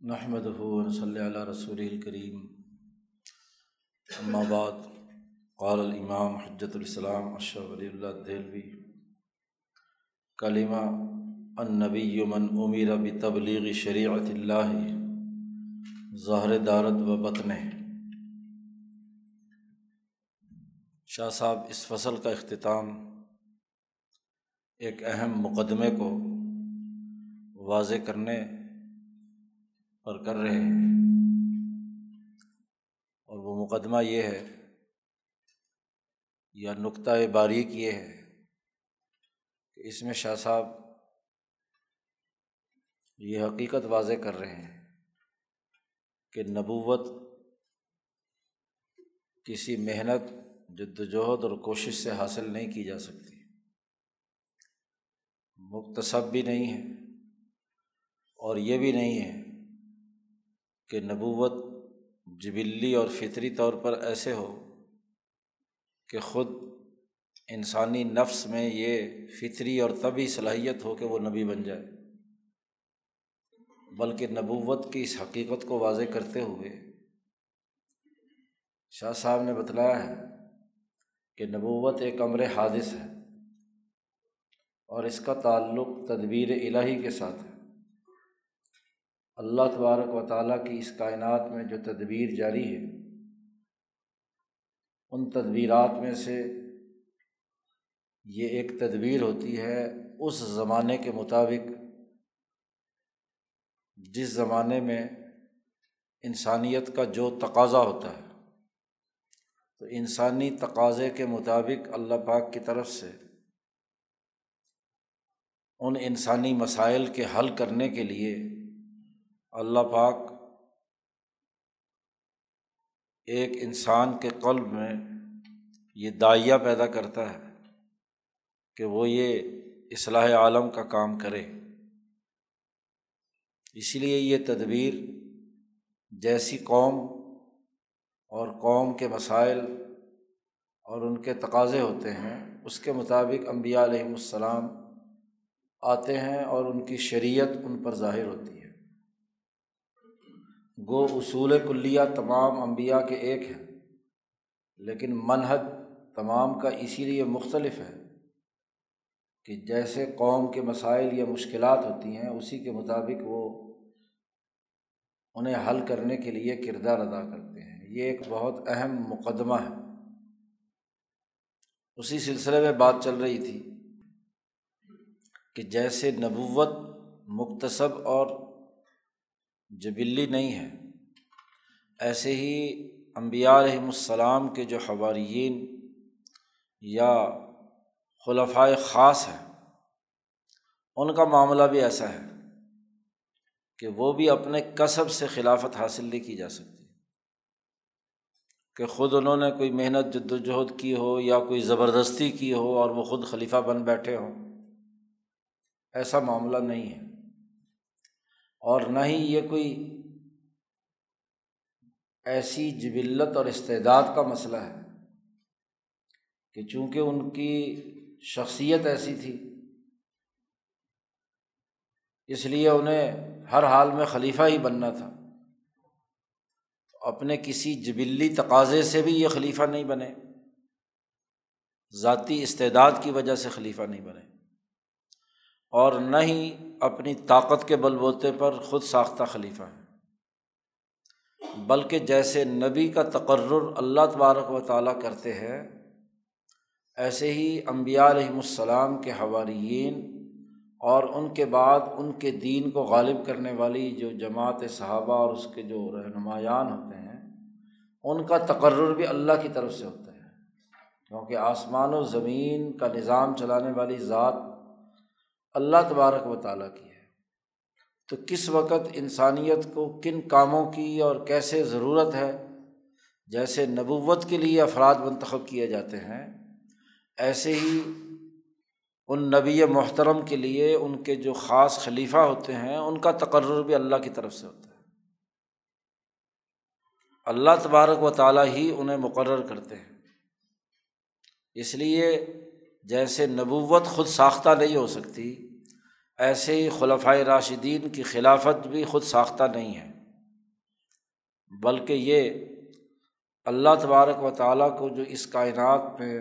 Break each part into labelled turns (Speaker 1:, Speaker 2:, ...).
Speaker 1: نحمد صلی اللہ رسول الکریم بعد، قال الامام حجت الاسلام اشرف ولی اللہ دہلوی، کلمہ النبی من امیر بتبلیغ شریعت اللہ ظہر دارت و بطن شاہ صاحب، اس فصل کا اختتام ایک اہم مقدمے کو واضح کرنے اور کر رہے ہیں۔ اور وہ مقدمہ یہ ہے، یا نقطۂ باریک یہ ہے کہ اس میں شاہ صاحب یہ حقیقت واضح کر رہے ہیں کہ نبوت کسی محنت جد وجہد اور کوشش سے حاصل نہیں کی جا سکتی۔ مختصب بھی نہیں ہے اور یہ بھی نہیں ہے کہ نبوت جبلی اور فطری طور پر ایسے ہو کہ خود انسانی نفس میں یہ فطری اور طبی صلاحیت ہو کہ وہ نبی بن جائے۔ بلکہ نبوت کی اس حقیقت کو واضح کرتے ہوئے شاہ صاحب نے بتلایا ہے کہ نبوت ایک امر حادث ہے اور اس کا تعلق تدبیر الہی کے ساتھ ہے۔ اللہ تبارک و تعالیٰ کی اس کائنات میں جو تدبیر جاری ہے، ان تدبیرات میں سے یہ ایک تدبیر ہوتی ہے اس زمانے کے مطابق، جس زمانے میں انسانیت کا جو تقاضا ہوتا ہے۔ تو انسانی تقاضے کے مطابق اللہ پاک کی طرف سے ان انسانی مسائل کے حل کرنے کے لیے اللہ پاک ایک انسان کے قلب میں یہ دائیا پیدا کرتا ہے کہ وہ یہ اصلاح عالم کا کام کرے۔ اسی لیے یہ تدبیر جیسی قوم اور قوم کے مسائل اور ان کے تقاضے ہوتے ہیں، اس کے مطابق امبیا علیہم السلام آتے ہیں اور ان کی شریعت ان پر ظاہر ہوتی ہے۔ گو اصول کلیہ تمام انبیاء کے ایک ہیں، لیکن منحج تمام کا اسی لیے مختلف ہے کہ جیسے قوم کے مسائل یا مشکلات ہوتی ہیں، اسی کے مطابق وہ انہیں حل کرنے کے لیے کردار ادا کرتے ہیں۔ یہ ایک بہت اہم مقدمہ ہے۔ اسی سلسلے میں بات چل رہی تھی کہ جیسے نبوت مختصب اور جبلی نہیں ہے۔ ایسے ہی امبیا علیہم السلام کے جو حوارین یا خلفۂ خاص ہیں، ان کا معاملہ بھی ایسا ہے کہ وہ بھی اپنے کصب سے خلافت حاصل نہیں کی جا سکتی۔ کہ خود انہوں نے کوئی محنت جد وجہد کی ہو یا کوئی زبردستی کی ہو اور وہ خود خلیفہ بن بیٹھے ہوں، ایسا معاملہ نہیں ہے۔ اور نہ ہی یہ کوئی ایسی جبلت اور استعداد کا مسئلہ ہے کہ چونکہ ان کی شخصیت ایسی تھی، اس لیے انہیں ہر حال میں خلیفہ ہی بننا تھا۔ اپنے کسی جبلی تقاضے سے بھی یہ خلیفہ نہیں بنے۔ ذاتی استعداد کی وجہ سے خلیفہ نہیں بنے۔ اور نہ ہی اپنی طاقت کے بل بوتے پر خود ساختہ خلیفہ ہے بلکہ جیسے نبی کا تقرر اللہ تبارک و تعالیٰ کرتے ہیں، ایسے ہی امبیا علیہم السلام کے حوارین اور ان کے بعد ان کے دین کو غالب کرنے والی جو جماعت صحابہ اور اس کے جو رہنمایان ہوتے ہیں، ان کا تقرر بھی اللہ کی طرف سے ہوتا ہے۔ کیونکہ آسمان و زمین کا نظام چلانے والی ذات اللہ تبارک و تعالیٰ کی ہے۔ تو کس وقت انسانیت کو کن کاموں کی اور کیسے ضرورت ہے؟ جیسے نبوت کے لیے افراد منتخب کیے جاتے ہیں، ایسے ہی ان نبی محترم کے لیے ان کے جو خاص خلیفہ ہوتے ہیں، ان کا تقرر بھی اللہ کی طرف سے ہوتا ہے۔ اللہ تبارک و تعالیٰ ہی انہیں مقرر کرتے ہیں۔ اس لیے جیسے نبوت خود ساختہ نہیں ہو سکتی، ایسے ہی خلفۂ راشدین کی خلافت بھی خود ساختہ نہیں ہے۔ بلکہ یہ اللہ تبارک و تعالیٰ کو جو اس کائنات میں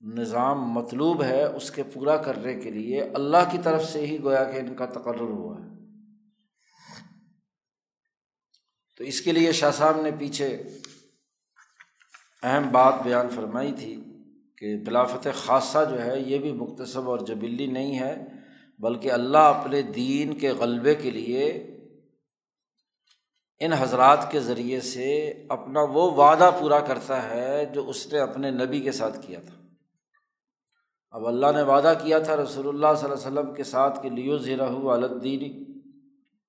Speaker 1: نظام مطلوب ہے، اس کے پورا کرنے کے لیے اللہ کی طرف سے ہی گویا کہ ان کا تقرر ہوا ہے۔ تو اس کے لیے شاہ صاحب نے پیچھے اہم بات بیان فرمائی تھی۔ کہ بلافت خاصہ جو ہے یہ بھی مختصب اور جبلی نہیں ہے، بلکہ اللہ اپنے دین کے غلبے کے لیے ان حضرات کے ذریعے سے اپنا وہ وعدہ پورا کرتا ہے جو اس نے اپنے نبی کے ساتھ کیا تھا۔ اب اللہ نے وعدہ کیا تھا رسول اللہ صلی اللہ علیہ وسلم کے ساتھ کہ لیو ذرا الدین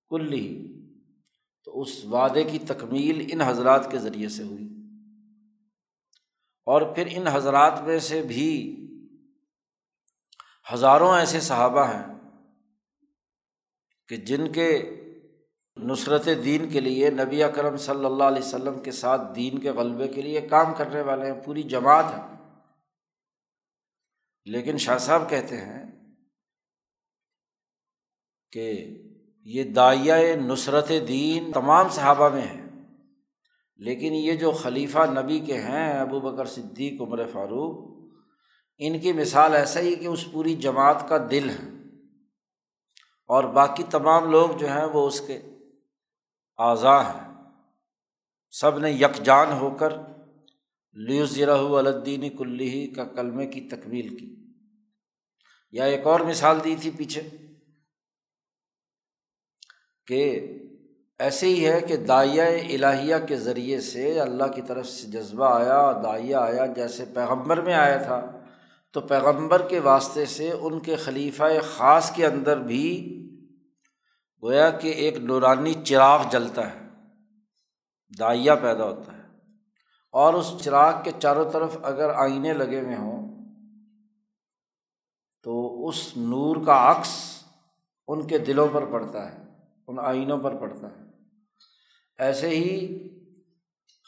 Speaker 1: کلی۔ تو اس وعدے کی تکمیل ان حضرات کے ذریعے سے ہوئی۔ اور پھر ان حضرات میں سے بھی ہزاروں ایسے صحابہ ہیں کہ جن کے نصرت دین کے لیے نبی اکرم صلی اللہ علیہ وسلم کے ساتھ دین کے غلبے کے لیے کام کرنے والے ہیں، پوری جماعت ہے لیکن شاہ صاحب کہتے ہیں کہ یہ دائیا نصرت دین تمام صحابہ میں ہے۔ لیکن یہ جو خلیفہ نبی کے ہیں، ابو بکر صدیق، عمر فاروق، ان کی مثال ایسا ہی کہ اس پوری جماعت کا دل ہے۔ اور باقی تمام لوگ جو ہیں، وہ اس کے اعضاء ہیں۔ سب نے یکجان ہو کر لیوزرہ الدین کلی کا کلمے کی تکمیل کی۔ یا ایک اور مثال دی تھی پیچھے کہ ایسے ہی ہے کہ دائیا الہیہ کے ذریعے سے اللہ کی طرف سے جذبہ آیا اور دائیا آیا، جیسے پیغمبر میں آیا تھا۔ تو پیغمبر کے واسطے سے ان کے خلیفہ خاص کے اندر بھی گویا کہ ایک نورانی چراغ جلتا ہے دائیا پیدا ہوتا ہے۔ اور اس چراغ کے چاروں طرف اگر آئینے لگے ہوئے ہوں، تو اس نور کا عکس ان کے دلوں پر پڑتا ہے، ان آئینوں پر پڑتا ہے۔ ایسے ہی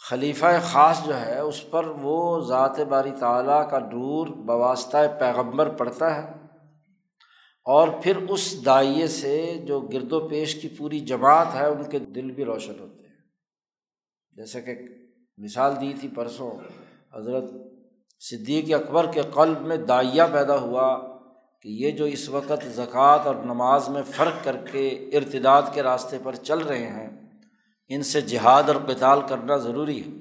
Speaker 1: خلیفہ خاص جو ہے، اس پر وہ ذات باری تعالیٰ کا نور بواسطہ پیغمبر پڑتا ہے۔ اور پھر اس دائیے سے جو گرد و پیش کی پوری جماعت ہے، ان کے دل بھی روشن ہوتے ہیں۔ جیسے کہ مثال دی تھی پرسوں، حضرت صدیق اکبر کے قلب میں دائیا پیدا ہوا کہ یہ جو اس وقت زکوٰۃ اور نماز میں فرق کر کے ارتداد کے راستے پر چل رہے ہیں ان سے جہاد اور قتال کرنا ضروری ہے۔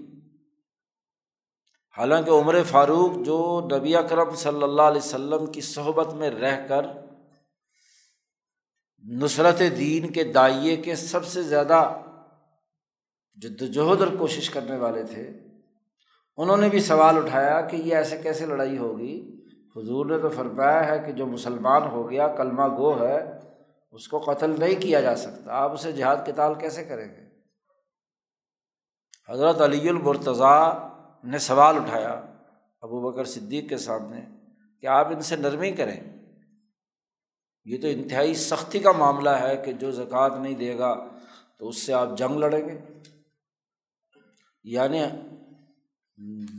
Speaker 1: حالانکہ عمر فاروق جو نبی اکرم صلی اللہ علیہ وسلم کی صحبت میں رہ کر نصرت دین کے دائیے کے سب سے زیادہ جد وجہد اور کوشش کرنے والے تھے، انہوں نے بھی سوال اٹھایا کہ یہ ایسے کیسے لڑائی ہوگی؟ حضور نے تو فرمایا ہے کہ جو مسلمان ہو گیا، کلمہ گو ہے، اس کو قتل نہیں کیا جا سکتا، آپ اسے جہاد کے تال کیسے کریں گے؟ حضرت علی المرتضیٰ نے سوال اٹھایا ابو بکر صدیق کے سامنے کہ آپ ان سے نرمی کریں؟ یہ تو انتہائی سختی کا معاملہ ہے کہ جو زکوٰۃ نہیں دے گا تو اس سے آپ جنگ لڑیں گے۔ یعنی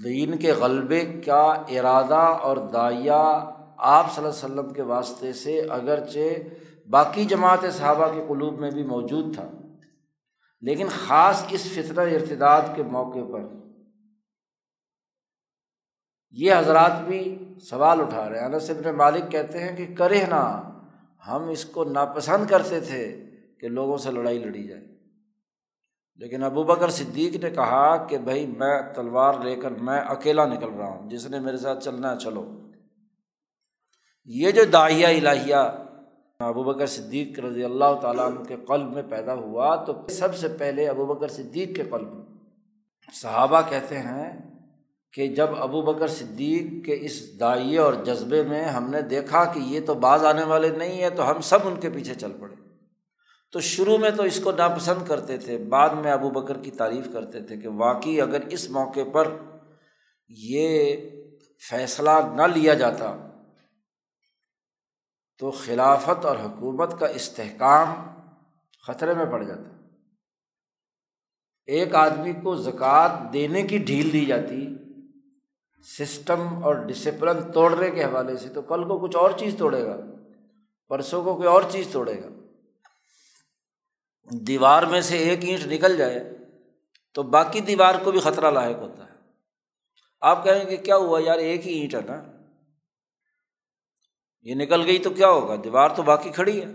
Speaker 1: دین کے غلبے کا ارادہ اور دائیا آپ صلی اللہ علیہ وسلم کے واسطے سے اگرچہ باقی جماعت صحابہ کے قلوب میں بھی موجود تھا۔ لیکن خاص اس فطر ارتداد کے موقع پر یہ حضرات بھی سوال اٹھا رہے ہیں۔ انس ابن مالک کہتے ہیں کہ کرے نا ہم اس کو ناپسند کرتے تھے کہ لوگوں سے لڑائی لڑی جائے۔ لیکن ابو بکر صدیق نے کہا کہ بھائی میں تلوار لے کر میں اکیلا نکل رہا ہوں، جس نے میرے ساتھ چلنا ہے، چلو۔ یہ جو داہیہ الہیہ ابو بکر صدیق رضی اللہ تعالیٰ عنہ کے قلب میں پیدا ہوا تو سب سے پہلے ابو بکر صدیق کے قلب میں۔ صحابہ کہتے ہیں کہ جب ابو بکر صدیق کے اس دائیے اور جذبے میں ہم نے دیکھا کہ یہ تو باز آنے والے نہیں ہیں تو ہم سب ان کے پیچھے چل پڑے۔ تو شروع میں تو اس کو ناپسند کرتے تھے، بعد میں ابو بکر کی تعریف کرتے تھے کہ واقعی اگر اس موقع پر یہ فیصلہ نہ لیا جاتا تو خلافت اور حکومت کا استحکام خطرے میں پڑ جاتا ایک آدمی کو زکوٰۃ دینے کی ڈھیل دی جاتی، سسٹم اور ڈسپلن توڑنے کے حوالے سے تو کل کو کچھ اور چیز توڑے گا، پرسوں کو کوئی اور چیز توڑے گا۔ دیوار میں سے ایک اینٹ نکل جائے تو باقی دیوار کو بھی خطرہ لاحق ہوتا ہے۔ آپ کہیں گے، کیا ہوا یار، ایک ہی اینٹ ہے نا؟ یہ نکل گئی تو کیا ہوگا؟ دیوار تو باقی کھڑی ہے۔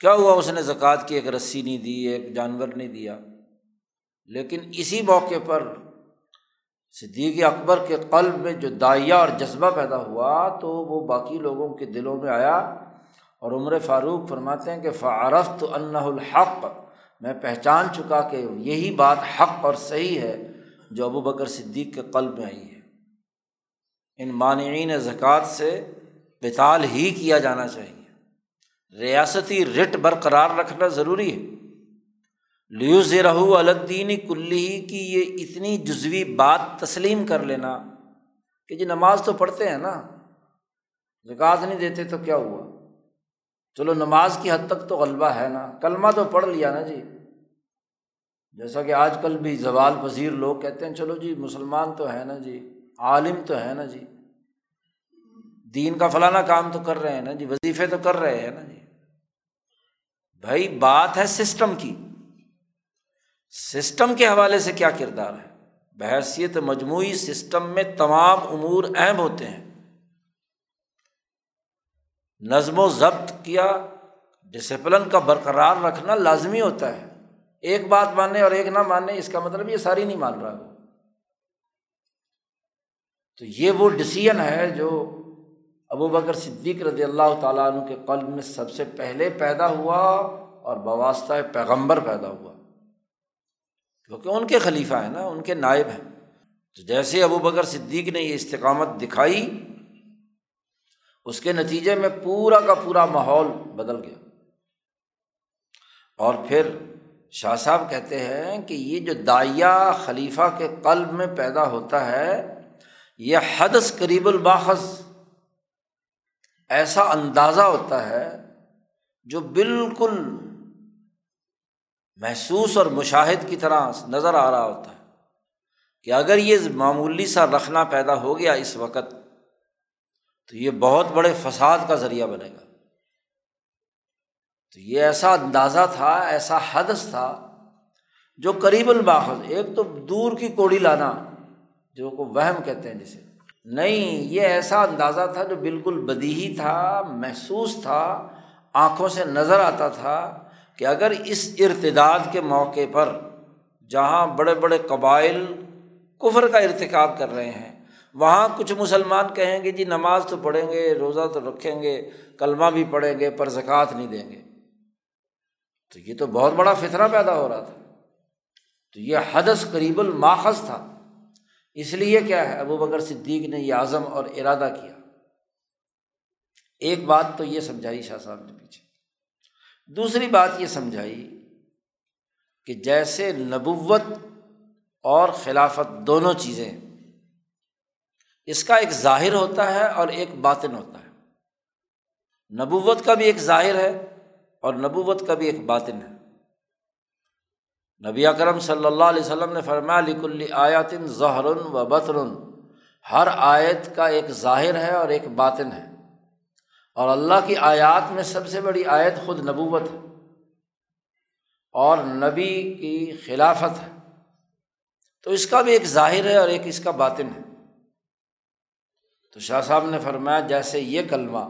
Speaker 1: کیا ہوا اس نے زکوٰۃ کی؟ ایک رسی نہیں دی، ایک جانور نہیں دیا۔ لیکن اسی موقع پر صدیق اکبر کے قلب میں جو دائیا اور جذبہ پیدا ہوا تو وہ باقی لوگوں کے دلوں میں آیا اور عمر فاروق فرماتے ہیں کہ فعرفت انّا الحق۔ میں پہچان چکا کہ یہی بات حق اور صحیح ہے جو ابو بکر صدیق کے قلب میں آئی ہے۔ ان مانعین زکوٰۃ سے بتال ہی کیا جانا چاہیے۔ ریاستی رٹ برقرار رکھنا ضروری ہے۔ لیوز رہو الدینی کلی کی یہ اتنی جزوی بات تسلیم کر لینا کہ جی نماز تو پڑھتے ہیں نا، زکوٰۃ نہیں دیتے تو کیا ہوا؟ چلو نماز کی حد تک تو غلبہ ہے نا، کلمہ تو پڑھ لیا نا جی۔ جیسا کہ آج کل بھی زوال پذیر لوگ کہتے ہیں، چلو جی مسلمان تو ہے نا جی۔ عالم تو ہے نا جی۔ دین کا فلانا کام تو کر رہے ہیں نا جی وظیفے تو کر رہے ہیں نا جی۔ بھائی، بات ہے سسٹم کی۔ سسٹم کے حوالے سے کیا کردار ہے؟ بحثیت مجموعی سسٹم میں تمام امور اہم ہوتے ہیں۔ نظم و ضبط کیا ڈسپلن کا برقرار رکھنا لازمی ہوتا ہے۔ ایک بات ماننے اور ایک نہ ماننے، اس کا مطلب یہ ساری نہیں مان رہا۔ تو یہ وہ ڈسیزن ہے جو ابو بکر صدیق رضی اللہ تعالیٰ عنہ کے قلب میں سب سے پہلے پیدا ہوا اور بواسطہ پیغمبر پیدا ہوا۔ کیونکہ ان کے خلیفہ ہیں نا، ان کے نائب ہیں۔ تو جیسے ابو بکر صدیق نے یہ استقامت دکھائی، اس کے نتیجے میں پورا کا پورا ماحول بدل گیا۔ اور پھر شاہ صاحب کہتے ہیں کہ یہ جو دائیا خلیفہ کے قلب میں پیدا ہوتا ہے یہ حدث قریب الباخذ ایسا اندازہ ہوتا ہے جو بالکل محسوس اور مشاہد کی طرح نظر آ رہا ہوتا ہے کہ اگر یہ معمولی سا رکھنا پیدا ہو گیا اس وقت تو یہ بہت بڑے فساد کا ذریعہ بنے گا۔ تو یہ ایسا اندازہ تھا، ایسا حدث تھا جو قریب الباخذ ایک تو دور کی کوڑی لانا جو کو وہم کہتے ہیں جسے۔ نہیں، یہ ایسا اندازہ تھا جو بالکل بدیہی تھا، محسوس تھا، آنکھوں سے نظر آتا تھا کہ اگر اس ارتداد کے موقع پر جہاں بڑے بڑے قبائل کفر کا ارتکاب کر رہے ہیں، وہاں کچھ مسلمان کہیں گے جی نماز تو پڑھیں گے، روزہ تو رکھیں گے، کلمہ بھی پڑھیں گے، پر زکوٰۃ نہیں دیں گے تو یہ تو بہت بڑا فطرہ پیدا ہو رہا تھا۔ تو یہ حدث قریب الماخذ تھا۔ اس لیے کیا ہے؟ ابو بکر صدیق نے یہ عزم اور ارادہ کیا۔ ایک بات تو یہ سمجھائی شاہ صاحب نے پیچھے۔ دوسری بات یہ سمجھائی کہ جیسے نبوت اور خلافت دونوں چیزیں، اس کا ایک ظاہر ہوتا ہے اور ایک باطن ہوتا ہے۔ نبوت کا بھی ایک ظاہر ہے اور نبوت کا بھی ایک باطن ہے۔ نبی اکرم صلی اللہ علیہ وسلم نے فرمایا لک آیاتن ظہر و بطر ہر آیت کا ایک ظاہر ہے اور ایک باطن ہے۔ اور اللہ کی آیات میں سب سے بڑی آیت خود نبوت ہے۔ اور نبی کی خلافت ہے۔ تو اس کا بھی ایک ظاہر ہے اور ایک اس کا باطن ہے۔ تو شاہ صاحب نے فرمایا، جیسے یہ کلمہ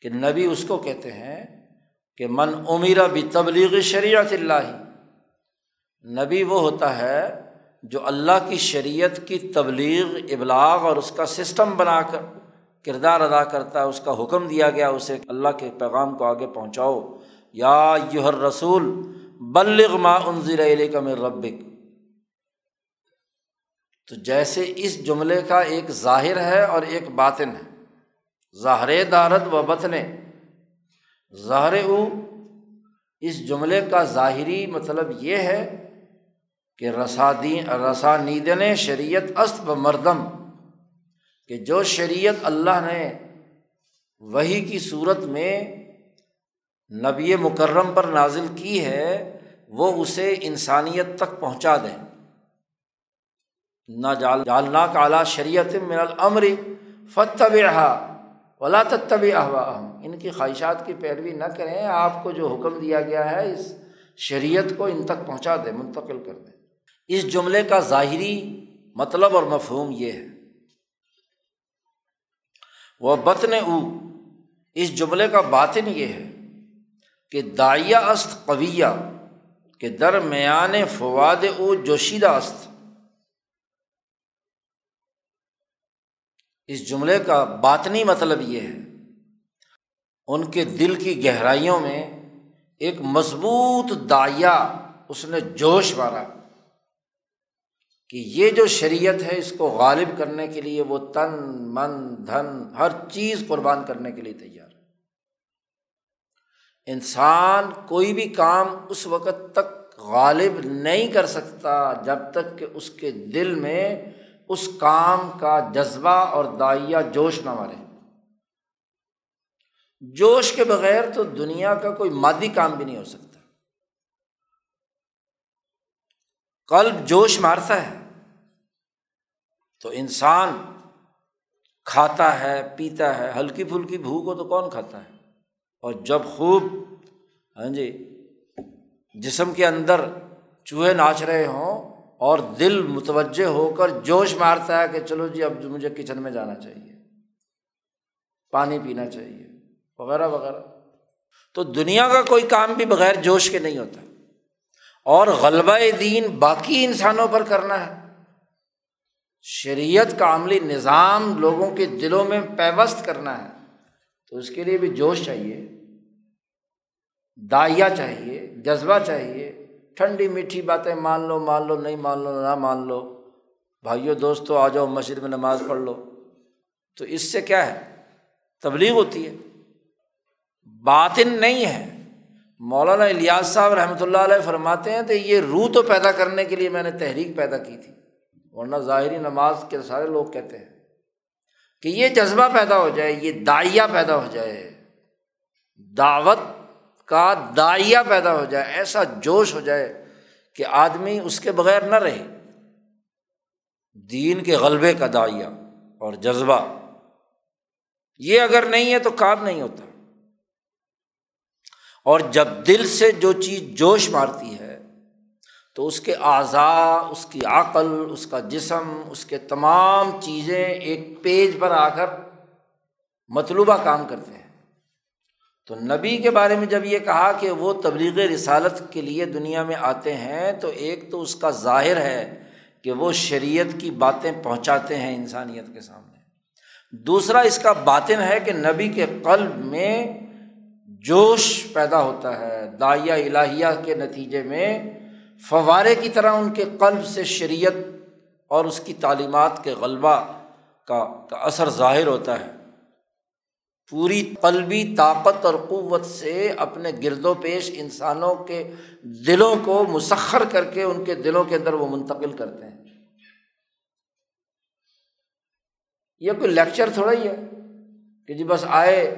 Speaker 1: کہ نبی اس کو کہتے ہیں کہ من عمیرہ بھی تبلیغ شریعت اللہ نبی وہ ہوتا ہے جو اللہ کی شریعت کی تبلیغ، ابلاغ اور اس کا سسٹم بنا کر کردار ادا کرتا ہے، اس کا حکم دیا گیا، اسے اللہ کے پیغام کو آگے پہنچاؤ۔ یا یوہر رسول بلغ ما انزل کا میں ربک۔ تو جیسے اس جملے کا ایک ظاہر ہے اور ایک باطن ہے۔ ظاہر دارت و بطن۔ ظاہر او، اس جملے کا ظاہری مطلب یہ ہے کہ رسادین رسا نیدن شریعت است و مردم، کہ جو شریعت اللہ نے وہی کی صورت میں نبی مکرم پر نازل کی ہے، وہ اسے انسانیت تک پہنچا دیں۔ نہ جال جالنا کالا شریعت من العمر فتح ولا تبی احوا ان کی خواہشات کی پیروی نہ کریں، آپ کو جو حکم دیا گیا ہے، اس شریعت کو ان تک پہنچا دے منتقل کر دے اس جملے کا ظاہری مطلب اور مفہوم یہ ہے۔ وہ بطن او اس جملے کا باطن یہ ہے کہ دائیا است قویہ کے درمیان فواد او جوشیدہ است۔ اس جملے کا باطنی مطلب یہ ہے، ان کے دل کی گہرائیوں میں ایک مضبوط دائیا اس نے جوش مارا۔ کہ یہ جو شریعت ہے اس کو غالب کرنے کے لیے وہ تن، من، دھن، ہر چیز قربان کرنے کے لیے تیار ہے۔ انسان کوئی بھی کام اس وقت تک غالب نہیں کر سکتا جب تک کہ اس کے دل میں اس کام کا جذبہ اور دائیا جوش نہ مارے جوش کے بغیر تو دنیا کا کوئی مادی کام بھی نہیں ہو سکتا۔ قلب جوش مارتا ہے۔ تو انسان کھاتا ہے، پیتا ہے، ہلکی پھلکی بھوک ہو تو کون کھاتا ہے؟ اور جب خوب ہاں جی جسم کے اندر چوہے ناچ رہے ہوں اور دل متوجہ ہو کر جوش مارتا ہے کہ چلو جی اب مجھے کچن میں جانا چاہیے، پانی پینا چاہیے، وغیرہ وغیرہ۔ تو دنیا کا کوئی کام بھی بغیر جوش کے نہیں ہوتا۔ اور غلبہ دین باقی انسانوں پر کرنا ہے۔ شریعت کا عملی نظام لوگوں کے دلوں میں پیوست کرنا ہے، تو اس کے لیے بھی جوش چاہیے، دائیا چاہیے، جذبہ چاہیے، ٹھنڈی میٹھی باتیں مان لو مان لو، نہیں مان لو، نہ مان لو، بھائیو، دوستو، آ جاؤ، مسجد میں نماز پڑھ لو۔ تو اس سے کیا ہے؟ تبلیغ ہوتی ہے۔ باطن نہیں ہے۔ مولانا الیاس صاحب رحمۃ اللہ علیہ فرماتے ہیں تو یہ روح تو پیدا کرنے کے لیے میں نے تحریک پیدا کی تھی۔ ورنہ ظاہری نماز کے سارے لوگ کہتے ہیں کہ یہ جذبہ پیدا ہو جائے، یہ دائیا پیدا ہو جائے، دعوت کا دائیا پیدا ہو جائے، ایسا جوش ہو جائے کہ آدمی اس کے بغیر نہ رہے۔ دین کے غلبے کا دائیا اور جذبہ، یہ اگر نہیں ہے تو کام نہیں ہوتا۔ اور جب دل سے جو چیز جوش مارتی ہے تو اس کے اعضاء، اس کی عقل، اس کا جسم، اس کے تمام چیزیں ایک پیج پر آ کر مطلوبہ کام کرتے ہیں۔ تو نبی کے بارے میں جب یہ کہا کہ وہ تبلیغ رسالت کے لیے دنیا میں آتے ہیں، تو ایک تو اس کا ظاہر ہے کہ وہ شریعت کی باتیں پہنچاتے ہیں انسانیت کے سامنے۔ دوسرا اس کا باطن ہے کہ نبی کے قلب میں جوش پیدا ہوتا ہے دائیا الہیہ کے نتیجے میں فوارے کی طرح ان کے قلب سے شریعت اور اس کی تعلیمات کے غلبہ کا کا اثر ظاہر ہوتا ہے۔ پوری قلبی طاقت اور قوت سے اپنے گرد و پیش انسانوں کے دلوں کو مسخر کر کے ان کے دلوں کے اندر وہ منتقل کرتے ہیں۔ یہ کوئی لیکچر تھوڑا ہی ہے کہ جی بس آئے،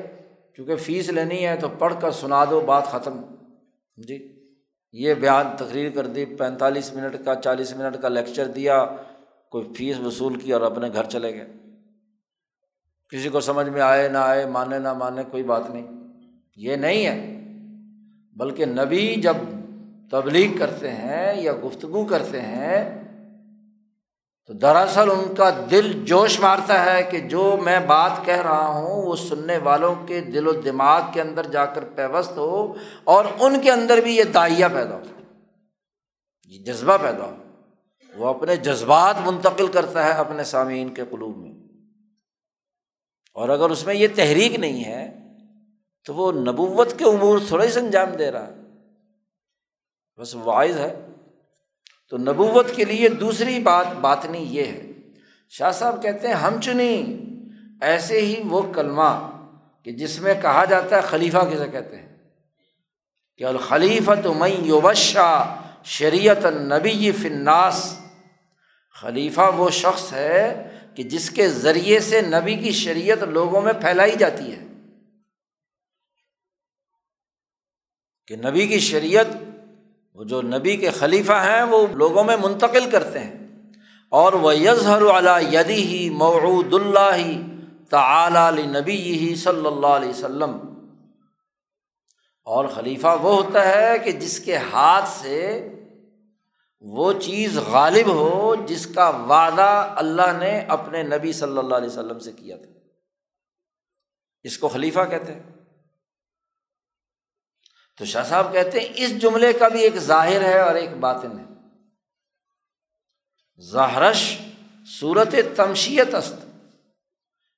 Speaker 1: چونکہ فیس لینی ہے تو پڑھ کر سنا دو، بات ختم۔ جی۔ یہ بیان تقریر کر دی، پینتالیس منٹ کا، چالیس منٹ کا لیکچر دیا، کوئی فیس وصول کی اور اپنے گھر چلے گئے۔ کسی کو سمجھ میں آئے، نہ آئے، مانے، نہ مانے، کوئی بات نہیں۔ یہ نہیں ہے، بلکہ نبی جب تبلیغ کرتے ہیں یا گفتگو کرتے ہیں تو دراصل ان کا دل جوش مارتا ہے کہ جو میں بات کہہ رہا ہوں وہ سننے والوں کے دل و دماغ کے اندر جا کر پیوست ہو اور ان کے اندر بھی یہ دائیا پیدا ہو۔ یہ جذبہ پیدا ہو۔ وہ اپنے جذبات منتقل کرتا ہے اپنے سامعین کے قلوب میں۔ اور اگر اس میں یہ تحریک نہیں ہے تو وہ نبوت کے امور تھوڑا ہی سنجام دے رہا۔ ہے بس واعض ہے۔ تو نبوت کے لیے دوسری بات بات نہیں یہ ہے۔ شاہ صاحب کہتے ہیں، ہم چنی، ایسے ہی وہ کلمہ کہ جس میں کہا جاتا ہے، خلیفہ کسے کہتے ہیں؟ کہ الخلیفہ تو میں یوبشا شریعت نبی فناس خلیفہ وہ شخص ہے کہ جس کے ذریعے سے نبی کی شریعت لوگوں میں پھیلائی جاتی ہے۔ کہ نبی کی شریعت وہ جو نبی کے خلیفہ ہیں وہ لوگوں میں منتقل کرتے ہیں۔ اور وہ یظہر علی یدی ہی معود اللہ تعلی نبی ہی صلی اللہ علیہ وسلم۔ اور خلیفہ وہ ہوتا ہے کہ جس کے ہاتھ سے وہ چیز غالب ہو جس کا وعدہ اللہ نے اپنے نبی صلی اللہ علیہ وسلم سے کیا تھا۔ اس کو خلیفہ کہتے ہیں۔ تو شاہ صاحب کہتے ہیں اس جملے کا بھی ایک ظاہر ہے اور ایک باطن ہے۔ ظاہرش صورت تمشیت است۔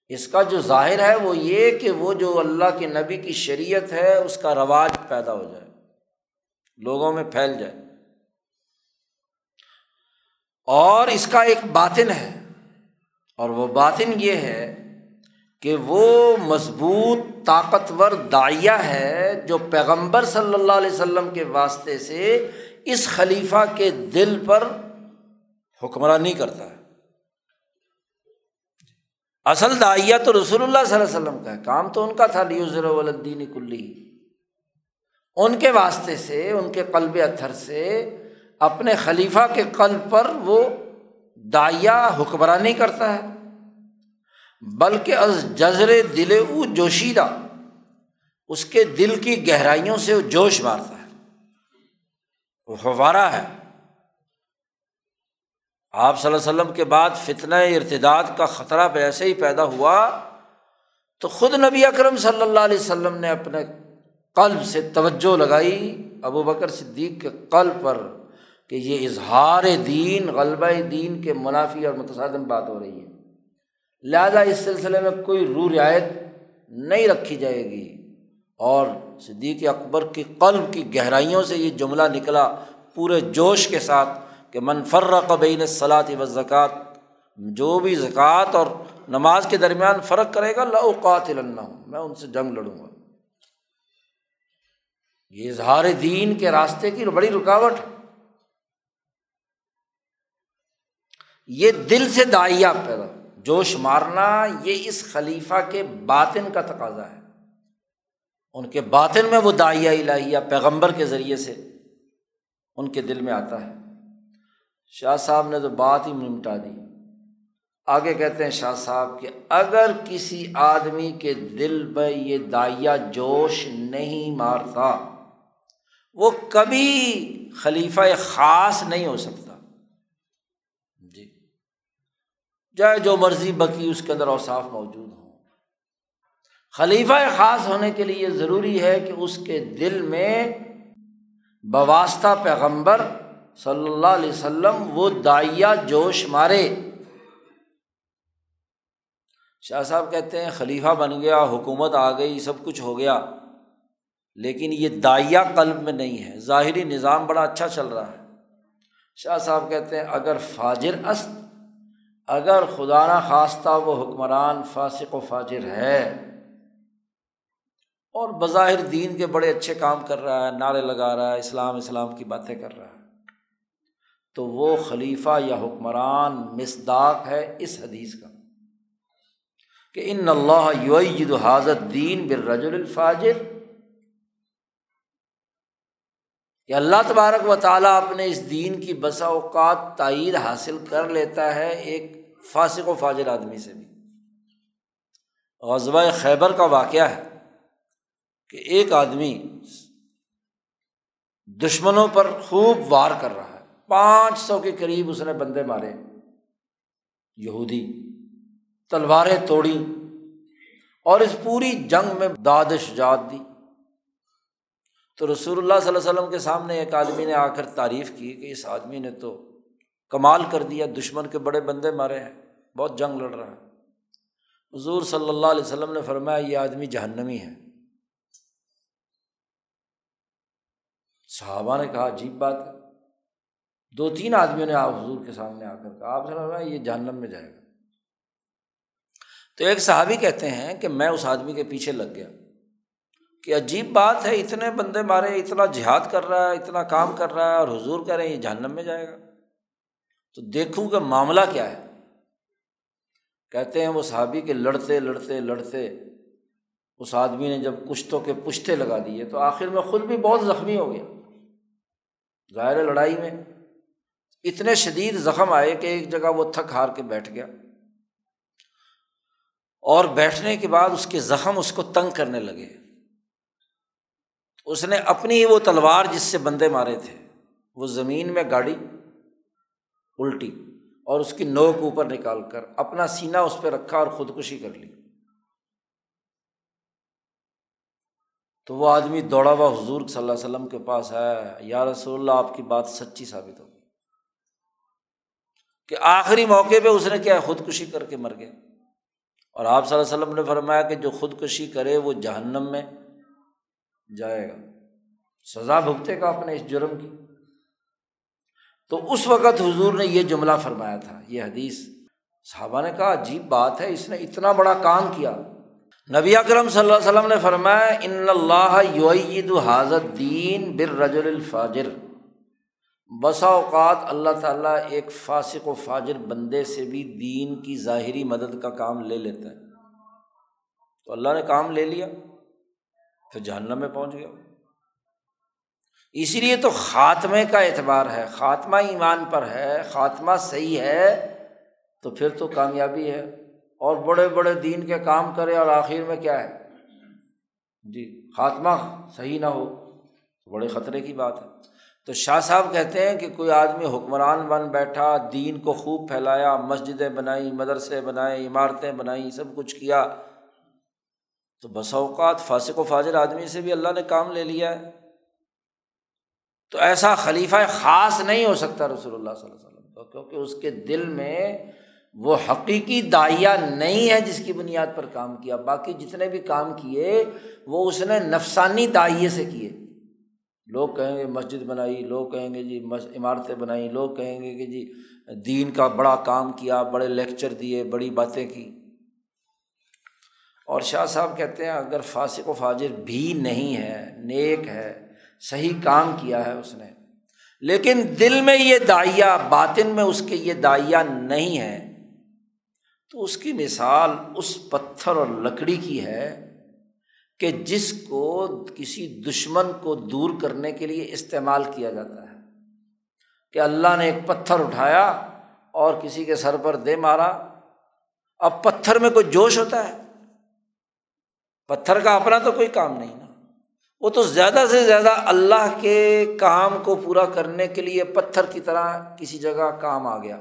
Speaker 1: اس کا جو ظاہر ہے وہ یہ کہ وہ جو اللہ کے نبی کی شریعت ہے، اس کا رواج پیدا ہو جائے۔ لوگوں میں پھیل جائے۔ اور اس کا ایک باطن ہے۔ اور وہ باطن یہ ہے کہ وہ مضبوط طاقتور دائیا ہے جو پیغمبر صلی اللہ علیہ وسلم کے واسطے سے اس خلیفہ کے دل پر حکمرانی کرتا ہے۔ اصل دائیا تو رسول اللہ صلی اللہ علیہ وسلم کا ہے۔ کام تو ان کا تھا لیوزر ولدین کلی۔ ان کے واسطے سے، ان کے قلب اتھر سے اپنے خلیفہ کے قلب پر وہ دائیا حکمرانی کرتا ہے۔ بلکہ از جزر دل او جوشیدہ، اس کے دل کی گہرائیوں سے وہ جوش مارتا ہے۔ وہ فوارہ ہے۔ آپ صلی اللہ علیہ وسلم کے بعد فتنہ ارتداد کا خطرہ ایسے ہی پیدا ہوا تو خود نبی اکرم صلی اللہ علیہ وسلم نے اپنے قلب سے توجہ لگائی ابو بکر صدیق کے قلب پر کہ یہ اظہار دین، غلبہ دین کے منافی اور متصادم بات ہو رہی ہے۔ لہٰذا اس سلسلے میں کوئی رو رعایت نہیں رکھی جائے گی۔ اور صدیق اکبر کی قلب کی گہرائیوں سے یہ جملہ نکلا پورے جوش کے ساتھ کہ منفر قبین صلاحت و زکوٰۃ جو بھی زکوٰۃ اور نماز کے درمیان فرق کرے گا لاؤقات ہوں میں ان سے جنگ لڑوں گا۔ یہ اظہار دین کے راستے کی بڑی رکاوٹ یہ دل سے دائیا پیدا۔ جوش مارنا یہ اس خلیفہ کے باطن کا تقاضا ہے۔ ان کے باطن میں وہ دائیا الہیہ پیغمبر کے ذریعے سے ان کے دل میں آتا ہے۔ شاہ صاحب نے تو بات ہی نمٹا دی۔ آگے کہتے ہیں شاہ صاحب کہ اگر کسی آدمی کے دل پہ یہ دائیا جوش نہیں مارتا، وہ کبھی خلیفہ خاص نہیں ہو سکتا۔ چاہے جو مرضی بکی اس کے اندر اوصاف موجود ہوں۔ خلیفہ خاص ہونے کے لیے ضروری ہے کہ اس کے دل میں بواسطہ پیغمبر صلی اللہ علیہ وسلم وہ دائیا جوش مارے۔ شاہ صاحب کہتے ہیں، خلیفہ بن گیا، حکومت آ گئی، سب کچھ ہو گیا۔ لیکن یہ دائیا قلب میں نہیں ہے، ظاہری نظام بڑا اچھا چل رہا ہے۔ شاہ صاحب کہتے ہیں، اگر فاجر است اگر خدا نہ خواستہ وہ حکمران فاسق و فاجر ہے اور بظاہر دین کے بڑے اچھے کام کر رہا ہے، نعرے لگا رہا ہے، اسلام اسلام کی باتیں کر رہا ہے، تو وہ خلیفہ یا حکمران مصداق ہے اس حدیث کا کہ ان اللہ یعید حاضر دین برج الفاجر کہ اللہ تبارک و تعالیٰ اپنے اس دین کی بسا اوقات تائید حاصل کر لیتا ہے ایک فاسق و فاجر آدمی سے بھی۔ غزوہ خیبر کا واقعہ ہے کہ ایک آدمی دشمنوں پر خوب وار کر رہا ہے۔ پانچ سو کے قریب اس نے بندے مارے، یہودی، تلواریں توڑی اور اس پوری جنگ میں داد شجاعت دی۔ تو رسول اللہ صلی اللہ علیہ وسلم کے سامنے ایک آدمی نے آ کر تعریف کی کہ اس آدمی نے تو کمال کر دیا، دشمن کے بڑے بندے مارے ہیں، بہت جنگ لڑ رہا ہے۔ حضور صلی اللہ علیہ وسلم نے فرمایا، یہ آدمی جہنمی ہے۔ صحابہ نے کہا، عجیب بات ہے۔ دو تین آدمیوں نے آپ حضور کے سامنے آ کر کہا، آپ سے یہ جہنم میں جائے گا۔ تو ایک صحابی کہتے ہیں کہ میں اس آدمی کے پیچھے لگ گیا۔ کہ عجیب بات ہے، اتنے بندے مارے، اتنا جہاد کر رہا ہے، اتنا کام کر رہا ہے اور حضور کہہ رہے ہیں یہ جہنم میں جائے گا۔ تو دیکھوں کہ معاملہ کیا ہے۔ کہتے ہیں وہ صحابی کے لڑتے لڑتے لڑتے، اس آدمی نے جب کشتوں کے پشتے لگا دیے تو آخر میں خود بھی بہت زخمی ہو گیا۔ ظاہر لڑائی میں۔ اتنے شدید زخم آئے کہ ایک جگہ وہ تھک ہار کے بیٹھ گیا۔ اور بیٹھنے کے بعد اس کے زخم اس کو تنگ کرنے لگے۔ اس نے اپنی ہی وہ تلوار جس سے بندے مارے تھے، وہ زمین میں گاڑی الٹی اور اس کی نوک اوپر نکال کر اپنا سینا اس پہ رکھا اور خودکشی کر لی۔ تو وہ آدمی دوڑا ہوا حضور صلی اللہ علیہ وسلم کے پاس ہے، یا رسول اللہ، آپ کی بات سچی ثابت ہوگی۔ کہ آخری موقع پہ اس نے کیا خودکشی کر کے مر گیا اور آپ صلی اللہ علیہ وسلم نے فرمایا کہ جو خودکشی کرے وہ جہنم میں جائے گا۔ سزا بھگتے گا اپنے اس جرم کی۔ تو اس وقت حضور نے یہ جملہ فرمایا تھا، یہ حدیث۔ صحابہ نے کہا، عجیب بات ہے، اس نے اتنا بڑا کام کیا۔ نبی اکرم صلی اللہ علیہ وسلم نے فرمایا، ان اللہ یعید حاضر دین بر رج الفاجر۔ بسا اوقات اللہ تعالیٰ ایک فاسق و فاجر بندے سے بھی دین کی ظاہری مدد کا کام لے لیتا ہے۔ تو اللہ نے کام لے لیا۔ پھر جہنم میں پہنچ گیا اسی لیے تو خاتمے کا اعتبار ہے، خاتمہ ایمان پر ہے، خاتمہ صحیح ہے، تو پھر تو کامیابی ہے۔ اور بڑے بڑے دین کے کام کرے اور آخر میں کیا ہے؟ جی خاتمہ صحیح نہ ہو، تو بڑے خطرے کی بات ہے۔ تو شاہ صاحب کہتے ہیں کہ کوئی آدمی حکمران بن بیٹھا، دین کو خوب پھیلایا، مسجدیں بنائی، مدرسے بنائے، عمارتیں بنائیں سب کچھ کیا تو بس اوقات فاسق و فاجر آدمی سے بھی اللہ نے کام لے لیا ہے۔ تو ایسا خلیفہ خاص نہیں ہو سکتا رسول اللہ صلی اللہ علیہ وسلم کیونکہ اس کے دل میں وہ حقیقی دائیا نہیں ہے جس کی بنیاد پر کام کیا۔ باقی جتنے بھی کام کیے، وہ اس نے نفسانی دائیے سے کیے۔ لوگ کہیں گے مسجد بنائی، لوگ کہیں گے جی عمارتیں بنائیں لوگ کہیں گے کہ جی دین کا بڑا کام کیا، بڑے لیکچر دیے، بڑی باتیں کی۔ اور شاہ صاحب کہتے ہیں، اگر فاسق و فاجر بھی نہیں ہے، نیک ہے، صحیح کام کیا ہے اس نے۔ لیکن دل میں یہ دائیا باطن میں اس کے یہ دائیا نہیں ہے، تو اس کی مثال اس پتھر اور لکڑی کی ہے کہ جس کو کسی دشمن کو دور کرنے کے لیے استعمال کیا جاتا ہے۔ کہ اللہ نے ایک پتھر اٹھایا اور کسی کے سر پر دے مارا، اب پتھر میں کوئی جوش ہوتا ہے؟ پتھر کا اپنا تو کوئی کام نہیں نا۔ وہ تو زیادہ سے زیادہ اللہ کے کام کو پورا کرنے کے لیے پتھر کی طرح کسی جگہ کام آ گیا۔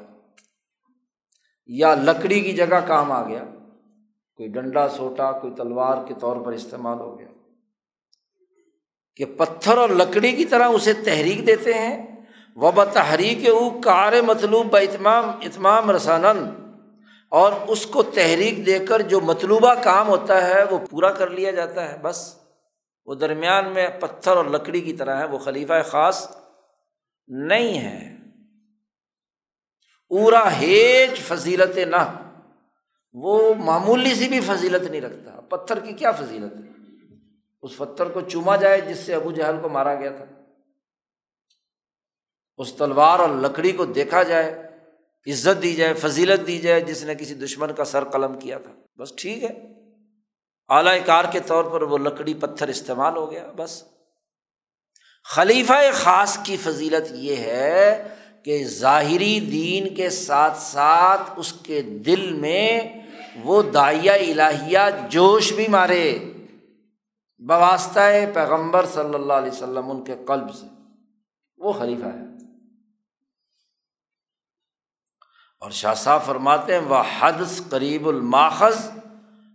Speaker 1: یا لکڑی کی جگہ کام آ گیا۔ کوئی ڈنڈا سوٹا، کوئی تلوار کے طور پر استعمال ہو گیا۔ کہ پتھر اور لکڑی کی طرح اسے تحریک دیتے ہیں۔ وہ بتحریک او کار مطلوب ب اتمام اتمام رسانند اور اس کو تحریک دے کر جو مطلوبہ کام ہوتا ہے وہ پورا کر لیا جاتا ہے، بس۔ وہ درمیان میں پتھر اور لکڑی کی طرح ہے، وہ خلیفہ خاص نہیں ہے۔ پورا ہیج فضیلت نہ۔ وہ معمولی سی بھی فضیلت نہیں رکھتا۔ پتھر کی کیا فضیلت؟ ہے اس پتھر کو چوما جائے جس سے ابو جہل کو مارا گیا تھا۔ اس تلوار اور لکڑی کو دیکھا جائے۔ عزت دی جائے، فضیلت دی جائے، جس نے کسی دشمن کا سر قلم کیا تھا۔ بس ٹھیک ہے۔ اعلی کار کے طور پر وہ لکڑی پتھر استعمال ہو گیا، بس۔ خلیفہ خاص کی فضیلت یہ ہے کہ ظاہری دین کے ساتھ ساتھ اس کے دل میں وہ دائیا الہیہ جوش بھی مارے۔ بواسطہ پیغمبر صلی اللہ علیہ وسلم ان کے قلب سے۔ وہ خلیفہ ہے۔ اور شاہ صاحب فرماتے ہیں وہ حدث قریب الماخذ،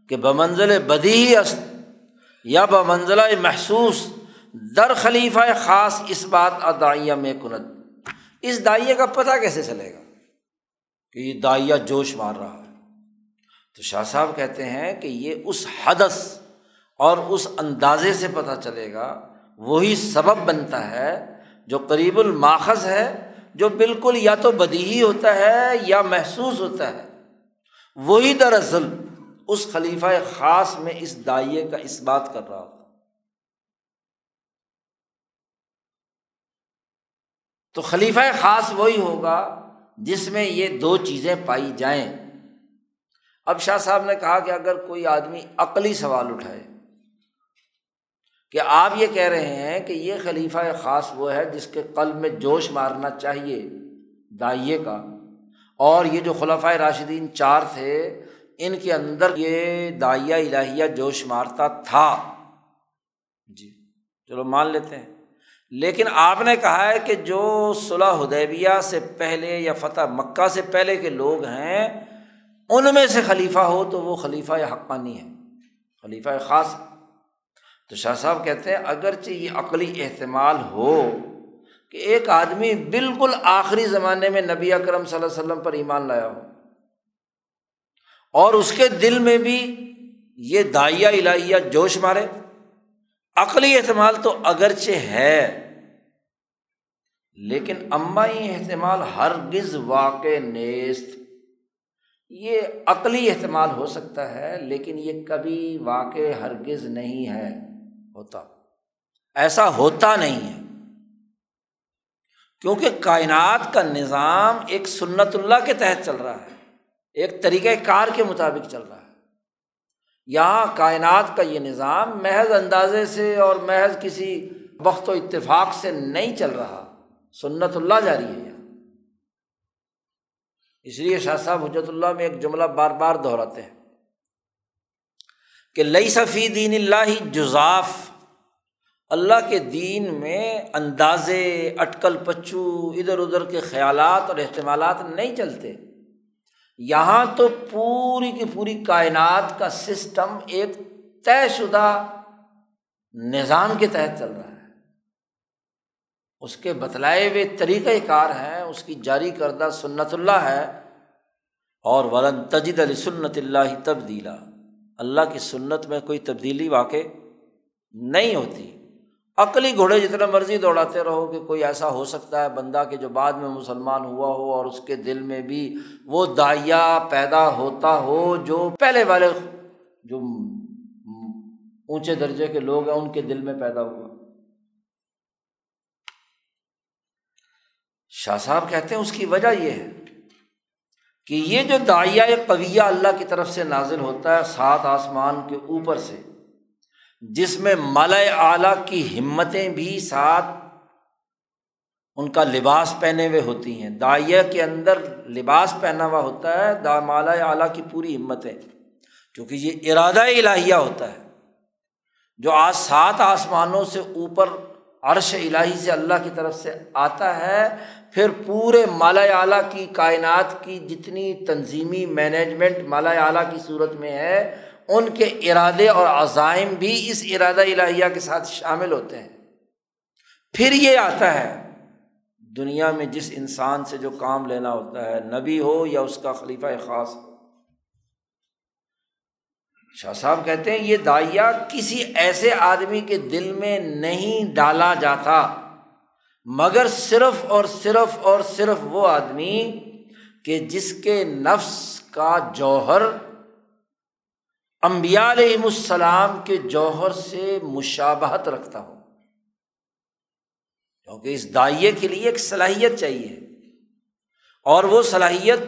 Speaker 1: کہ بمنزل بدی ہی است، یا بمنزلہ محسوس، در خلیفہ خاص اس بات ادائیہ میں کنت اس دائیا کا پتہ کیسے چلے گا؟ کہ یہ دائیا جوش مار رہا ہے۔ تو شاہ صاحب کہتے ہیں کہ یہ اس حدث اور اس اندازے سے پتہ چلے گا، وہی سبب بنتا ہے جو قریب الماخذ ہے جو بالکل یا تو بدیہی ہوتا ہے یا محسوس ہوتا ہے۔ وہی دراصل اس خلیفہ خاص میں اس دائیں کا اس بات کر رہا تھا تو خلیفہ خاص وہی ہوگا جس میں یہ دو چیزیں پائی جائیں۔ اب شاہ صاحب نے کہا کہ اگر کوئی آدمی عقلی سوال اٹھائے کہ آپ یہ کہہ رہے ہیں کہ یہ خلیفہ خاص وہ ہے جس کے قلب میں جوش مارنا چاہیے دائیں کا۔ اور یہ جو خلفۂ راشدین چار تھے، ان کے اندر یہ دائیا الہیہ جوش مارتا تھا۔ جی چلو مان لیتے ہیں۔ لیکن آپ نے کہا ہے کہ جو صلاح حدیبیہ سے پہلے یا فتح مکہ سے پہلے کے لوگ ہیں، ان میں سے خلیفہ ہو تو وہ خلیفہ یا حقانی ہے۔ خلیفہ خاص تو شاہ صاحب کہتے ہیں، اگرچہ یہ عقلی احتمال ہو کہ ایک آدمی بالکل آخری زمانے میں نبی اکرم صلی اللہ علیہ وسلم پر ایمان لایا ہو، اور اس کے دل میں بھی یہ دائیا الہیہ جوش مارے۔ عقلی احتمال تو اگرچہ ہے، لیکن امائی احتمال ہرگز واقع نیست۔ یہ عقلی احتمال ہو سکتا ہے، لیکن یہ کبھی واقع ہرگز نہیں ہے۔ ہوتا۔ ایسا ہوتا نہیں ہے۔ کیونکہ کائنات کا نظام ایک سنت اللہ کے تحت چل رہا ہے۔ ایک طریقۂ کار کے مطابق چل رہا ہے۔ یہاں کائنات کا یہ نظام محض اندازے سے اور محض کسی وقت و اتفاق سے نہیں چل رہا۔ سنت اللہ جاری ہے۔ اس لیے شاہ صاحب حجرت اللہ میں ایک جملہ بار بار دہراتے ہیں۔ کہ لئی صفی دین اللہ جزاف۔ اللہ کے دین میں اندازے، اٹکل پچو ادھر ادھر کے خیالات اور احتمالات نہیں چلتے۔ یہاں تو پوری کی پوری کائنات کا سسٹم ایک طے شدہ نظام کے تحت چل رہا ہے۔ اس کے بتلائے ہوئے طریقۂ کار ہیں، اس کی جاری کردہ سنت اللہ ہے اور ولن تجد علی سنت اللہ تبدیلا۔ اللہ کی سنت میں کوئی تبدیلی واقع نہیں ہوتی۔ عقلی گھوڑے جتنا مرضی دوڑاتے رہو کہ کوئی ایسا ہو سکتا ہے بندہ کہ جو بعد میں مسلمان ہوا ہو اور اس کے دل میں بھی وہ دائیا پیدا ہوتا ہو جو پہلے والے جو اونچے درجے کے لوگ ہیں، ان کے دل میں پیدا ہوا۔ شاہ صاحب کہتے ہیں اس کی وجہ یہ ہے کہ یہ جو دائیا قویہ اللہ کی طرف سے نازل ہوتا ہے سات آسمان کے اوپر سے، جس میں مالا اعلیٰ کی ہمتیں بھی ساتھ ان کا لباس پہنے ہوئے ہوتی ہیں۔ دائیا کے اندر لباس پہنا ہوا ہوتا ہے، دا مالا اعلیٰ کی پوری ہمتیں۔ کیونکہ یہ ارادہ الہیہ ہوتا ہے۔ جو آج سات آسمانوں سے اوپر عرش الہی سے اللہ کی طرف سے آتا ہے، پھر پورے مالا اعلیٰ کی کائنات کی جتنی تنظیمی مینجمنٹ مالا اعلیٰ کی صورت میں ہے، ان کے ارادے اور عزائم بھی اس ارادہ الہیہ کے ساتھ شامل ہوتے ہیں۔ پھر یہ آتا ہے، دنیا میں جس انسان سے جو کام لینا ہوتا ہے، نبی ہو یا اس کا خلیفہ خاص ہو۔ شاہ صاحب کہتے ہیں، یہ دائیا کسی ایسے آدمی کے دل میں نہیں ڈالا جاتا، مگر صرف اور صرف اور صرف وہ آدمی کہ جس کے نفس کا جوہر امبیا علیہم السلام کے جوہر سے مشابہت رکھتا ہو۔ کیونکہ اس دائیں کے لیے ایک صلاحیت چاہیے اور وہ صلاحیت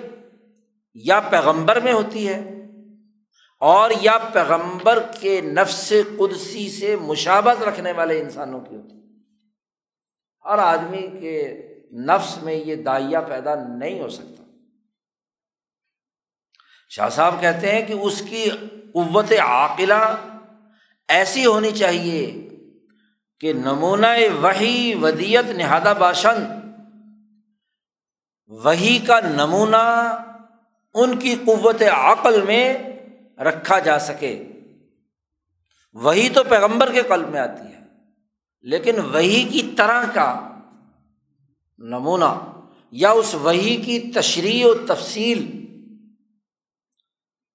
Speaker 1: یا پیغمبر میں ہوتی ہے۔ اور یا پیغمبر کے نفس قدسی سے مشابت رکھنے والے انسانوں کی ہوتی ہر آدمی کے نفس میں یہ دائیا پیدا نہیں ہو سکتا۔ شاہ صاحب کہتے ہیں کہ اس کی قوت عاقلہ ایسی ہونی چاہیے کہ نمونہ وہی ودیت نہادہ باشند وہی کا نمونہ ان کی قوت عقل میں رکھا جا سکے۔ وہی تو پیغمبر کے قلب میں آتی ہے۔ لیکن وہی کی طرح کا نمونہ یا اس وہی کی تشریح و تفصیل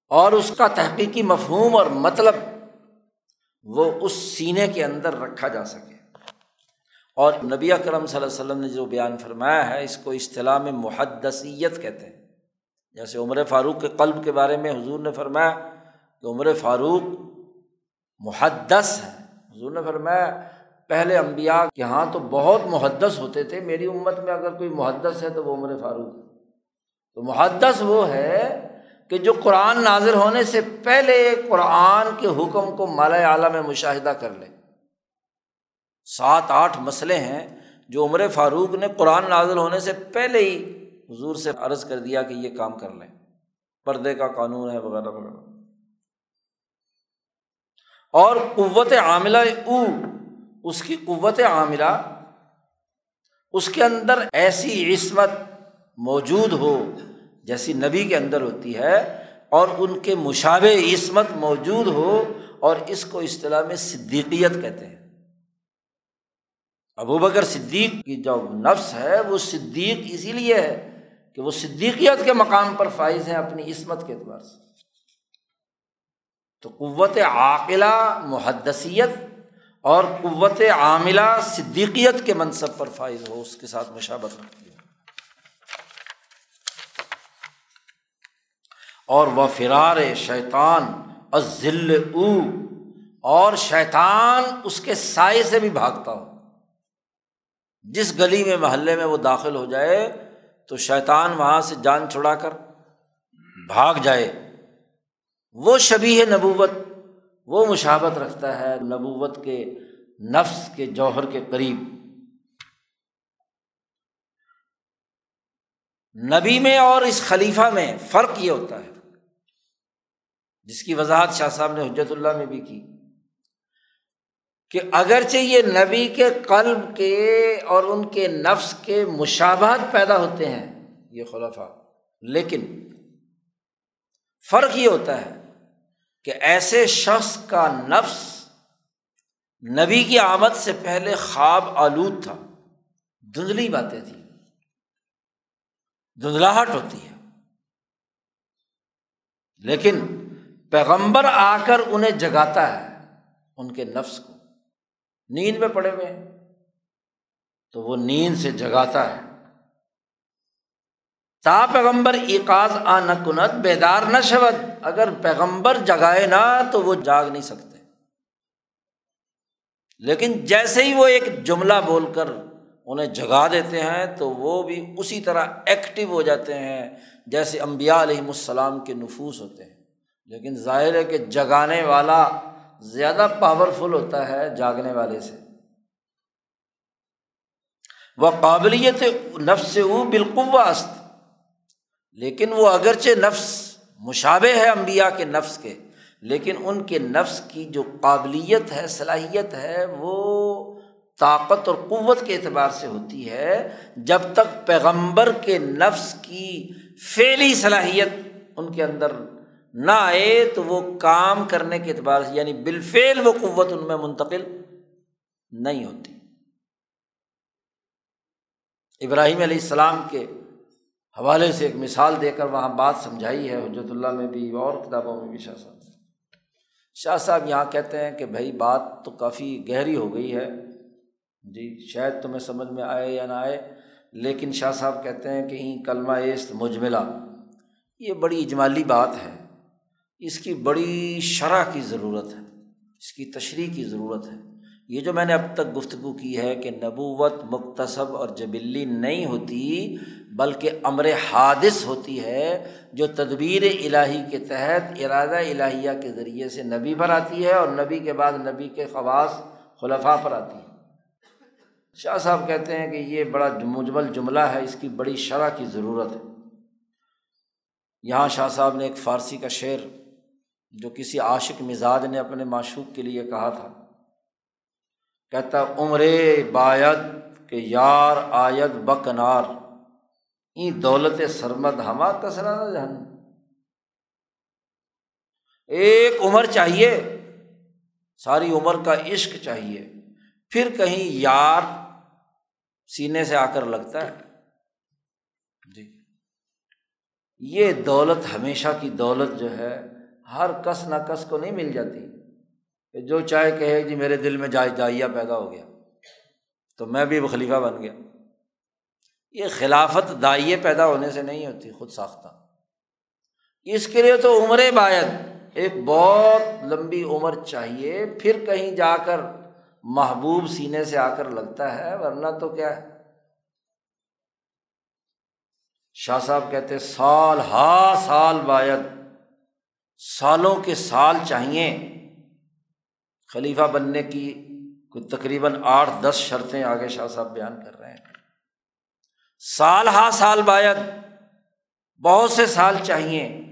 Speaker 1: اور اس کا تحقیقی مفہوم اور مطلب وہ اس سینے کے اندر رکھا جا سکے۔ اور نبی اکرم صلی اللہ علیہ وسلم نے جو بیان فرمایا ہے، اس کو اصطلاح میں محدثیت کہتے ہیں۔ جیسے عمر فاروق کے قلب کے بارے میں حضور نے فرمایا کہ عمر فاروق محدث ہے حضور نے فرمایا، پہلے امبیا کے یہاں تو بہت محدث ہوتے تھے، میری امت میں اگر کوئی محدث ہے تو وہ عمر فاروق تو محدث وہ ہے کہ جو قرآن نازر ہونے سے پہلے قرآن کے حکم کو مالا اعلیٰ میں مشاہدہ کر لے۔ سات آٹھ مسئلے ہیں جو عمر فاروق نے قرآن نازل ہونے سے پہلے ہی حضور سے عرض کر دیا کہ یہ کام کر لیں۔ پردے کا قانون ہے، وغیرہ وغیرہ۔ اور قوت عاملہ او، اس کی قوت عاملہ، اس کے اندر ایسی عصمت موجود ہو جیسی نبی کے اندر ہوتی ہے اور ان کے مشابہ عصمت موجود ہو اور اس کو اصطلاح میں صدیقیت کہتے ہیں۔ ابو بکر صدیق کی جو نفس ہے وہ صدیق اسی لیے ہے کہ وہ صدیقیت کے مقام پر فائز ہیں اپنی عصمت کے اعتبار سے۔ تو قوت عاقلہ محدثیت اور قوت عاملہ صدیقیت کے منصب پر فائز ہو، اس کے ساتھ مشابت رکھتی ہے اور وہ فرار شیطان ازل او، اور شیطان اس کے سائے سے بھی بھاگتا ہو۔ جس گلی میں، محلے میں وہ داخل ہو جائے تو شیطان وہاں سے جان چھڑا کر بھاگ جائے۔ وہ شبی ہے نبوت، وہ مشابت رکھتا ہے نبوت کے نفس کے جوہر کے قریب۔ نبی میں اور اس خلیفہ میں فرق یہ ہوتا ہے، جس کی وضاحت شاہ صاحب نے حجرت اللہ میں بھی کی، کہ اگرچہ یہ نبی کے قلب کے اور ان کے نفس کے مشابہت پیدا ہوتے ہیں، یہ خلفا لیکن فرق یہ ہوتا ہے کہ ایسے شخص کا نفس نبی کی آمد سے پہلے خواب آلود تھا۔ دھندلی باتیں تھیں۔ دھندلاہٹ ہوتی ہے۔ لیکن پیغمبر آ کر انہیں جگاتا ہے ان کے نفس کو۔ نیند میں پڑے ہوئے ہیں۔ تو وہ نیند سے جگاتا ہے۔ تا پیغمبر ایکاز آ نہ کنت، بیدار نہ شبد اگر پیغمبر جگائے نہ تو وہ جاگ نہیں سکتے۔ لیکن جیسے ہی وہ ایک جملہ بول کر انہیں جگا دیتے ہیں تو وہ بھی اسی طرح ایکٹیو ہو جاتے ہیں، جیسے امبیا علیہم السلام کے نفوس ہوتے ہیں۔ لیکن ظاہر ہے کہ جگانے والا زیادہ پاورفل ہوتا ہے جاگنے والے سے۔ وہ قابلیت نفس سے وہ بالقوا است۔ لیکن وہ اگرچہ نفس مشابے ہے امبیا کے نفس کے، لیکن ان کے نفس کی جو قابلیت ہے، صلاحیت ہے، وہ طاقت اور قوت کے اعتبار سے ہوتی ہے جب تک پیغمبر کے نفس کی فعلی صلاحیت ان کے اندر نہ آئے تو وہ کام کرنے کے اعتبار سے یعنی بالفعل وہ قوت ان میں منتقل نہیں ہوتی۔ ابراہیم علیہ السلام کے حوالے سے ایک مثال دے کر وہاں بات سمجھائی ہے حجرت اللہ میں بھی اور کتابوں میں بھی شاہ صاحب۔ شاہ صاحب یہاں کہتے ہیں کہ بھائی بات تو کافی گہری ہو گئی ہے۔ جی شاید تمہیں سمجھ میں آئے یا نہ آئے، لیکن شاہ صاحب کہتے ہیں کہ کلمہ ایست مجملہ۔ یہ بڑی اجمالی بات ہے۔ اس کی بڑی شرح کی ضرورت ہے۔ اس کی تشریح کی ضرورت ہے۔ یہ جو میں نے اب تک گفتگو کی ہے کہ نبوت مختصب اور جبلی نہیں ہوتی بلکہ امر حادث ہوتی ہے جو تدبیر الہی کے تحت ارادہ الہیہ کے ذریعے سے نبی پر آتی ہے اور نبی کے بعد نبی کے خواص خلفاء پر آتی ہے۔ شاہ صاحب کہتے ہیں کہ یہ بڑا مجمل جملہ ہے، اس کی بڑی شرح کی ضرورت ہے۔ یہاں شاہ صاحب نے ایک فارسی کا شعر جو کسی عاشق مزاج نے اپنے معشوق کے لیے کہا تھا۔ کہتا عمر باید کہ یار آید بکنار۔ این دولت سرمد ہما کسرا جہن۔ ایک عمر چاہیے، ساری عمر کا عشق چاہیے۔ پھر کہیں یار سینے سے آ کر لگتا ہے۔ جی۔ یہ دولت ہمیشہ کی دولت جو ہے، ہر کس نہ کس کو نہیں مل جاتی۔ کہ جو چاہے کہے جی میرے دل میں جائے جائیا پیدا ہو گیا۔ تو میں بھی خلیفہ بن گیا۔ یہ خلافت دائیں پیدا ہونے سے نہیں ہوتی، خود ساختہ۔ اس کے لیے تو عمر باید، ایک بہت لمبی عمر چاہیے۔ پھر کہیں جا کر محبوب سینے سے آ کر لگتا ہے، ورنہ تو کیا ہے؟ شاہ صاحب کہتے سال ہا سال باید، سالوں کے سال چاہیے۔ خلیفہ بننے کی کوئی تقریباً آٹھ دس شرطیں آگے شاہ صاحب بیان کر رہے ہیں۔ سال ہا سال باید، بہت سے سال چاہیے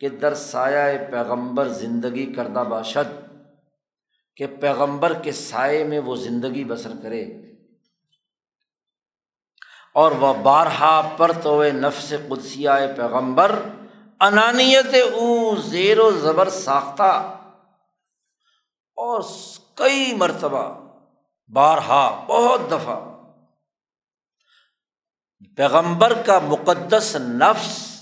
Speaker 1: کہ در سایہ پیغمبر زندگی کردہ باشد، کہ پیغمبر کے سائے میں وہ زندگی بسر کرے۔ اور وہ بارہا پر تو نفس قدسیہ پیغمبر، انانیت او زیر و زبر ساختہ۔ اور کئی مرتبہ بارہا، بہت دفعہ پیغمبر کا مقدس نفس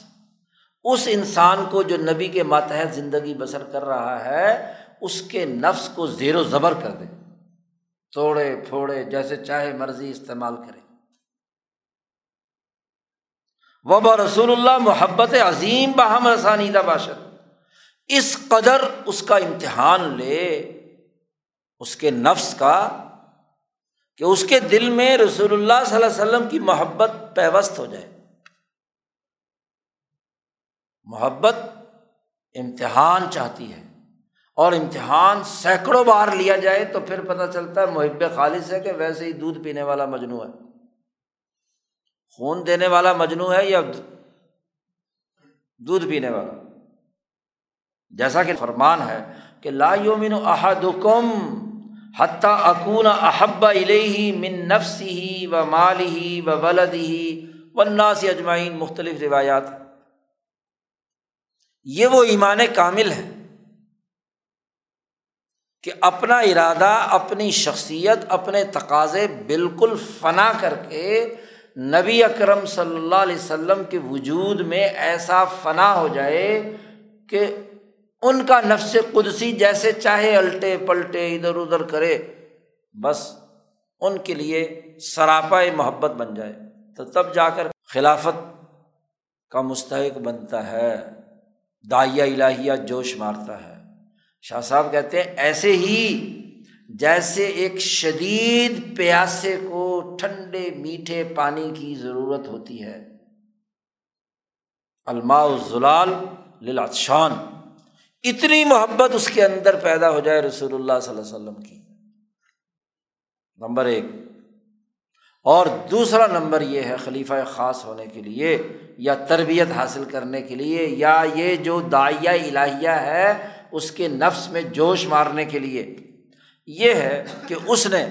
Speaker 1: اس انسان کو جو نبی کے ماتحت زندگی بسر کر رہا ہے، اس کے نفس کو زیر و زبر کر دے۔ توڑے، پھوڑے، جیسے چاہے مرضی استعمال کرے۔ وبا رسول اللہ محبت عظیم بہم رسانیدہ باشد۔ اس قدر اس کا امتحان لے، اس کے نفس کا کہ اس کے دل میں رسول اللہ صلی اللہ علیہ وسلم کی محبت پیوست ہو جائے۔ محبت امتحان چاہتی ہے۔ اور امتحان سینکڑوں بار لیا جائے تو پھر پتہ چلتا ہے محب خالص ہے کہ ویسے ہی دودھ پینے والا مجنو ہے۔ خون دینے والا مجنو ہے یا دودھ پینے والا؟ جیسا کہ فرمان ہے کہ لا یومن احدکم حتیٰ اکون احب الہی من نفس ہی و مال ہی و ولد ہی و ناس اجمعین مختلف روایات یہ وہ ایمان کامل ہے کہ اپنا ارادہ، اپنی شخصیت، اپنے تقاضے بالکل فنا کر کے نبی اکرم صلی اللہ علیہ وسلم کے وجود میں ایسا فنا ہو جائے کہ ان کا نفس قدسی جیسے چاہے الٹے پلٹے ادھر ادھر کرے، بس ان کے لیے سراپا محبت بن جائے۔ تو تب جا کر خلافت کا مستحق بنتا ہے دائیا الہیہ جوش مارتا ہے۔ شاہ صاحب کہتے ہیں، ایسے ہی جیسے ایک شدید پیاسے کو ٹھنڈے میٹھے پانی کی ضرورت ہوتی ہے۔ الماء الزلال للعطشان۔ اتنی محبت اس کے اندر پیدا ہو جائے رسول اللہ صلی اللہ علیہ وسلم کی۔ نمبر ایک۔ اور دوسرا نمبر یہ ہے خلیفہ خاص ہونے کے لیے یا تربیت حاصل کرنے کے لیے یا یہ جو دائیا الہیہ ہے اس کے نفس میں جوش مارنے کے لیے۔ یہ ہے کہ اس نے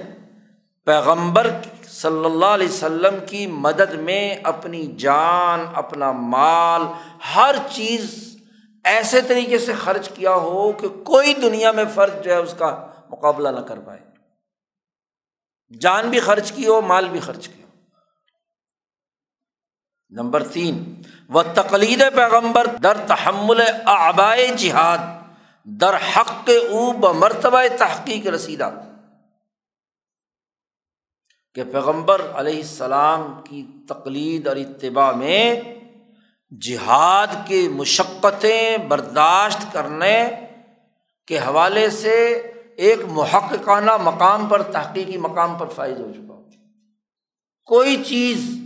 Speaker 1: پیغمبر صلی اللہ علیہ وسلم کی مدد میں اپنی جان، اپنا مال، ہر چیز ایسے طریقے سے خرچ کیا ہو کہ کوئی دنیا میں فرض جو ہے اس کا مقابلہ نہ کر پائے۔ جان بھی خرچ کی ہو، مال بھی خرچ کیا نمبر تین وہ تقلید پیغمبر، در تحمل آبائے جہاد، در حق او مرتبہ تحقیق رسیدہ۔ کہ پیغمبر علیہ السلام کی تقلید اور اتباع میں جہاد کی مشقتیں برداشت کرنے کے حوالے سے ایک محققانہ مقام پر، تحقیقی مقام پر فائز ہو چکا ہو کوئی چیز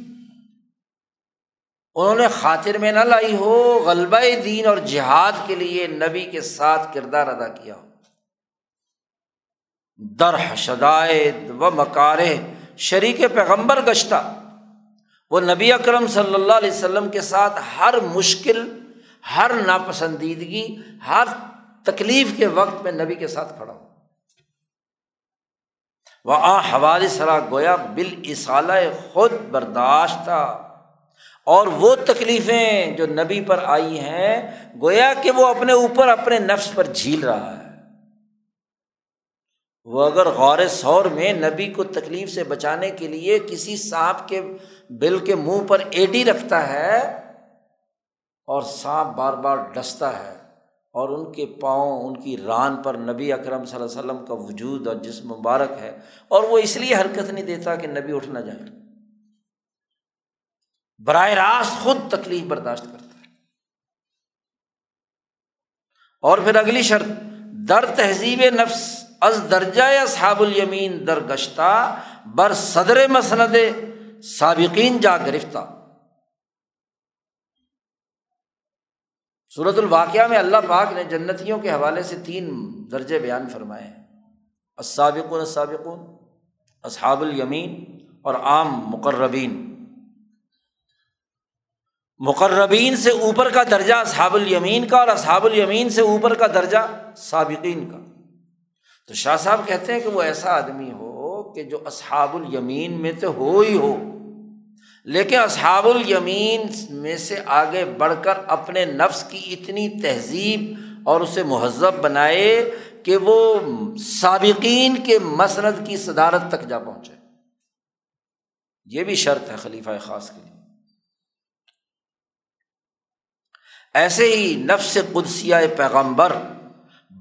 Speaker 1: انہوں نے خاطر میں نہ لائی ہو، غلبہ دین اور جہاد کے لیے نبی کے ساتھ کردار ادا کیا ہو۔ در شدائد و مکارے شریک پیغمبر گشتہ۔ وہ نبی اکرم صلی اللہ علیہ وسلم کے ساتھ ہر مشکل، ہر ناپسندیدگی، ہر تکلیف کے وقت میں نبی کے ساتھ کھڑا ہوں۔ وہ آ حوالے سرا گویا بال اصالہ خود برداشت تھا اور وہ تکلیفیں جو نبی پر آئی ہیں، گویا کہ وہ اپنے اوپر اپنے نفس پر جھیل رہا ہے۔ وہ اگر غور سور میں نبی کو تکلیف سے بچانے کے لیے کسی سانپ کے بل کے منہ پر ایڈی رکھتا ہے اور سانپ بار بار ڈستا ہے اور ان کے پاؤں، ان کی ران پر نبی اکرم صلی اللہ علیہ وسلم کا وجود اور جسم مبارک ہے اور وہ اس لیے حرکت نہیں دیتا کہ نبی اٹھ نہ جائے۔ براہ راست خود تکلیف برداشت کرتا ہے۔ اور پھر اگلی شرط، در تہذیب نفس از درجہ صحاب الیمین در گشتہ بر صدر مسند سابقین جا گرفتہ۔ صورت الواقعہ میں اللہ پاک نے جنتیوں کے حوالے سے تین درجے بیان فرمائے ہیں۔ السابقون السابقون، اصحاب الیمین اور عام مقربین۔ مقربین سے اوپر کا درجہ اصحاب الیمین کا اور اصحاب الیمین سے اوپر کا درجہ سابقین کا۔ تو شاہ صاحب کہتے ہیں کہ وہ ایسا آدمی ہو کہ جو اصحاب الیمین میں تو ہو ہی ہو، لیکن اصحاب الیمین میں سے آگے بڑھ کر اپنے نفس کی اتنی تہذیب اور اسے مہذب بنائے کہ وہ سابقین کے مسند کی صدارت تک جا پہنچے۔ یہ بھی شرط ہے خلیفہ خاص کے لیے۔ ایسے ہی نفس قدسیہ پیغمبر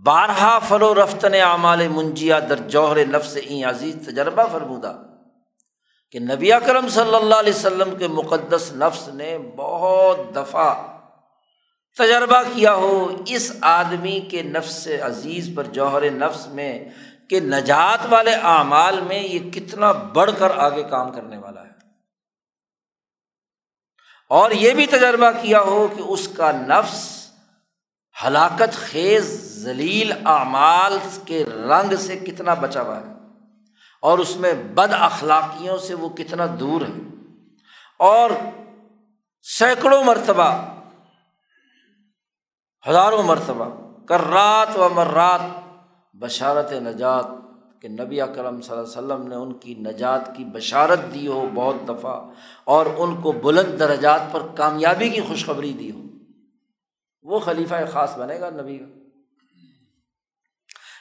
Speaker 1: بارہا فلو رفتن اعمال منجیا در جوہر نفس این عزیز تجربہ فرمودہ کہ نبی اکرم صلی اللہ علیہ وسلم کے مقدس نفس نے بہت دفعہ تجربہ کیا ہو اس آدمی کے نفس عزیز پر جوہر نفس میں کہ نجات والے اعمال میں یہ کتنا بڑھ کر آگے کام کرنے والا ہے۔ اور یہ بھی تجربہ کیا ہو کہ اس کا نفس ہلاکت خیز ذلیل اعمال کے رنگ سے کتنا بچا ہوا ہے اور اس میں بد اخلاقیوں سے وہ کتنا دور ہے اور سینکڑوں مرتبہ، ہزاروں مرتبہ کر رات و مرات بشارت نجات کہ نبی اکرم صلی اللہ علیہ وسلم نے ان کی نجات کی بشارت دی ہو بہت دفعہ اور ان کو بلند درجات پر کامیابی کی خوشخبری دی ہو۔ وہ خلیفہ خاص بنے گا نبی کا۔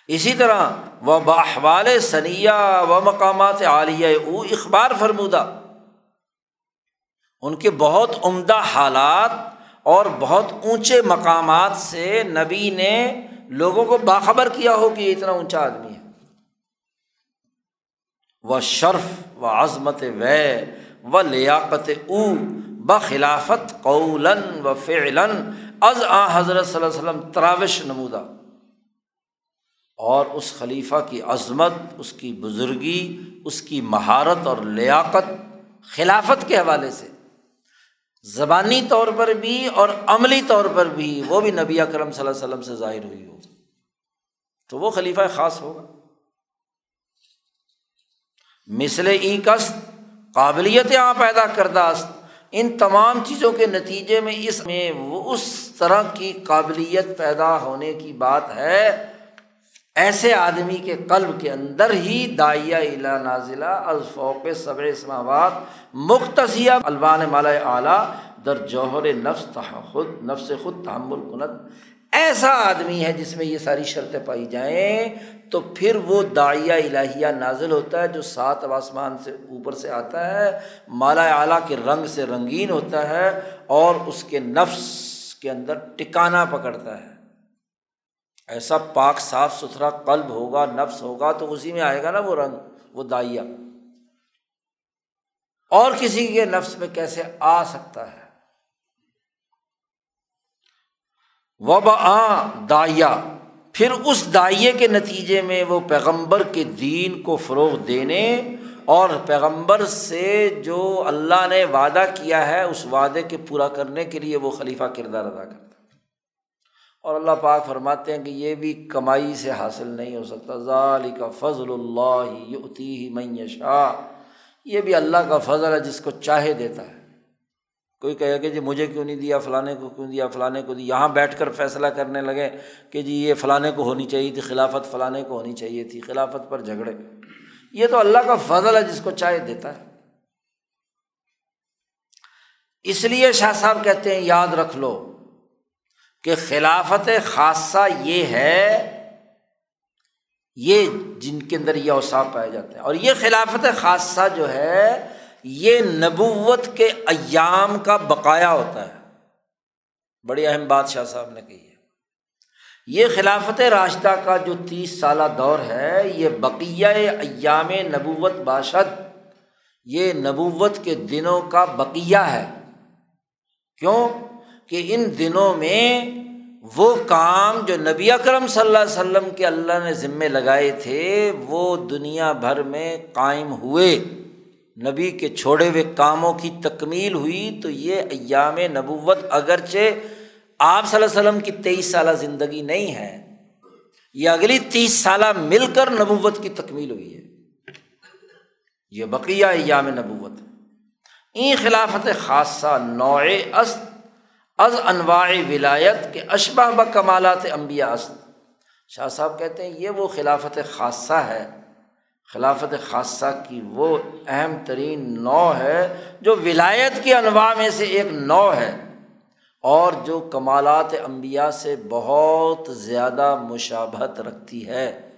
Speaker 1: اسی طرح وہ باحوال سنیہ و مقامات عالیہ او اخبار فرمودہ۔ ان کے بہت عمدہ حالات اور بہت اونچے مقامات سے نبی نے لوگوں کو باخبر کیا ہو کہ یہ اتنا اونچا آدمی ہے۔ و شرف و عظمت وے و لیاقت او بخلافت قولن و فعلن از آ حضرت صلی اللہ علیہ وسلم تراوش نمودہ۔ اور اس خلیفہ کی عظمت، اس کی بزرگی، اس کی مہارت اور لیاقت خلافت کے حوالے سے۔ زبانی طور پر بھی اور عملی طور پر بھی وہ بھی نبی اکرم صلی اللہ علیہ وسلم سے ظاہر ہوئی ہو۔ تو وہ خلیفہ خاص ہوگا۔ مثل ای کست قابلیت یہاں پیدا کردہ است۔ ان تمام چیزوں کے نتیجے میں اس میں وہ اس طرح کی قابلیت پیدا ہونے کی بات ہے۔ ایسے آدمی کے قلب کے اندر ہی دائیا الا نازلہ الفوق صبر اسماوات مختصیہ الوان مالا اعلیٰ در جوہر نفس خود نفس خود تحمل کنت۔ ایسا آدمی ہے جس میں یہ ساری شرطیں پائی جائیں۔ تو پھر وہ دائیا الہیہ نازل ہوتا ہے جو سات آسمان سے اوپر سے آتا ہے، مالا اعلیٰ کے رنگ سے رنگین ہوتا ہے اور اس کے نفس کے اندر ٹکانا پکڑتا ہے۔ ایسا پاک صاف ستھرا قلب ہوگا، نفس ہوگا تو اسی میں آئے گا نا وہ رنگ، وہ دائیا اور کسی کے نفس میں کیسے آ سکتا ہے؟ وب آ دائیا پھر اس دائیں کے نتیجے میں وہ پیغمبر کے دین کو فروغ دینے اور پیغمبر سے جو اللہ نے وعدہ کیا ہے، اس وعدے کے پورا کرنے کے لیے وہ خلیفہ کردار ادا کرتا اور اللہ پاک فرماتے ہیں کہ یہ بھی کمائی سے حاصل نہیں ہو سکتا۔ ظالی کا فضل اللہ یوتی ہی شاہ یہ بھی اللہ کا فضل ہے، جس کو چاہے دیتا ہے۔ کوئی کہے کہ جی مجھے کیوں نہیں دیا فلاں کو کیوں دیا فلاں کو دیا۔ یہاں بیٹھ کر فیصلہ کرنے لگے کہ جی یہ فلاں کو ہونی چاہیے تھی، خلافت فلاں کو ہونی چاہیے تھی، خلافت پر جھگڑے۔ یہ تو اللہ کا فضل ہے، جس کو چاہے دیتا ہے۔ اس لیے شاہ صاحب کہتے ہیں، یاد رکھ لو کہ خلافت خاصہ یہ ہے، یہ جن کے اندر یہ اوساف پائے جاتے ہیں۔ اور یہ خلافت خاصہ جو ہے یہ نبوت کے ایام کا بقایا ہوتا ہے۔ بڑی اہم بات شاہ صاحب نے کہی ہے۔ یہ خلافت راشدہ کا جو تیس سالہ دور ہے، یہ بقیہ ایام نبوت باشد، یہ نبوت کے دنوں کا بقیہ ہے۔ کیوں؟ کہ ان دنوں میں وہ کام جو نبی اکرم صلی اللہ علیہ وسلم کے اللہ نے ذمے لگائے تھے، وہ دنیا بھر میں قائم ہوئے۔ نبی کے چھوڑے ہوئے کاموں کی تکمیل ہوئی تو یہ ایام نبوت اگرچہ آپ صلی اللہ وسلم کی تیئیس سالہ زندگی نہیں ہے، یہ اگلی تیس سالہ مل کر نبوت کی تکمیل ہوئی ہے۔ یہ بقیہ ایام نبوت۔ این خلافت خاصہ نوع است از انواع ولایت کے اشبہ ب کمالات امبیا است۔ شاہ صاحب کہتے ہیں یہ وہ خلافت خاصہ ہے خلافت خاصہ کی وہ اہم ترین نو ہے جو ولایت کی انواع میں سے ایک نو ہے اور جو کمالات انبیاء سے بہت زیادہ مشابہت رکھتی ہے۔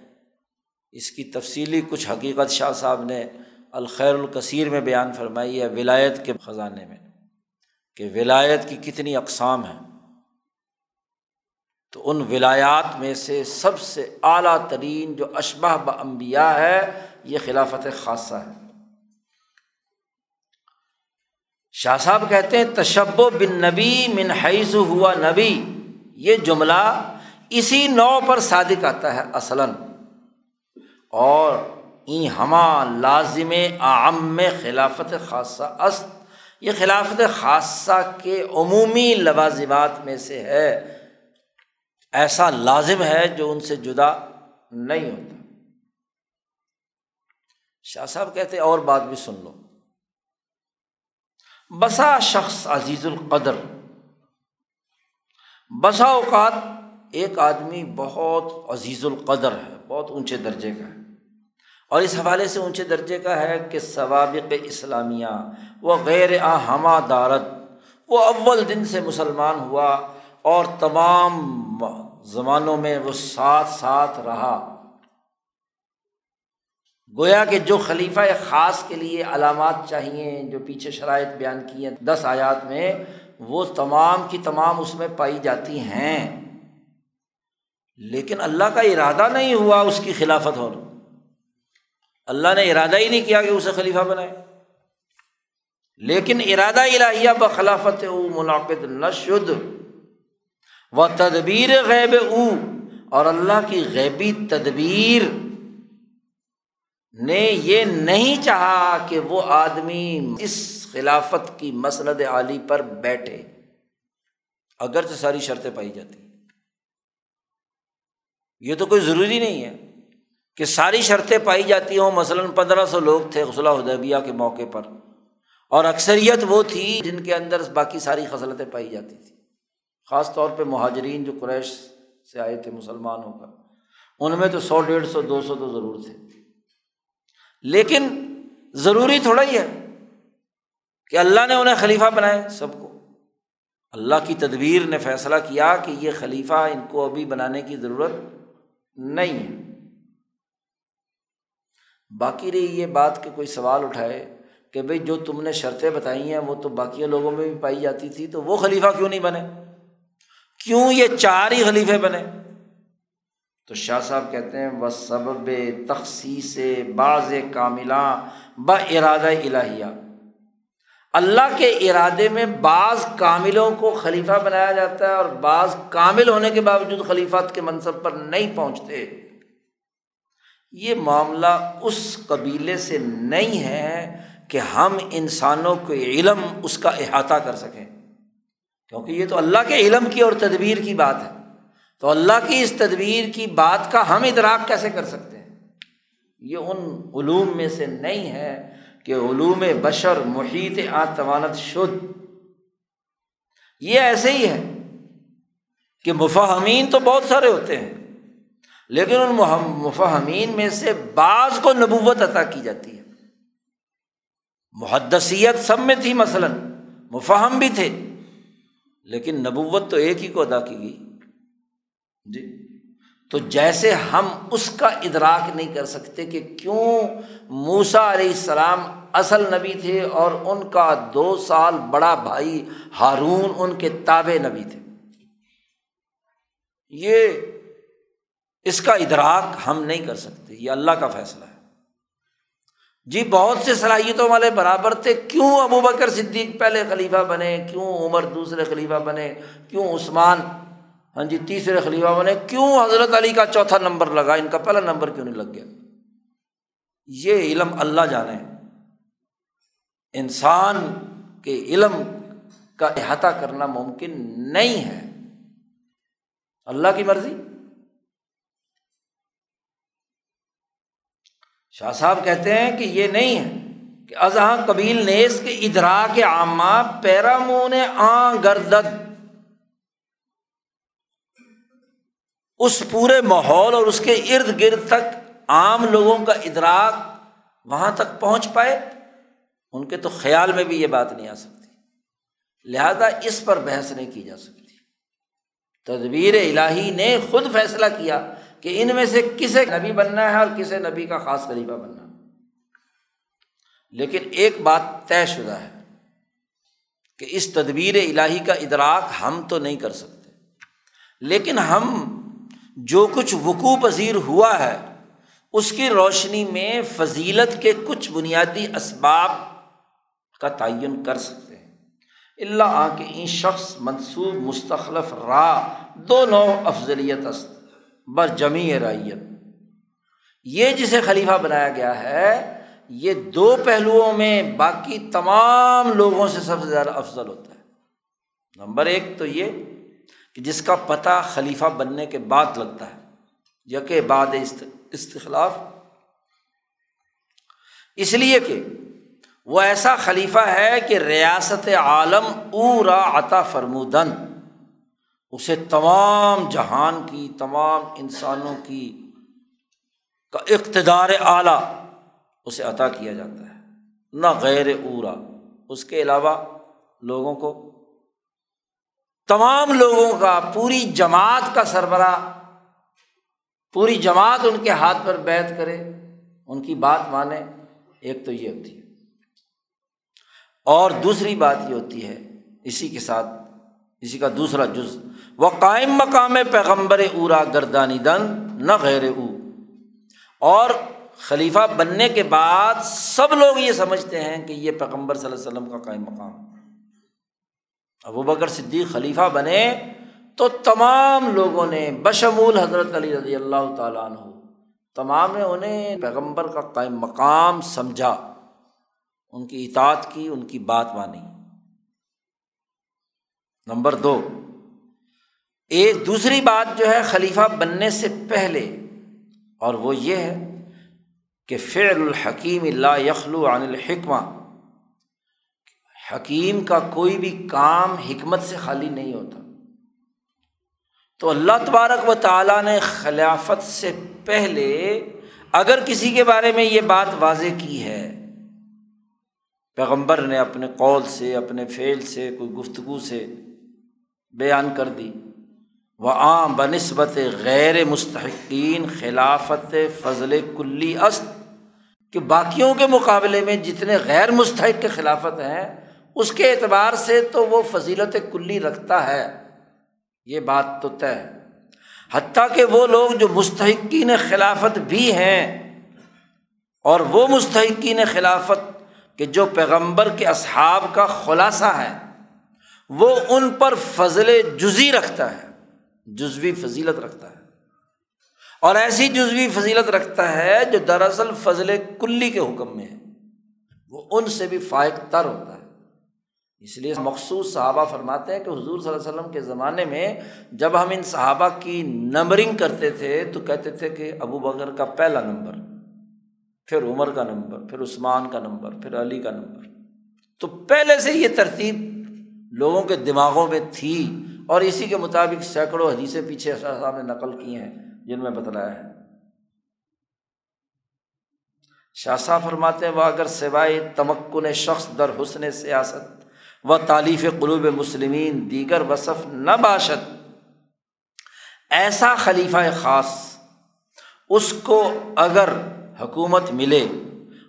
Speaker 1: اس کی تفصیلی کچھ حقیقت شاہ صاحب نے الخیر الکثیر میں بیان فرمائی ہے ولایت کے خزانے میں کہ ولایت کی کتنی اقسام ہیں۔ تو ان ولایات میں سے سب سے اعلیٰ ترین جو اشبہ ب امبیا ہے، یہ خلافت خاصہ ہے۔ شاہ صاحب کہتے ہیں تشب و بن نبی من حیض ہوا نبی۔ یہ جملہ اسی نو پر صادق آتا ہے اصلاً۔ اور این ہما لازم عام خلافت خاصہ است۔ یہ خلافت خاصہ کے عمومی لوازمات میں سے ہے۔ ایسا لازم ہے جو ان سے جدا نہیں ہوتا۔ شاہ صاحب کہتے اور بات بھی سن لو۔ بسا شخص عزیز القدر۔ بسا اوقات ایک آدمی بہت عزیز القدر ہے، بہت اونچے درجے کا ہے۔ اور اس حوالے سے اونچے درجے کا ہے کہ ثوابق اسلامیہ وہ غیر ہما دارت وہ اول دن سے مسلمان ہوا۔ اور تمام زمانوں میں وہ ساتھ ساتھ رہا۔ گویا کہ جو خلیفہ خاص کے لیے علامات چاہیے، جو پیچھے شرائط بیان کی ہیں دس آیات میں، وہ تمام کی تمام اس میں پائی جاتی ہیں۔ لیکن اللہ کا ارادہ نہیں ہوا اس کی خلافت ہو اللہ نے ارادہ ہی نہیں کیا کہ اسے خلیفہ بنائے۔ لیکن ارادہ الہیہ بخلافت او منعقد نہ شد و تدبیر غیب او، اور اللہ کی غیبی تدبیر نے یہ نہیں چاہا کہ وہ آدمی اس خلافت کی مسند عالی پر بیٹھے، اگرچہ ساری شرطیں پائی جاتی۔ یہ تو کوئی ضروری نہیں ہے کہ ساری شرطیں پائی جاتی ہوں۔ مثلاً پندرہ سو لوگ تھے غسلہ ادیبیہ کے موقع پر، اور اکثریت وہ تھی جن کے اندر باقی ساری خصلتیں پائی جاتی تھیں۔ خاص طور پہ مہاجرین جو قریش سے آئے تھے مسلمان ہو کر ان میں تو سو، ڈیڑھ سو، دو سو تو ضرور تھے۔ لیکن ضروری تھوڑا ہی ہے کہ اللہ نے انہیں خلیفہ بنائے سب کو۔ اللہ کی تدبیر نے فیصلہ کیا کہ یہ خلیفہ ان کو ابھی بنانے کی ضرورت نہیں ہے۔ باقی رہی یہ بات کہ کوئی سوال اٹھائے کہ بھائی جو تم نے شرطیں بتائی ہیں وہ تو باقی لوگوں میں بھی پائی جاتی تھی تو وہ خلیفہ کیوں نہیں بنے؟ کیوں یہ چار ہی خلیفے بنے؟ تو شاہ صاحب کہتے ہیں وہ سبب تخصیص بعض کاملہ ب ارادہ الہیہ اللہ کے ارادے میں بعض کاملوں کو خلیفہ بنایا جاتا ہے اور بعض کامل ہونے کے باوجود خلیفات کے منصب پر نہیں پہنچتے۔ یہ معاملہ اس قبیلے سے نہیں ہے کہ ہم انسانوں کو علم اس کا احاطہ کر سکیں۔ کیونکہ یہ تو اللہ کے علم کی اور تدبیر کی بات ہے۔ تو اللہ کی اس تدبیر کی بات کا ہم ادراک کیسے کر سکتے ہیں؟ یہ ان علوم میں سے نہیں ہے کہ علوم بشر، محیط، آتوانت شد یہ ایسے ہی ہے کہ مفہمین تو بہت سارے ہوتے ہیں، لیکن ان مفہمین میں سے بعض کو نبوت عطا کی جاتی ہے۔ محدثیت سب میں تھی مثلاً مفہم بھی تھے۔ لیکن نبوت تو ایک ہی کو ادا کی گئی۔ جی۔ تو جیسے ہم اس کا ادراک نہیں کر سکتے کہ کیوں موسا علیہ السلام اصل نبی تھے اور ان کا دو سال بڑا بھائی ہارون ان کے تابع نبی تھے۔ یہ اس کا ادراک ہم نہیں کر سکتے، یہ اللہ کا فیصلہ ہے۔ جی بہت سے صلاحیتوں والے برابر تھے۔ کیوں ابو بکر صدیق پہلے خلیفہ بنے؟ کیوں عمر دوسرے خلیفہ بنے؟ کیوں عثمان؟ ہاں جی تیسرے خلیفہ بنے؟ کیوں حضرت علی کا چوتھا نمبر لگا؟ ان کا پہلا نمبر کیوں نہیں لگ گیا؟ یہ علم اللہ جانے۔ انسان کے علم کا احاطہ کرنا ممکن نہیں ہے۔ اللہ کی مرضی؟ شاہ صاحب کہتے ہیں کہ یہ نہیں ہے کہ ازاں قبیل نیز کے ادرا کے عامہ پیرامون آ گردد۔ اس پورے ماحول اور اس کے ارد گرد تک عام لوگوں کا ادراک وہاں تک پہنچ پائے، ان کے تو خیال میں بھی یہ بات نہیں آ سکتی۔ لہذا اس پر بحث نہیں کی جا سکتی۔ تدبیر الہی نے خود فیصلہ کیا۔ کہ ان میں سے کسے نبی بننا ہے اور کسے نبی کا خاص خلیفہ بننا لیکن ایک بات طے شدہ ہے کہ اس تدبیر الہی کا ادراک ہم تو نہیں کر سکتے۔ لیکن ہم جو کچھ وقوع پذیر ہوا ہے، اس کی روشنی میں فضیلت کے کچھ بنیادی اسباب کا تعین کر سکتے ہیں۔ اللہ آ کے ان شخص منصوب، مستخلف را دو نو افضلیت است۔ بس جمی رائیت۔ یہ جسے خلیفہ بنایا گیا ہے، یہ دو پہلوؤں میں باقی تمام لوگوں سے سب سے زیادہ افضل ہوتا ہے۔ نمبر ایک تو یہ کہ جس کا پتہ خلیفہ بننے کے بعد لگتا ہے یک بعد استخلاف۔ اس لیے کہ وہ ایسا خلیفہ ہے کہ ریاست عالم اورا عطا فرمودن۔ اسے تمام جہان کی، تمام انسانوں کی کا اقتدار اعلیٰ اسے عطا کیا جاتا ہے، نہ غیر اورا۔ اس کے علاوہ لوگوں کو، تمام لوگوں کا، پوری جماعت کا سربراہ، پوری جماعت ان کے ہاتھ پر بیت کرے، ان کی بات مانے۔ ایک تو یہ ہوتی ہے۔ اور دوسری بات یہ ہوتی ہے، اسی کے ساتھ، اسی کا دوسرا جز وہ قائم مقام پیغمبر اورا گردانی دن، نہ غیر او۔ اور خلیفہ بننے کے بعد سب لوگ یہ سمجھتے ہیں کہ یہ پیغمبر صلی اللہ علیہ وسلم کا قائم مقام۔ ابو بکر صدیق خلیفہ بنے تو تمام لوگوں نے، بشمول حضرت علی رضی اللہ تعالیٰ عنہ، تمام نے انہیں پیغمبر کا قائم مقام سمجھا۔ ان کی اطاعت کی، ان کی بات مانی۔ نمبر دو ایک دوسری بات جو ہے خلیفہ بننے سے پہلے، اور وہ یہ ہے کہ فعل الحکیم اللہ یخلو عن الحکمہ، حکیم کا کوئی بھی کام حکمت سے خالی نہیں ہوتا۔ تو اللہ تبارک و تعالیٰ نے خلافت سے پہلے اگر کسی کے بارے میں یہ بات واضح کی ہے، پیغمبر نے اپنے قول سے، اپنے فعل سے، کوئی گفتگو سے بیان کر دی۔ وہ عام بہ نسبت غیر مستحقین خلافت فضل کلی است، کہ باقیوں کے مقابلے میں جتنے غیر مستحق کے خلافت ہیں، اس کے اعتبار سے تو وہ فضیلت کلی رکھتا ہے۔ یہ بات تو طے ہے۔ حتیٰ کہ وہ لوگ جو مستحقین خلافت بھی ہیں، اور وہ مستحقین خلافت کہ جو پیغمبر کے اصحاب کا خلاصہ ہے، وہ ان پر فضل جزی رکھتا ہے۔ جزوی فضیلت رکھتا ہے۔ اور ایسی جزوی فضیلت رکھتا ہے جو دراصل فضل کلی کے حکم میں ہے۔ وہ ان سے بھی فائق تر ہوتا ہے۔ اس لیے مخصوص صحابہ فرماتے ہیں کہ حضور صلی اللہ علیہ وسلم کے زمانے میں جب ہم ان صحابہ کی نمبرنگ کرتے تھے تو کہتے تھے کہ ابو بکر کا پہلا نمبر، پھر عمر کا نمبر، پھر عثمان کا نمبر، پھر علی کا نمبر۔ تو پہلے سے یہ ترتیب لوگوں کے دماغوں میں تھی۔ اور اسی کے مطابق سینکڑوں حدیثیں پیچھے صاحب نے نقل کی ہیں، جن میں بتلایا ہے۔ شاہ صاحب فرماتے ہیں، وہ اگر سوائے تمکن شخص در حسن سیاست و تعلیف قلوب مسلمین دیگر وصف نہ باشد، ایسا خلیفہ خاص اس کو اگر حکومت ملے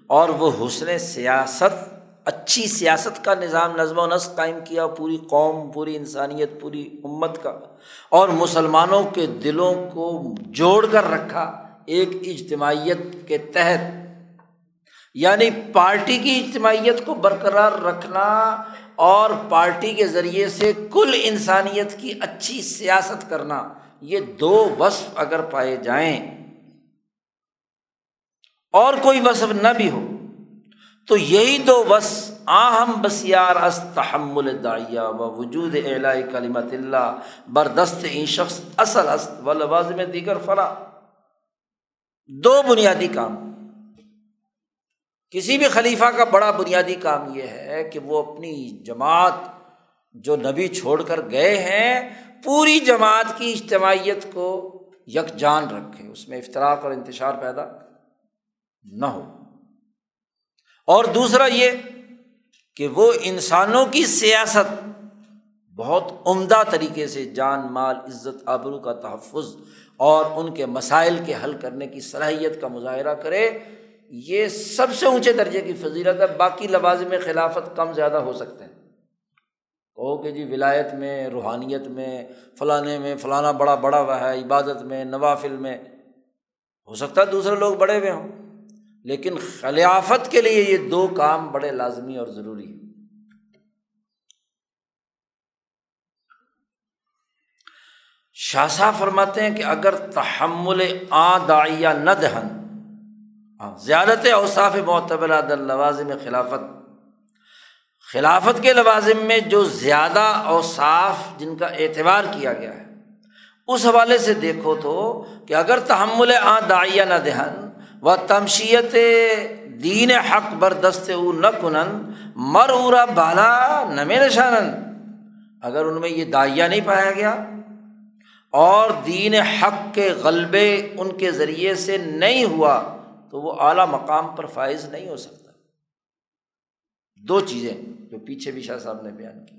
Speaker 1: اور وہ حسن سیاست اچھی سیاست کا نظام نظم و نسق قائم کیا، پوری قوم، پوری انسانیت، پوری امت کا، اور مسلمانوں کے دلوں کو جوڑ کر رکھا ایک اجتماعیت کے تحت۔ یعنی پارٹی کی اجتماعیت کو برقرار رکھنا اور پارٹی کے ذریعے سے کل انسانیت کی اچھی سیاست کرنا، یہ دو وصف اگر پائے جائیں اور کوئی وصف نہ بھی ہو تو یہی دو وس آہم بسیار اس تحمل دائیا و وجود اعلی کلیمت اللہ، بردست این شخص اصل است و لوازم دیگر فرا دو بنیادی کام۔ کسی بھی خلیفہ کا بڑا بنیادی کام یہ ہے کہ وہ اپنی جماعت جو نبی چھوڑ کر گئے ہیں، پوری جماعت کی اجتماعیت کو یکجان رکھے، اس میں افطراک اور انتشار پیدا نہ ہو۔ اور دوسرا یہ کہ وہ انسانوں کی سیاست بہت عمدہ طریقے سے جان، مال، عزت، آبرو کا تحفظ اور ان کے مسائل کے حل کرنے کی صلاحیت کا مظاہرہ کرے، یہ سب سے اونچے درجے کی فضیلت ہے۔ باقی لوازم خلافت کم زیادہ ہو سکتے ہیں۔ کہو کہ جی ولایت میں، روحانیت میں، فلانے میں، فلانا بڑا بڑا ہوا ہے، عبادت میں، نوافل میں، ہو سکتا ہے دوسرے لوگ بڑے ہوئے ہوں۔ لیکن خلافت کے لیے یہ دو کام بڑے لازمی اور ضروری ہیں۔ شاہ صاحب فرماتے ہیں کہ اگر تحمل آ دائیا نہ دہن زیادت اوصاف معتبر لوازم خلافت۔ خلافت کے لوازم میں جو زیادہ اوصاف جن کا اعتبار کیا گیا ہے، اس حوالے سے دیکھو تو کہ اگر تحمل آ دائیا نہ دہن و تمشیت دین حق بردست او نہ کنن مر ارا بالا نم نشانن۔ اگر ان میں یہ دائیا نہیں پایا گیا، اور دین حق کے غلبے ان کے ذریعے سے نہیں ہوا، تو وہ اعلیٰ مقام پر فائز نہیں ہو سکتا۔ دو چیزیں جو پیچھے بھی شاہ صاحب نے بیان کی۔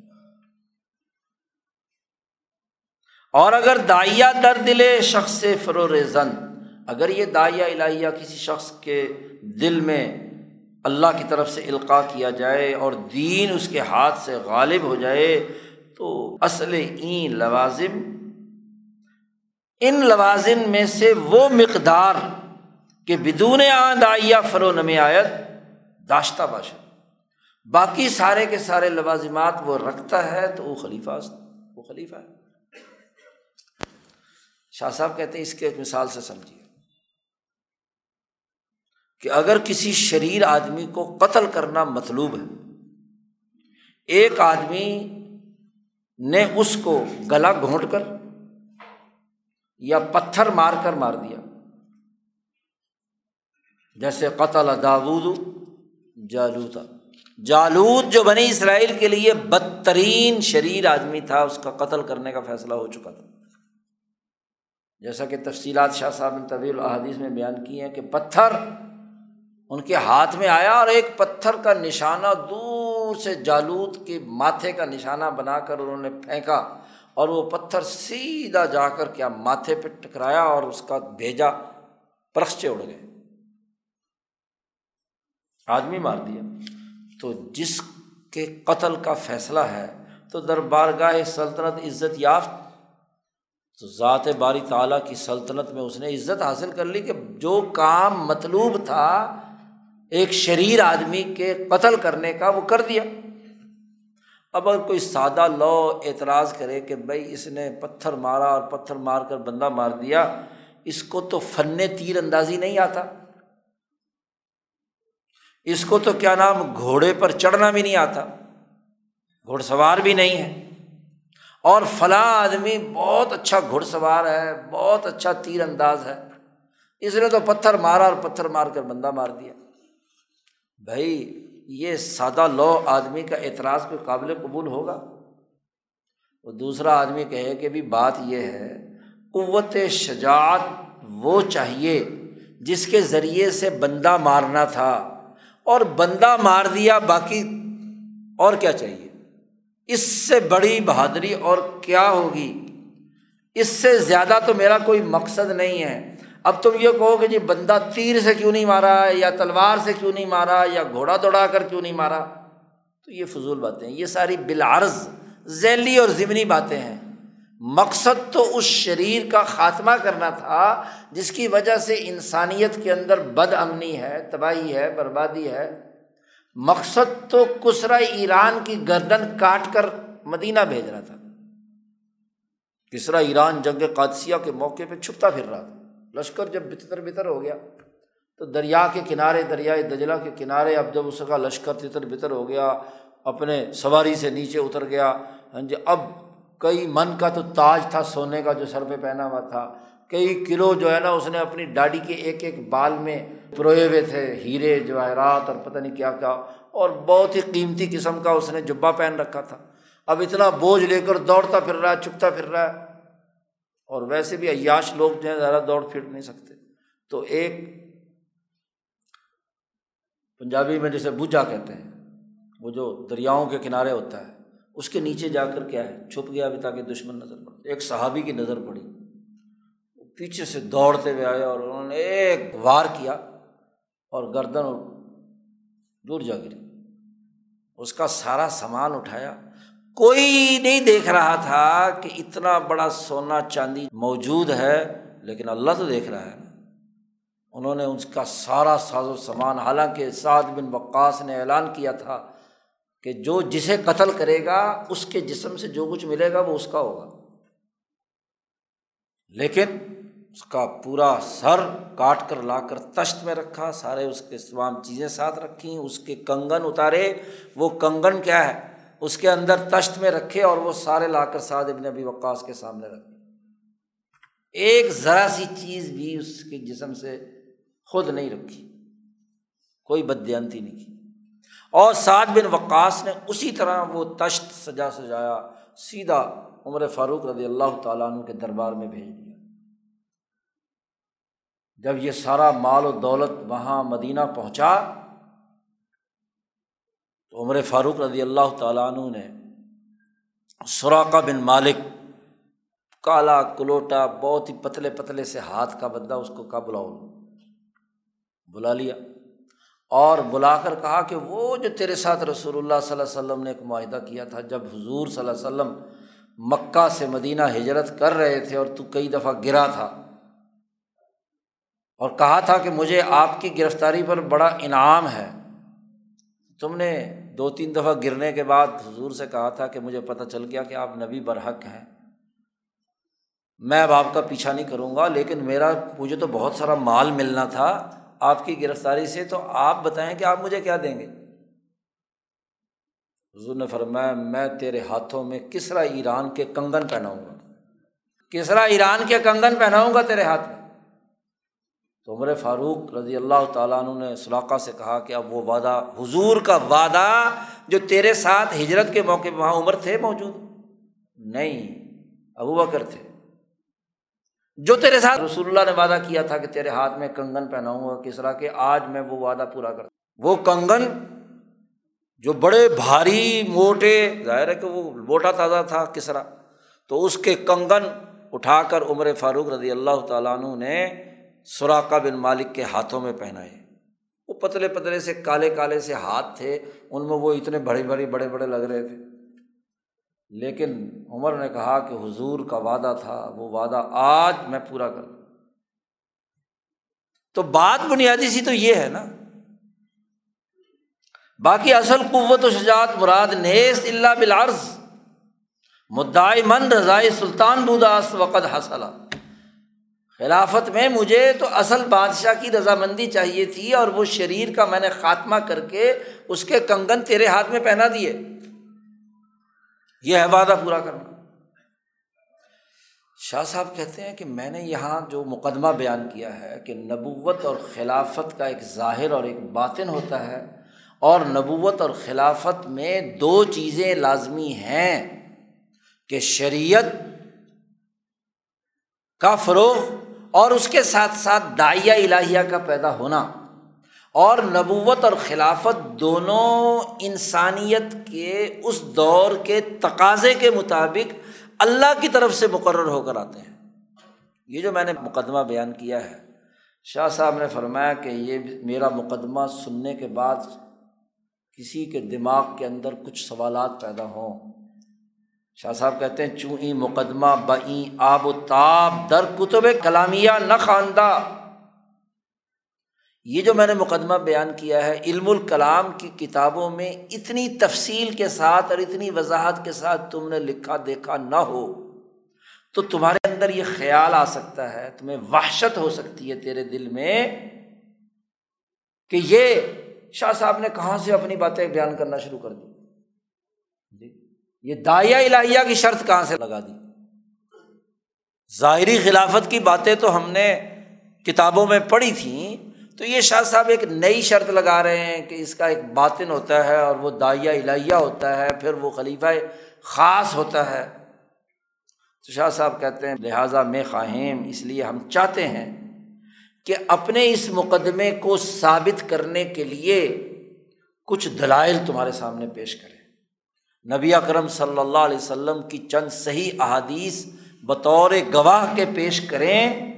Speaker 1: اور اگر دائیا در دل شخص فرور اگر یہ دائیا الہیہ کسی شخص کے دل میں اللہ کی طرف سے القاع کیا جائے اور دین اس کے ہاتھ سے غالب ہو جائے، تو اصل این لوازم، ان لوازم میں سے وہ مقدار کہ بدون آند فرو نم آیت داشتہ باشد۔ باقی سارے کے سارے لوازمات وہ رکھتا ہے تو وہ خلیفہ وہ خلیفہ ہے۔ شاہ صاحب کہتے ہیں اس کے ایک مثال سے سمجھیے۔ کہ اگر کسی شریر آدمی کو قتل کرنا مطلوب ہے، ایک آدمی نے اس کو گلا گھونٹ کر یا پتھر مار کر مار دیا۔ جیسے قتل داود جالوتا جالود جو بنی اسرائیل کے لیے بدترین شریر آدمی تھا، اس کا قتل کرنے کا فیصلہ ہو چکا تھا۔ جیسا کہ تفصیلات شاہ صاحب نے طویل الحادیث میں بیان کی ہیں کہ پتھر ان کے ہاتھ میں آیا اور ایک پتھر کا نشانہ دور سے جالود کے ماتھے کا نشانہ بنا کر انہوں نے پھینکا اور وہ پتھر سیدھا جا کر کیا ماتھے پہ ٹکرایا اور اس کا بھیجا، پرخچے اڑ گئے۔ آدمی مار دیا۔ تو جس کے قتل کا فیصلہ ہے، تو دربار گاہ سلطنت عزت یافت۔ تو ذات باری تعالیٰ کی سلطنت میں اس نے عزت حاصل کر لی کہ جو کام مطلوب تھا ایک شریر آدمی کے قتل کرنے کا وہ کر دیا۔ اب اگر کوئی سادہ لو اعتراض کرے کہ بھائی اس نے پتھر مارا اور پتھر مار کر بندہ مار دیا، اس کو تو فن تیر اندازی نہیں آتا۔ اس کو تو کیا نام، گھوڑے پر چڑھنا بھی نہیں آتا۔ گھوڑ سوار بھی نہیں ہے۔ اور فلاں آدمی بہت اچھا گھڑ سوار ہے، بہت اچھا تیر انداز ہے۔ اس نے تو پتھر مارا اور پتھر مار کر بندہ مار دیا۔ بھائی، یہ سادہ لو آدمی کا اعتراض پہ قابل قبول ہوگا؟ وہ دوسرا آدمی کہے کہ بھی بات یہ ہے، قوت شجاعت وہ چاہیے جس کے ذریعے سے بندہ مارنا تھا اور بندہ مار دیا، باقی اور کیا چاہیے؟ اس سے بڑی بہادری اور کیا ہوگی؟ اس سے زیادہ تو میرا کوئی مقصد نہیں ہے۔ اب تم یہ کہو کہ جی بندہ تیر سے کیوں نہیں مارا یا تلوار سے کیوں نہیں مارا یا گھوڑا دوڑا کر کیوں نہیں مارا؟ تو یہ فضول باتیں یہ ساری بالعرض ذیلی اور ضمنی باتیں ہیں۔ مقصد تو اس شریر کا خاتمہ کرنا تھا جس کی وجہ سے انسانیت کے اندر بد امنی ہے، تباہی ہے، بربادی ہے۔ مقصد تو کسرا ایران کی گردن کاٹ کر مدینہ بھیج رہا تھا۔ کسرا ایران جنگ قادسیہ کے موقع پہ چھپتا پھر رہا تھا۔ لشکر جب بتر بتر ہو گیا، تو دریا کے کنارے، دریائے دجلا کے کنارے اب جب اس کا لشکر تتر بتر ہو گیا، اپنے سواری سے نیچے اتر گیا ہاں جی اب کئی من کا تو تاج تھا سونے کا جو سر پہ پہنا ہوا تھا، کئی کلو جو ہے نا اس نے اپنی ڈاڈی کے ایک ایک بال میں پروئے ہوئے تھے، ہیرے جواہرات اور پتہ نہیں کیا کیا، اور بہت ہی قیمتی قسم کا اس نے جبا پہن رکھا تھا۔ اب اتنا بوجھ لے کر دوڑتا پھر رہا ہے چھپتا پھر رہا ہے۔ اور ویسے بھی عیاش لوگ جو ہیں زیادہ دوڑ پھر نہیں سکتے۔ تو ایک پنجابی میں جیسے بوجھا کہتے ہیں، وہ جو دریاؤں کے کنارے ہوتا ہے، اس کے نیچے جا کر کیا ہے، چھپ گیا ابھی تاکہ دشمن نظر پڑے۔ ایک صحابی کی نظر پڑی۔ پیچھے سے دوڑتے ہوئے آئے اور انہوں نے ایک وار کیا اور گردن دور جا گری۔ اس کا سارا سامان اٹھایا۔ کوئی نہیں دیکھ رہا تھا کہ اتنا بڑا سونا چاندی موجود ہے، لیکن اللہ تو دیکھ رہا ہے۔ انہوں نے اس کا سارا ساز و سامان، حالانکہ سعد بن وقاص نے اعلان کیا تھا کہ جو جسے قتل کرے گا، اس کے جسم سے جو کچھ ملے گا، وہ اس کا ہوگا۔ لیکن اس کا پورا سر کاٹ کر، لا کر تشت میں رکھا، سارے اس کے تمام چیزیں ساتھ رکھیں، اس کے کنگن اتارے۔ وہ کنگن کیا ہے؟ اس کے اندر تشت میں رکھے اور وہ سارے لا کر سعد ابن ابھی وقاص کے سامنے رکھے ایک ذرا سی چیز بھی اس کے جسم سے خود نہیں رکھی۔ کوئی بدیانتی نہیں کی۔ اور سعد بن وقاص نے اسی طرح وہ تشت سجا سجایا، سیدھا عمر فاروق رضی اللہ تعالیٰ عنہ کے دربار میں بھیج دیا۔ جب یہ سارا مال و دولت وہاں مدینہ پہنچا تو عمر فاروق رضی اللہ تعالیٰ عنہ نے سوراقہ بن مالک کالا کلوٹا بہت ہی پتلے پتلے سے ہاتھ کا بدہ اس کو کا بلاؤ؟ بلا لیا۔ اور بلا کر کہا کہ وہ جو تیرے ساتھ رسول اللہ صلی اللہ علیہ وسلم نے ایک معاہدہ کیا تھا، جب حضور صلی اللہ علیہ وسلم مکہ سے مدینہ ہجرت کر رہے تھے اور تو کئی دفعہ گرا تھا۔ اور کہا تھا کہ مجھے آپ کی گرفتاری پر بڑا انعام ہے۔ تم نے دو تین دفعہ گرنے کے بعد حضور سے کہا تھا کہ مجھے پتہ چل گیا کہ آپ نبی برحق ہیں۔ میں اب آپ کا پیچھا نہیں کروں گا، لیکن میرا مجھے تو بہت سارا مال ملنا تھا آپ کی گرفتاری سے، تو آپ بتائیں کہ آپ مجھے کیا دیں گے؟ حضور نے فرمایا، میں تیرے ہاتھوں میں کسرا ایران کے کنگن پہناؤں گا۔ کسرا ایران کے کنگن پہناؤں گا تیرے ہاتھ میں؟ تو عمر فاروق رضی اللہ تعالیٰ عنہ نے سلاقہ سے کہا کہ اب وہ وعدہ، حضور کا وعدہ جو تیرے ساتھ ہجرت کے موقع پہ وہاں عمر تھے موجود؟ نہیں، ابو بکر تھے۔ جو تیرے ساتھ رسول اللہ نے وعدہ کیا تھا کہ تیرے ہاتھ میں کنگن پہناؤں گا، کس طرح کہ آج میں وہ وعدہ پورا کر وہ کنگن جو بڑے، بھاری، موٹے، ظاہر ہے کہ وہ موٹا تازہ تھا، کس طرح؟ تو اس کے کنگن اٹھا کر عمر فاروق رضی اللہ تعالیٰ عنہ نے سوراقہ بن مالک کے ہاتھوں میں پہنائے۔ وہ پتلے پتلے سے کالے کالے سے ہاتھ تھے، ان میں وہ اتنے بڑے بڑے بڑے بڑے لگ رہے تھے۔ لیکن عمر نے کہا کہ حضور کا وعدہ تھا، وہ وعدہ آج میں پورا کر دوں۔ تو بات بنیادی سی تو یہ ہے نا۔ باقی اصل قوت و شجاعت مراد نیس اللہ بلارز مدعی مند رضائی سلطان بوداس وقت حاصل خلافت میں مجھے تو اصل بادشاہ کی رضامندی چاہیے تھی اور وہ شریر کا میں نے خاتمہ کر کے اس کے کنگن تیرے ہاتھ میں پہنا دیے۔ یہ ہے وعدہ پورا کرنا۔ شاہ صاحب کہتے ہیں کہ میں نے یہاں جو مقدمہ بیان کیا ہے کہ نبوت اور خلافت کا ایک ظاہر اور ایک باطن ہوتا ہے اور نبوت اور خلافت میں دو چیزیں لازمی ہیں کہ شریعت کا فروغ اور اس کے ساتھ ساتھ دائیا الہیہ کا پیدا ہونا اور نبوت اور خلافت دونوں انسانیت کے اس دور کے تقاضے کے مطابق اللہ کی طرف سے مقرر ہو کر آتے ہیں۔ یہ جو میں نے مقدمہ بیان کیا ہے، شاہ صاحب نے فرمایا کہ یہ میرا مقدمہ سننے کے بعد کسی کے دماغ کے اندر کچھ سوالات پیدا ہوں۔ شاہ صاحب کہتے ہیں، چوں مقدمہ بئیں آب و تاب در کتب کلامیہ نہ خواندہ یہ جو میں نے مقدمہ بیان کیا ہے، علم الکلام کی کتابوں میں اتنی تفصیل کے ساتھ اور اتنی وضاحت کے ساتھ تم نے لکھا، دیکھا نہ ہو، تو تمہارے اندر یہ خیال آ سکتا ہے، تمہیں وحشت ہو سکتی ہے تیرے دل میں کہ یہ شاہ صاحب نے کہاں سے اپنی باتیں بیان کرنا شروع کر دی۔ یہ دائیا الہیہ کی شرط کہاں سے لگا دی؟ ظاہری خلافت کی باتیں تو ہم نے کتابوں میں پڑھی تھیں، تو یہ شاہ صاحب ایک نئی شرط لگا رہے ہیں کہ اس کا ایک باطن ہوتا ہے اور وہ دائیا الہیہ ہوتا ہے، پھر وہ خلیفہ خاص ہوتا ہے۔ تو شاہ صاحب کہتے ہیں، لہٰذا میں خواہم اس لیے ہم چاہتے ہیں کہ اپنے اس مقدمے کو ثابت کرنے کے لیے کچھ دلائل تمہارے سامنے پیش کریں۔ نبی اکرم صلی اللہ علیہ وسلم کی چند صحیح احادیث بطور گواہ کے پیش کریں،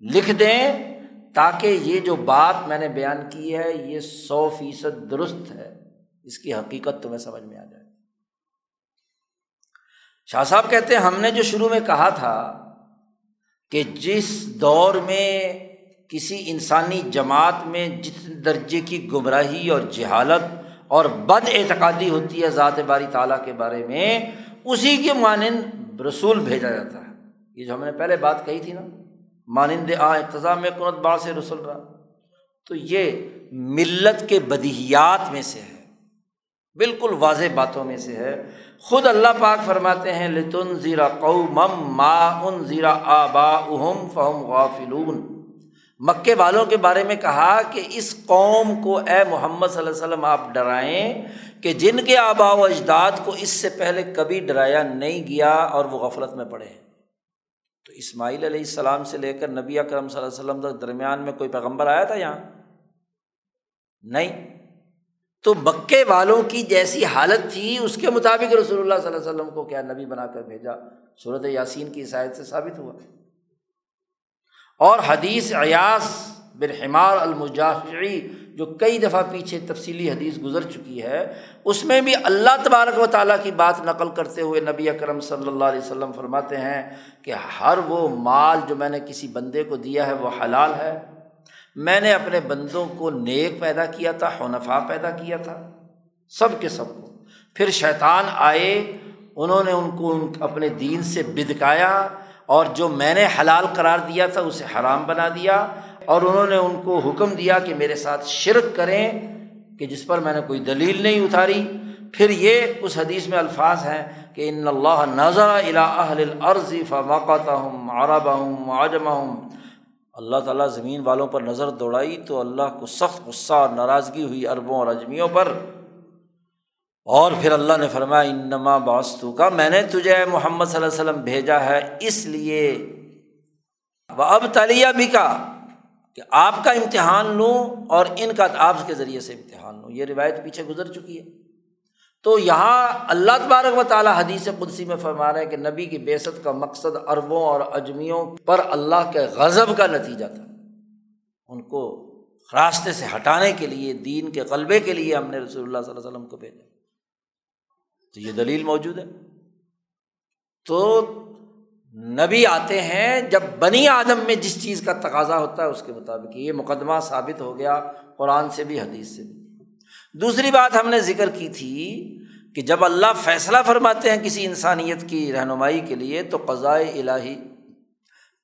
Speaker 1: لکھ دیں تاکہ یہ جو بات میں نے بیان کی ہے، یہ سو فیصد درست ہے۔ اس کی حقیقت تمہیں سمجھ میں آ جائے۔ شاہ صاحب کہتے ہیں، ہم نے جو شروع میں کہا تھا کہ جس دور میں کسی انسانی جماعت میں جس درجے کی گمراہی اور جہالت اور بد اعتقادی ہوتی ہے ذات باری تعالیٰ کے بارے میں، اسی کے مانند رسول بھیجا جاتا ہے۔ یہ جو ہم نے پہلے بات کہی تھی نا، مانند آ اقتضام میں کنت با سے رسول رہا۔ تو یہ ملت کے بدیہیات میں سے ہے۔ بالکل واضح باتوں میں سے ہے۔ خود اللہ پاک فرماتے ہیں لتن زیرا قوم ما ان زیرا آبا اہم فہم غافلون۔ مکے والوں کے بارے میں کہا کہ اس قوم کو اے محمد صلی اللہ علیہ وسلم آپ ڈرائیں کہ جن کے آبا و اجداد کو اس سے پہلے کبھی ڈرایا نہیں گیا اور وہ غفلت میں پڑے تو اسماعیل علیہ السلام سے لے کر نبی اکرم صلی اللہ علیہ وسلم تک درمیان میں کوئی پیغمبر آیا تھا یہاں؟ نہیں۔ تو مکے والوں کی جیسی حالت تھی، اس کے مطابق رسول اللہ صلی اللہ علیہ وسلم کو کیا نبی بنا کر بھیجا؟ صورت یاسین کی عیسائیت سے ثابت ہوا۔ اور حدیث ایاس برحمار المجاہی جو کئی دفعہ پیچھے تفصیلی حدیث گزر چکی ہے، اس میں بھی اللہ تبارک و تعالیٰ کی بات نقل کرتے ہوئے نبی اکرم صلی اللہ علیہ وسلم فرماتے ہیں کہ ہر وہ مال جو میں نے کسی بندے کو دیا ہے، وہ حلال ہے۔ میں نے اپنے بندوں کو نیک پیدا کیا تھا حنفا پیدا کیا تھا، سب کے سب کو۔ پھر شیطان آئے، انہوں نے ان کو اپنے دین سے بدکایا اور جو میں نے حلال قرار دیا تھا اسے حرام بنا دیا اور انہوں نے ان کو حکم دیا کہ میرے ساتھ شرک کریں کہ جس پر میں نے کوئی دلیل نہیں اتاری۔ پھر یہ اس حدیث میں الفاظ ہیں کہ ان اللہ نظر العرضی فواقع ہوں عرب ہوں عجم ہوں اللہ تعالیٰ زمین والوں پر نظر دوڑائی تو اللہ کو سخت غصہ اور ناراضگی ہوئی عربوں اور اجمیوں پر۔ اور پھر اللہ نے فرمایا، انما باستو کا میں نے تجھے محمد صلی اللہ علیہ وسلم بھیجا ہے، اس لیے وہ اب تلیا بھی کا کہ آپ کا امتحان لوں اور ان کا آپ کے ذریعے سے امتحان لوں۔ یہ روایت پیچھے گزر چکی ہے۔ تو یہاں اللہ تبارک و تعالیٰ حدیث قدسی میں فرما رہے ہیں کہ نبی کی بیست کا مقصد اربوں اور اجمیوں پر اللہ کے غضب کا نتیجہ تھا۔ ان کو راستے سے ہٹانے کے لیے، دین کے غلبے کے لیے ہم نے رسول اللہ صلی اللہ علیہ وسلم کو بھیجا۔ تو یہ دلیل موجود ہے۔ تو نبی آتے ہیں جب بنی آدم میں جس چیز کا تقاضا ہوتا ہے اس کے مطابق یہ مقدمہ ثابت ہو گیا، قرآن سے بھی، حدیث سے بھی۔ دوسری بات ہم نے ذکر کی تھی کہ جب اللہ فیصلہ فرماتے ہیں کسی انسانیت کی رہنمائی کے لیے تو قضائے الہی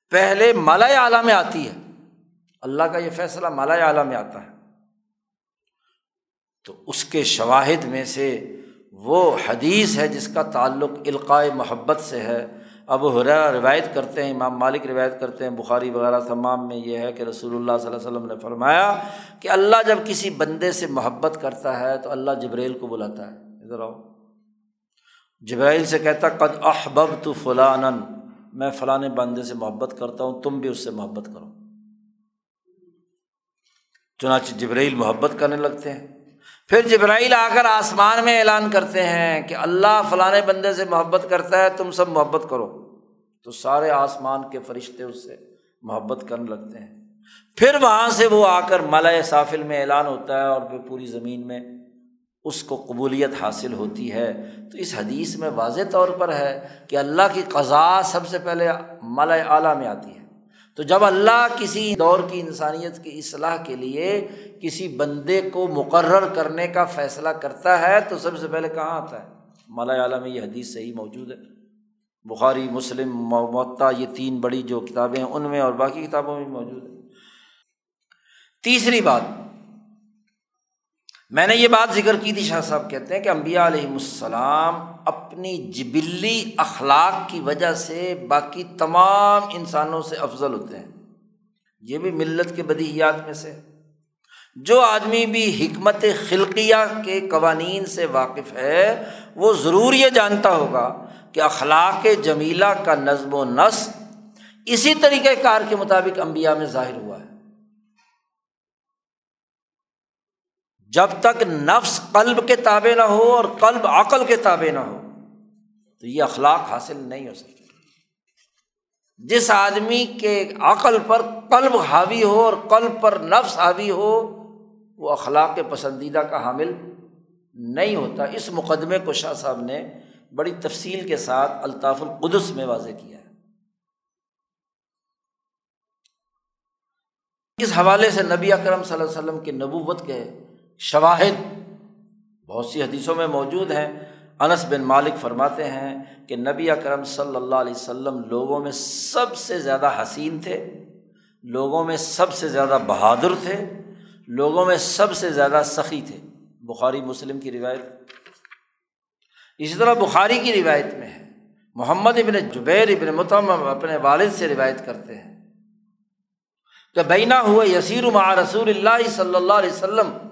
Speaker 1: پہلے مالا اعلیٰ میں آتی ہے۔ اللہ کا یہ فیصلہ مالا اعلیٰ میں آتا ہے۔ تو اس کے شواہد میں سے وہ حدیث ہے جس کا تعلق القائے محبت سے ہے۔ اب حرا روایت کرتے ہیں، امام مالک روایت کرتے ہیں، بخاری وغیرہ تمام میں یہ ہے کہ رسول اللہ صلی اللہ علیہ وسلم نے فرمایا کہ اللہ جب کسی بندے سے محبت کرتا ہے تو اللہ جبریل کو بلاتا ہے۔ ادھر آؤ۔ جبرائیل سے کہتا قد احبب تو فلان میں فلاں بندے سے محبت کرتا ہوں، تم بھی اس سے محبت کرو۔ چنانچہ جبرائیل محبت کرنے لگتے ہیں۔ پھر جبرائیل آ کر آسمان میں اعلان کرتے ہیں کہ اللہ فلاں بندے سے محبت کرتا ہے، تم سب محبت کرو۔ تو سارے آسمان کے فرشتے اس سے محبت کرنے لگتے ہیں۔ پھر وہاں سے وہ آ کر ملئے صافل میں اعلان ہوتا ہے اور پھر پوری زمین میں اس کو قبولیت حاصل ہوتی ہے۔ تو اس حدیث میں واضح طور پر ہے کہ اللہ کی قضا سب سے پہلے ملئے اعلیٰ میں آتی ہے۔ تو جب اللہ کسی دور کی انسانیت کی اصلاح کے لیے کسی بندے کو مقرر کرنے کا فیصلہ کرتا ہے، تو سب سے پہلے کہاں آتا ہے؟ مالا اعلیٰ میں یہ حدیث صحیح موجود ہے۔ بخاری، مسلم معطا یہ تین بڑی جو کتابیں ہیں، ان میں اور باقی کتابوں میں موجود ہے تیسری بات، میں نے یہ بات ذکر کی تھی، شاہ صاحب کہتے ہیں کہ امبیا علیہم السلام اپنی جبلی اخلاق کی وجہ سے باقی تمام انسانوں سے افضل ہوتے ہیں۔ یہ بھی ملت کے بدیہیات میں سے۔ جو آدمی بھی حکمت خلقیہ کے قوانین سے واقف ہے، وہ ضرور یہ جانتا ہوگا کہ اخلاق جمیلہ کا نظم و نسق اسی طریقۂ کار کے مطابق امبیا میں ظاہر ہوا ہے جب تک نفس قلب کے تابع نہ ہو اور قلب عقل کے تابع نہ ہو، تو یہ اخلاق حاصل نہیں ہو سکتا جس آدمی کے عقل پر قلب حاوی ہو اور قلب پر نفس حاوی ہو، وہ اخلاق کے پسندیدہ کا حامل نہیں ہوتا۔ اس مقدمے کو شاہ صاحب نے بڑی تفصیل کے ساتھ الطاف القدس میں واضح کیا ہے۔ اس حوالے سے نبی اکرم صلی اللہ علیہ وسلم کی نبوت کے شواہد بہت سی حدیثوں میں موجود ہیں۔ انس بن مالک فرماتے ہیں کہ نبی اکرم صلی اللہ علیہ وسلم لوگوں میں سب سے زیادہ حسین تھے، لوگوں میں سب سے زیادہ بہادر تھے، لوگوں میں سب سے زیادہ سخی تھے۔ بخاری مسلم کی روایت۔ اسی طرح بخاری کی روایت میں ہے۔ محمد ابن جبیر ابن متم اپنے والد سے روایت کرتے ہیں کہ بینا ہوئے یسیر مع رسول اللہ صلی اللہ علیہ وسلم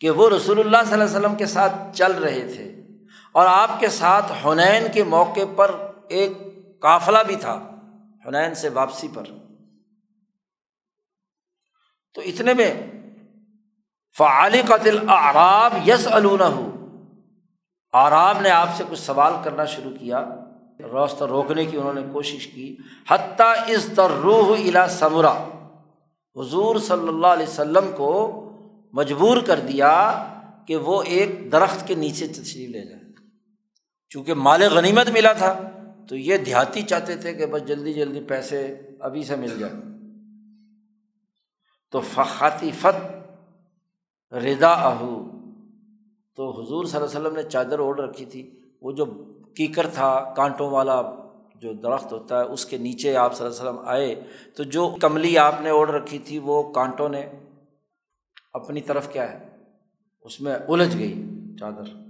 Speaker 1: کہ وہ رسول اللہ صلی اللہ علیہ وسلم کے ساتھ چل رہے تھے اور آپ کے ساتھ حنین کے موقع پر ایک قافلہ بھی تھا، حنین سے واپسی پر۔ تو اتنے میں فعال قتل آراب یس ہو آراب نے آپ سے کچھ سوال کرنا شروع کیا روست روکنے کی انہوں نے کوشش کی۔ حتیٰ اس روح الا سمرا حضور صلی اللہ علیہ وسلم کو مجبور کر دیا کہ وہ ایک درخت کے نیچے تشریف لے جائے۔ چونکہ مال غنیمت ملا تھا، تو یہ دیہاتی چاہتے تھے کہ بس جلدی جلدی پیسے ابھی سے مل جائے تو فخاتی فت ردا اہو تو حضور صلی اللہ علیہ وسلم نے چادر اوڑھ رکھی تھی۔ وہ جو کیکر تھا، کانٹوں والا جو درخت ہوتا ہے، اس کے نیچے آپ صلی اللہ علیہ وسلم آئے۔ تو جو کملی آپ نے اوڑھ رکھی تھی، وہ کانٹوں نے اپنی طرف کیا ہے؟ اس میں الجھ گئی چادر۔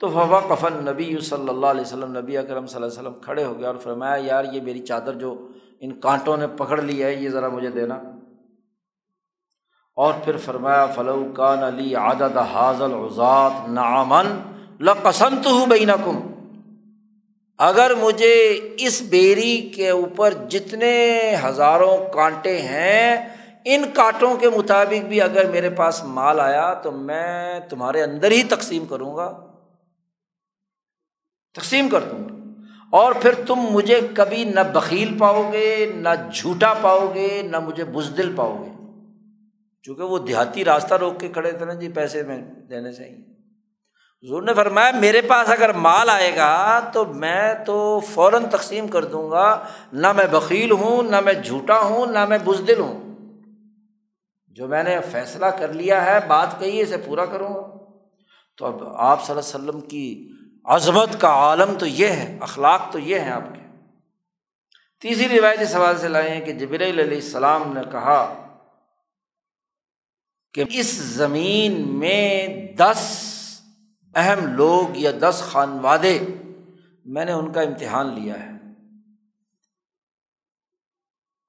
Speaker 1: تو فوا کفن نبی صلی اللہ علیہ وسلم، نبی اکرم صلی اللہ علیہ وسلم کھڑے ہو گئے اور فرمایا، یار، یہ میری چادر جو ان کانٹوں نے پکڑ لی ہے، یہ ذرا مجھے دینا۔ اور پھر فرمایا، فلو کان علی عادت حاضل عزات نامن لسم تو ہوں بین کم اگر مجھے اس بیری کے اوپر جتنے ہزاروں کانٹے ہیں ان کانٹوں کے مطابق بھی اگر میرے پاس مال آیا تو میں تمہارے اندر ہی تقسیم کروں گا۔ تقسیم کر دوں گا۔ اور پھر تم مجھے کبھی نہ بکیل پاؤ گے، نہ جھوٹا پاؤ گے، نہ مجھے بزدل پاؤ گے۔ چونکہ وہ دیہاتی راستہ روک کے کھڑے تھے نا جی پیسے میں دینے سے زور نے فرمایا، میرے پاس اگر مال آئے گا تو میں تو فوراً تقسیم کر دوں گا۔ نہ میں بکیل ہوں، نہ میں جھوٹا ہوں، نہ میں بزدل ہوں۔ جو میں نے فیصلہ کر لیا ہے، بات کہی اسے پورا کروں گا تو اب آپ صلی اللہ علیہ وسلم کی عظمت کا عالم تو یہ ہے، اخلاق تو یہ ہے آپ کے۔ تیسری روایتی سوال سے لائے ہیں کہ جبر علیہ السلام نے کہا کہ اس زمین میں دس اہم لوگ یا دس خانوادے میں نے ان کا امتحان لیا ہے۔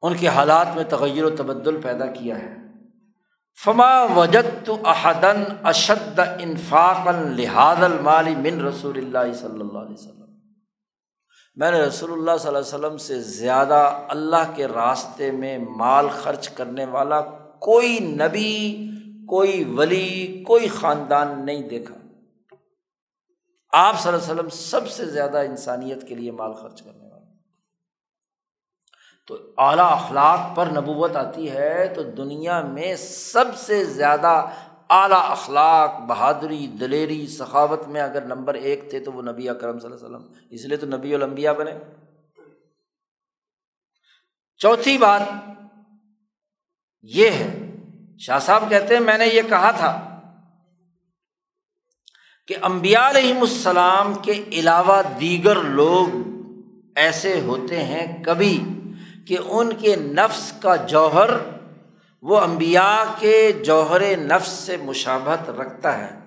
Speaker 1: ان کے حالات میں تغیر و تبدل پیدا کیا ہے۔ فما وجد تو احدن اشد انفاق لحاظ المالی من رسول اللہ صلی اللہ علیہ وسلم۔ میں نے رسول اللہ صلی اللہ علیہ وسلم سے زیادہ اللہ کے راستے میں مال خرچ کرنے والا کوئی نبی، کوئی ولی، کوئی خاندان نہیں دیکھا۔ آپ صلی اللہ علیہ وسلم سب سے زیادہ انسانیت کے لیے مال خرچ کرنے تو اعلیٰ اخلاق پر نبوت آتی ہے تو دنیا میں سب سے زیادہ اعلیٰ اخلاق، بہادری، دلیری ثقافت میں اگر نمبر ایک تھے تو وہ نبی اکرم صلی اللہ علیہ وسلم۔ اس لیے تو نبی المبیا بنے۔ چوتھی بات یہ ہے، شاہ صاحب کہتے ہیں، میں نے یہ کہا تھا کہ امبیا علیہم السلام کے علاوہ دیگر لوگ ایسے ہوتے ہیں کبھی کہ ان کے نفس کا جوہر وہ امبیا کے جوہر نفس سے مشابت رکھتا ہے۔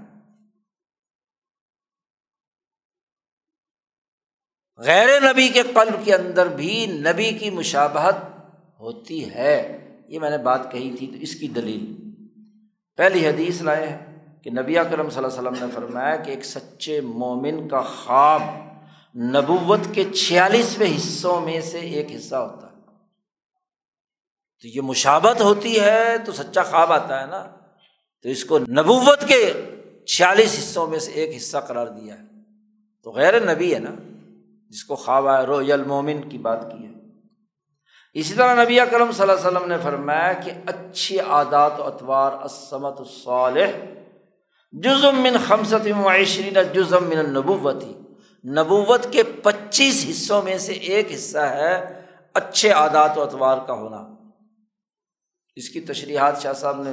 Speaker 1: غیر نبی کے قلب کے اندر بھی نبی کی مشابہت ہوتی ہے۔ یہ میں نے بات کہی تھی، تو اس کی دلیل۔ پہلی حدیث لائے ہیں کہ نبی کرم صلی اللہ علیہ وسلم نے فرمایا کہ ایک سچے مومن کا خواب نبوت کے چھیالیسویں حصوں میں سے ایک حصہ ہوتا ہے۔ تو یہ مشابت ہوتی ہے تو سچا خواب آتا ہے نا؟ تو اس کو نبوت کے چھیالیس حصوں میں سے ایک حصہ قرار دیا ہے۔ تو غیر نبی ہے نا؟ جس کو خواب آئے رو المومن کی بات کی ہے۔ اسی طرح نبی کرم صلی اللہ علیہ وسلم نے فرمایا کہ اچھی عادات و اطوار اسمت الصالح جزم من خمسط معاشرین جزم من النبوتی نبوت کے پچیس حصوں میں سے ایک حصہ ہے اچھے عادات و اطوار کا ہونا۔ اس کی تشریحات شاہ صاحب نے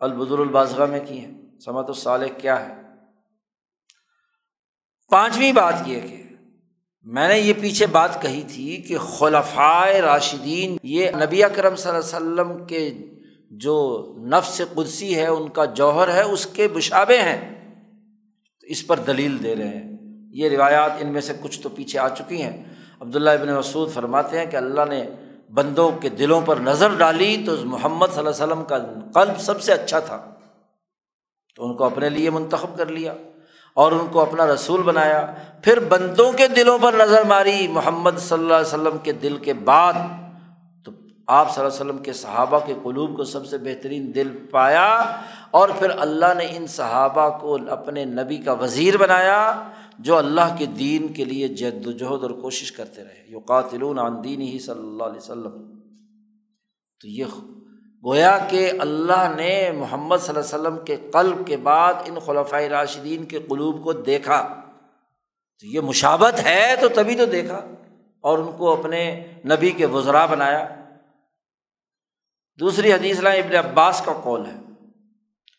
Speaker 1: البدر الباضغ میں کی ہیں۔ سمت الصالح کیا ہے؟ پانچویں بات یہ کہ میں نے یہ پیچھے بات کہی تھی کہ خلفائے راشدین یہ نبی اکرم صلی اللہ علیہ وسلم کے جو نفس قدسی ہے، ان کا جوہر ہے، اس کے بشابے ہیں۔ تو اس پر دلیل دے رہے ہیں۔ یہ روایات ان میں سے کچھ تو پیچھے آ چکی ہیں۔ عبداللہ ابن مسعود فرماتے ہیں کہ اللہ نے بندوں کے دلوں پر نظر ڈالی تو محمد صلی اللہ علیہ وسلم کا قلب سب سے اچھا تھا۔ تو ان کو اپنے لیے منتخب کر لیا اور ان کو اپنا رسول بنایا۔ پھر بندوں کے دلوں پر نظر ماری محمد صلی اللہ علیہ وسلم کے دل کے بعد۔ تو آپ صلی اللہ علیہ وسلم کے صحابہ کے قلوب کو سب سے بہترین دل پایا اور پھر اللہ نے ان صحابہ کو اپنے نبی کا وزیر بنایا۔ جو اللہ کے دین کے لیے جد وجہد اور کوشش کرتے رہے۔ یو قاتل عن دین ہی صلی اللہ علیہ وسلم۔ تو یہ گویا کہ اللہ نے محمد صلی اللہ علیہ وسلم کے قلب کے بعد ان خلفۂ راشدین کے قلوب کو دیکھا۔ تو یہ مشابت ہے تو تبھی تو دیکھا۔ اور ان کو اپنے نبی کے وزرا بنایا۔ دوسری حدیث لائیں، ابن عباس کا قول ہے۔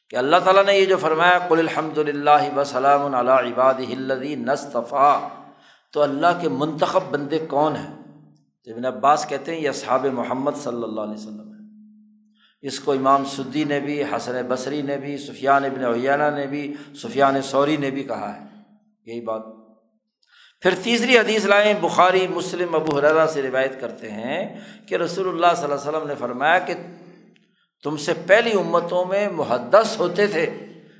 Speaker 1: کہ اللہ تعالیٰ نے یہ جو فرمایا، قل الحمد للہ وسلام علیہ عباد ہلدی نصطفیٰ تو اللہ کے منتخب بندے کون ہیں؟ تو ابن عباس کہتے ہیں، یہ صحاب محمد صلی اللہ علیہ وسلم ہے اس کو امام سدی نے بھی، حسن بصری نے بھی، سفیان ابن عیانہ نے بھی، سفیان سوری نے بھی کہا ہے۔ یہی بات۔ پھر تیسری حدیث لائیں، بخاری، مسلم، ابو حرا سے روایت کرتے ہیں کہ رسول اللہ صلی اللہ علیہ وسلم نے فرمایا کہ تم سے پہلی امتوں میں محدث ہوتے تھے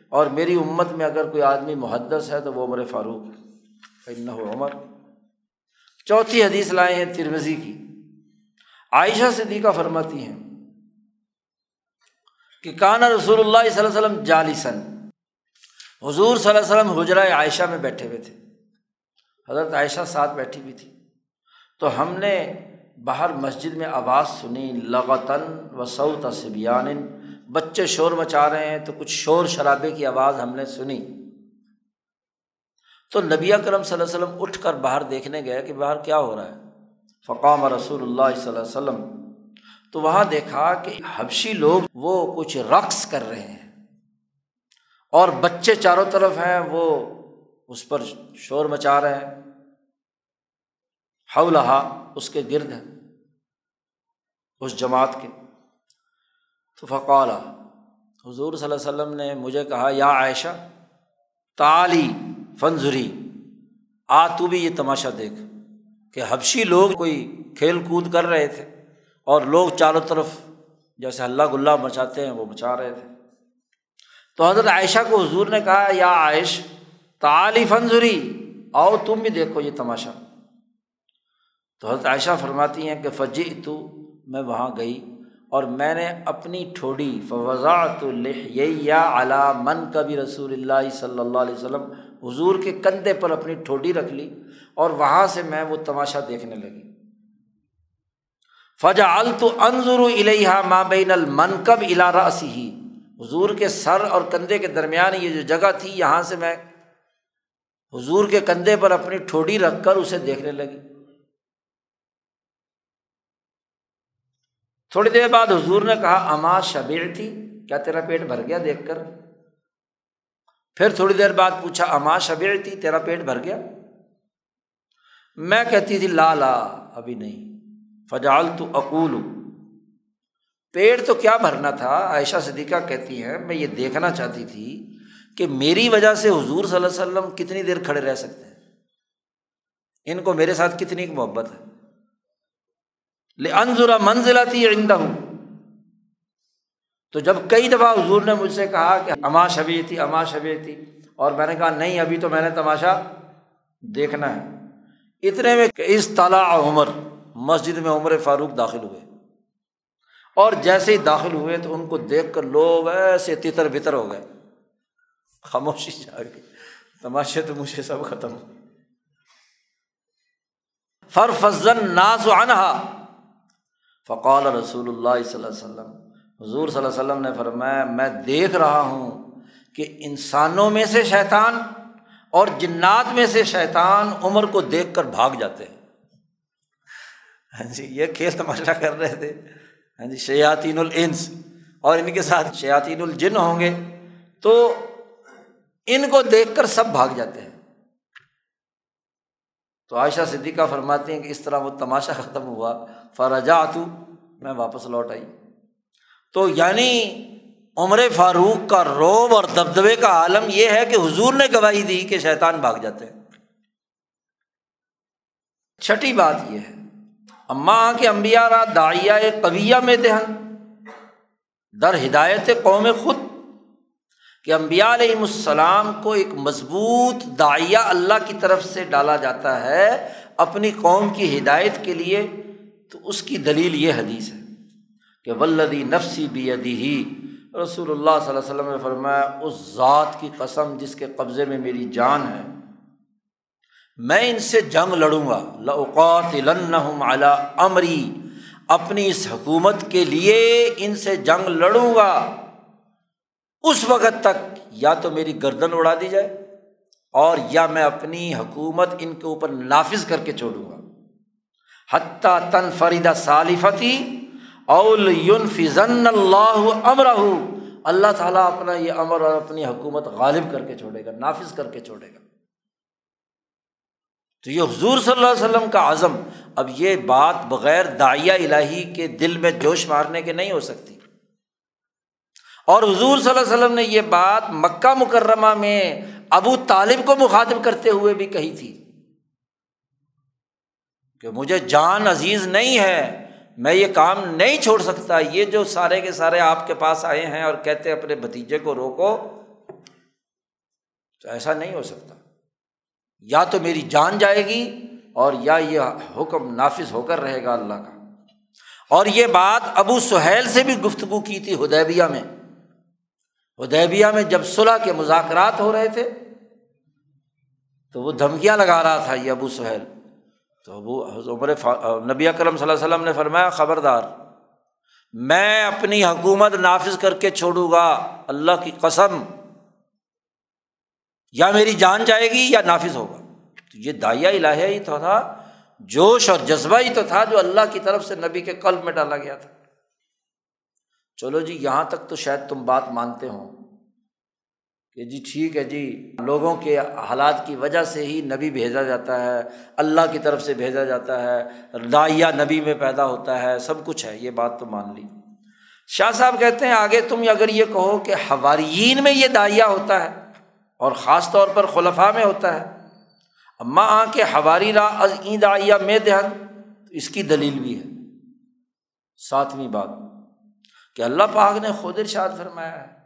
Speaker 1: اور میری امت میں اگر کوئی آدمی محدث ہے تو وہ عمر فاروق ہے۔ عمر۔ چوتھی حدیث لائے ہیں ترمزی کی۔ عائشہ صدیقہ فرماتی ہیں کہ کانا رسول اللہ صلی اللہ علیہ وسلم جالسن حضور صلی اللہ علیہ وسلم حجرۂ عائشہ میں بیٹھے ہوئے تھے۔ حضرت عائشہ ساتھ بیٹھی ہوئی تھی۔ تو ہم نے باہر مسجد میں آواز سنی، لغتاً و سعود سبیان بچے شور مچا رہے ہیں تو کچھ شور شرابے کی آواز ہم نے سنی۔ تو نبی کرم صلی اللہ علیہ وسلم اٹھ کر باہر دیکھنے گئے کہ باہر کیا ہو رہا ہے۔ فقام رسول اللہ صلی اللہ علیہ وسلم۔ تو وہاں دیکھا کہ حبشی لوگ وہ کچھ رقص کر رہے ہیں۔ اور بچے چاروں طرف ہیں، وہ اس پر شور مچا رہے ہیں۔ حولہا اس کے گرد ہے اس جماعت کے۔ تو فقالا، حضور صلی اللہ علیہ وسلم نے مجھے کہا، یا عائشہ تالی فنظری آ تو بھی یہ تماشا دیکھ کہ حبشی لوگ کوئی کھیل کود کر رہے تھے اور لوگ چاروں طرف جیسے اللہ گلہ مچاتے ہیں، وہ مچا رہے تھے۔ تو حضرت عائشہ کو حضور نے کہا، یا عائش تعلی فنظری آؤ تم بھی دیکھو یہ تماشا۔ تو حضرت عائشہ فرماتی ہیں کہ فجی تو میں وہاں گئی اور میں نے اپنی ٹھوڑی فضاۃ الحیہ علا من کا بھی رسول اللہ صلی اللہ علیہ وسلم حضور کے کندھے پر اپنی ٹھوڑی رکھ لی اور وہاں سے میں وہ تماشا دیکھنے لگی۔ فجا التو انضر الحا ماں بین المنکب الا سی حضور کے سر اور کندھے کے درمیان یہ جو جگہ تھی، یہاں سے میں حضور کے کندھے پر اپنی ٹھوڑی رکھ کر اسے دیکھنے لگی۔ تھوڑی دیر بعد حضور نے کہا، اما شبیر تھی، کیا تیرا پیٹ بھر گیا دیکھ کر؟ پھر تھوڑی دیر بعد پوچھا، اما شبیر تھی، تیرا پیٹ بھر گیا؟ میں کہتی تھی، لا لا، ابھی نہیں۔ فجال تو اقول۔ پیٹ تو کیا بھرنا تھا؟ عائشہ صدیقہ کہتی ہے میں یہ دیکھنا چاہتی تھی کہ میری وجہ سے حضور صلی اللہ علیہ وسلم کتنی دیر کھڑے رہ سکتے ہیں۔ ان کو میرے ساتھ کتنی محبت ہے۔ انضرا منزل آتی ہے ہوں تو جب کئی دفعہ حضور نے مجھ سے کہا کہ اما شبی تھی اما شبی تھی اور میں نے کہا نہیں، ابھی تو میں نے تماشا دیکھنا ہے۔ اتنے میں اس طالع عمر، مسجد میں عمر فاروق داخل ہوئے۔ اور جیسے ہی داخل ہوئے تو ان کو دیکھ کر لوگ ایسے تتر بتر ہو گئے۔ خاموشی جا گئی تماشے تو مجھے سب ختم۔ ہو فر فضن ناز انہا فقال رسول اللہ صلی اللہ علیہ وسلم، حضور صلی اللہ علیہ وسلم نے فرمایا، میں دیکھ رہا ہوں کہ انسانوں میں سے شیطان اور جنات میں سے شیطان عمر کو دیکھ کر بھاگ جاتے ہیں۔ ہاں جی یہ کھیل تماشا کر رہے تھے۔ ہاں جی شیاطین الانس۔ اور ان کے ساتھ شیاطین الجن ہوں گے۔ تو ان کو دیکھ کر سب بھاگ جاتے ہیں۔ تو عائشہ صدیقہ فرماتی ہیں کہ اس طرح وہ تماشا ختم ہوا۔ فرجا تو میں واپس لوٹ آئی۔ تو یعنی عمر فاروق کا روب اور دبدبے کا عالم یہ ہے کہ حضور نے گواہی دی کہ شیطان بھاگ جاتے ہیں۔ چھٹی بات یہ ہے اماں کے امبیا را دائیا قویہ میں دہن در ہدایت قوم خود کہ امبیا علیہ السلام کو ایک مضبوط دائیہ اللہ کی طرف سے ڈالا جاتا ہے اپنی قوم کی ہدایت کے لیے، تو اس کی دلیل یہ حدیث ہے کہ ولدی نفسی بھی ادی ہی رسول اللہ صلی اللہ علیہ وسلم نے فرمایا، اس ذات کی قسم جس کے قبضے میں میری جان ہے، میں ان سے جنگ لڑوں گا لوقات اعلیٰ امری، اپنی اس حکومت کے لیے ان سے جنگ لڑوں گا۔ اس وقت تک یا تو میری گردن اڑا دی جائے اور یا میں اپنی حکومت ان کے اوپر نافذ کر کے چھوڑوں گا۔ حتیٰ تن فریدہ صالفتی اول یون فضن اللہ امر اللہ تعالیٰ اپنا یہ امر اور اپنی حکومت غالب کر کے چھوڑے گا، نافذ کر کے چھوڑے گا۔ تو یہ حضور صلی اللہ علیہ وسلم کا عزم اب یہ بات بغیر دائیا الہی کے دل میں جوش مارنے کے نہیں ہو سکتی۔ اور حضور صلی اللہ علیہ وسلم نے یہ بات مکہ مکرمہ میں ابو طالب کو مخاطب کرتے ہوئے بھی کہی تھی کہ مجھے جان عزیز نہیں ہے، میں یہ کام نہیں چھوڑ سکتا، یہ جو سارے کے سارے آپ کے پاس آئے ہیں اور کہتے اپنے بھتیجے کو روکو تو ایسا نہیں ہو سکتا۔ یا تو میری جان جائے گی اور یا یہ حکم نافذ ہو کر رہے گا اللہ کا۔ اور یہ بات ابو سہیل سے بھی گفتگو کی تھی ہدیبیہ میں۔ ہدیبیہ میں جب صلاح کے مذاکرات ہو رہے تھے، تو وہ دھمکیاں لگا رہا تھا یہ ابو سہیل۔ تو ابو عمر نبی اکرم صلی اللہ علیہ وسلم نے فرمایا، خبردار، میں اپنی حکومت نافذ کر کے چھوڑوں گا، اللہ کی قسم، یا میری جان جائے گی یا نافذ ہوگا۔ تو یہ دائیا الہیہ ہی تو تھا، جوش اور جذبہ ہی تو تھا جو اللہ کی طرف سے نبی کے قلب میں ڈالا گیا تھا۔ چلو جی یہاں تک تو شاید تم بات مانتے ہو کہ جی ٹھیک ہے جی لوگوں کے حالات کی وجہ سے ہی نبی بھیجا جاتا ہے، اللہ کی طرف سے بھیجا جاتا ہے دائیا نبی میں پیدا ہوتا ہے، سب کچھ ہے، یہ بات تو مان لی۔ شاہ صاحب کہتے ہیں، آگے تم اگر یہ کہو کہ حواریین میں یہ دائیا ہوتا ہے اور خاص طور پر خلفا میں ہوتا ہے اماں آ کے ہواری را از عید آئیا میں دہن اس کی دلیل بھی ہے۔ ساتویں بات۔ کہ اللہ پاک نے خود ارشاد فرمایا ہے۔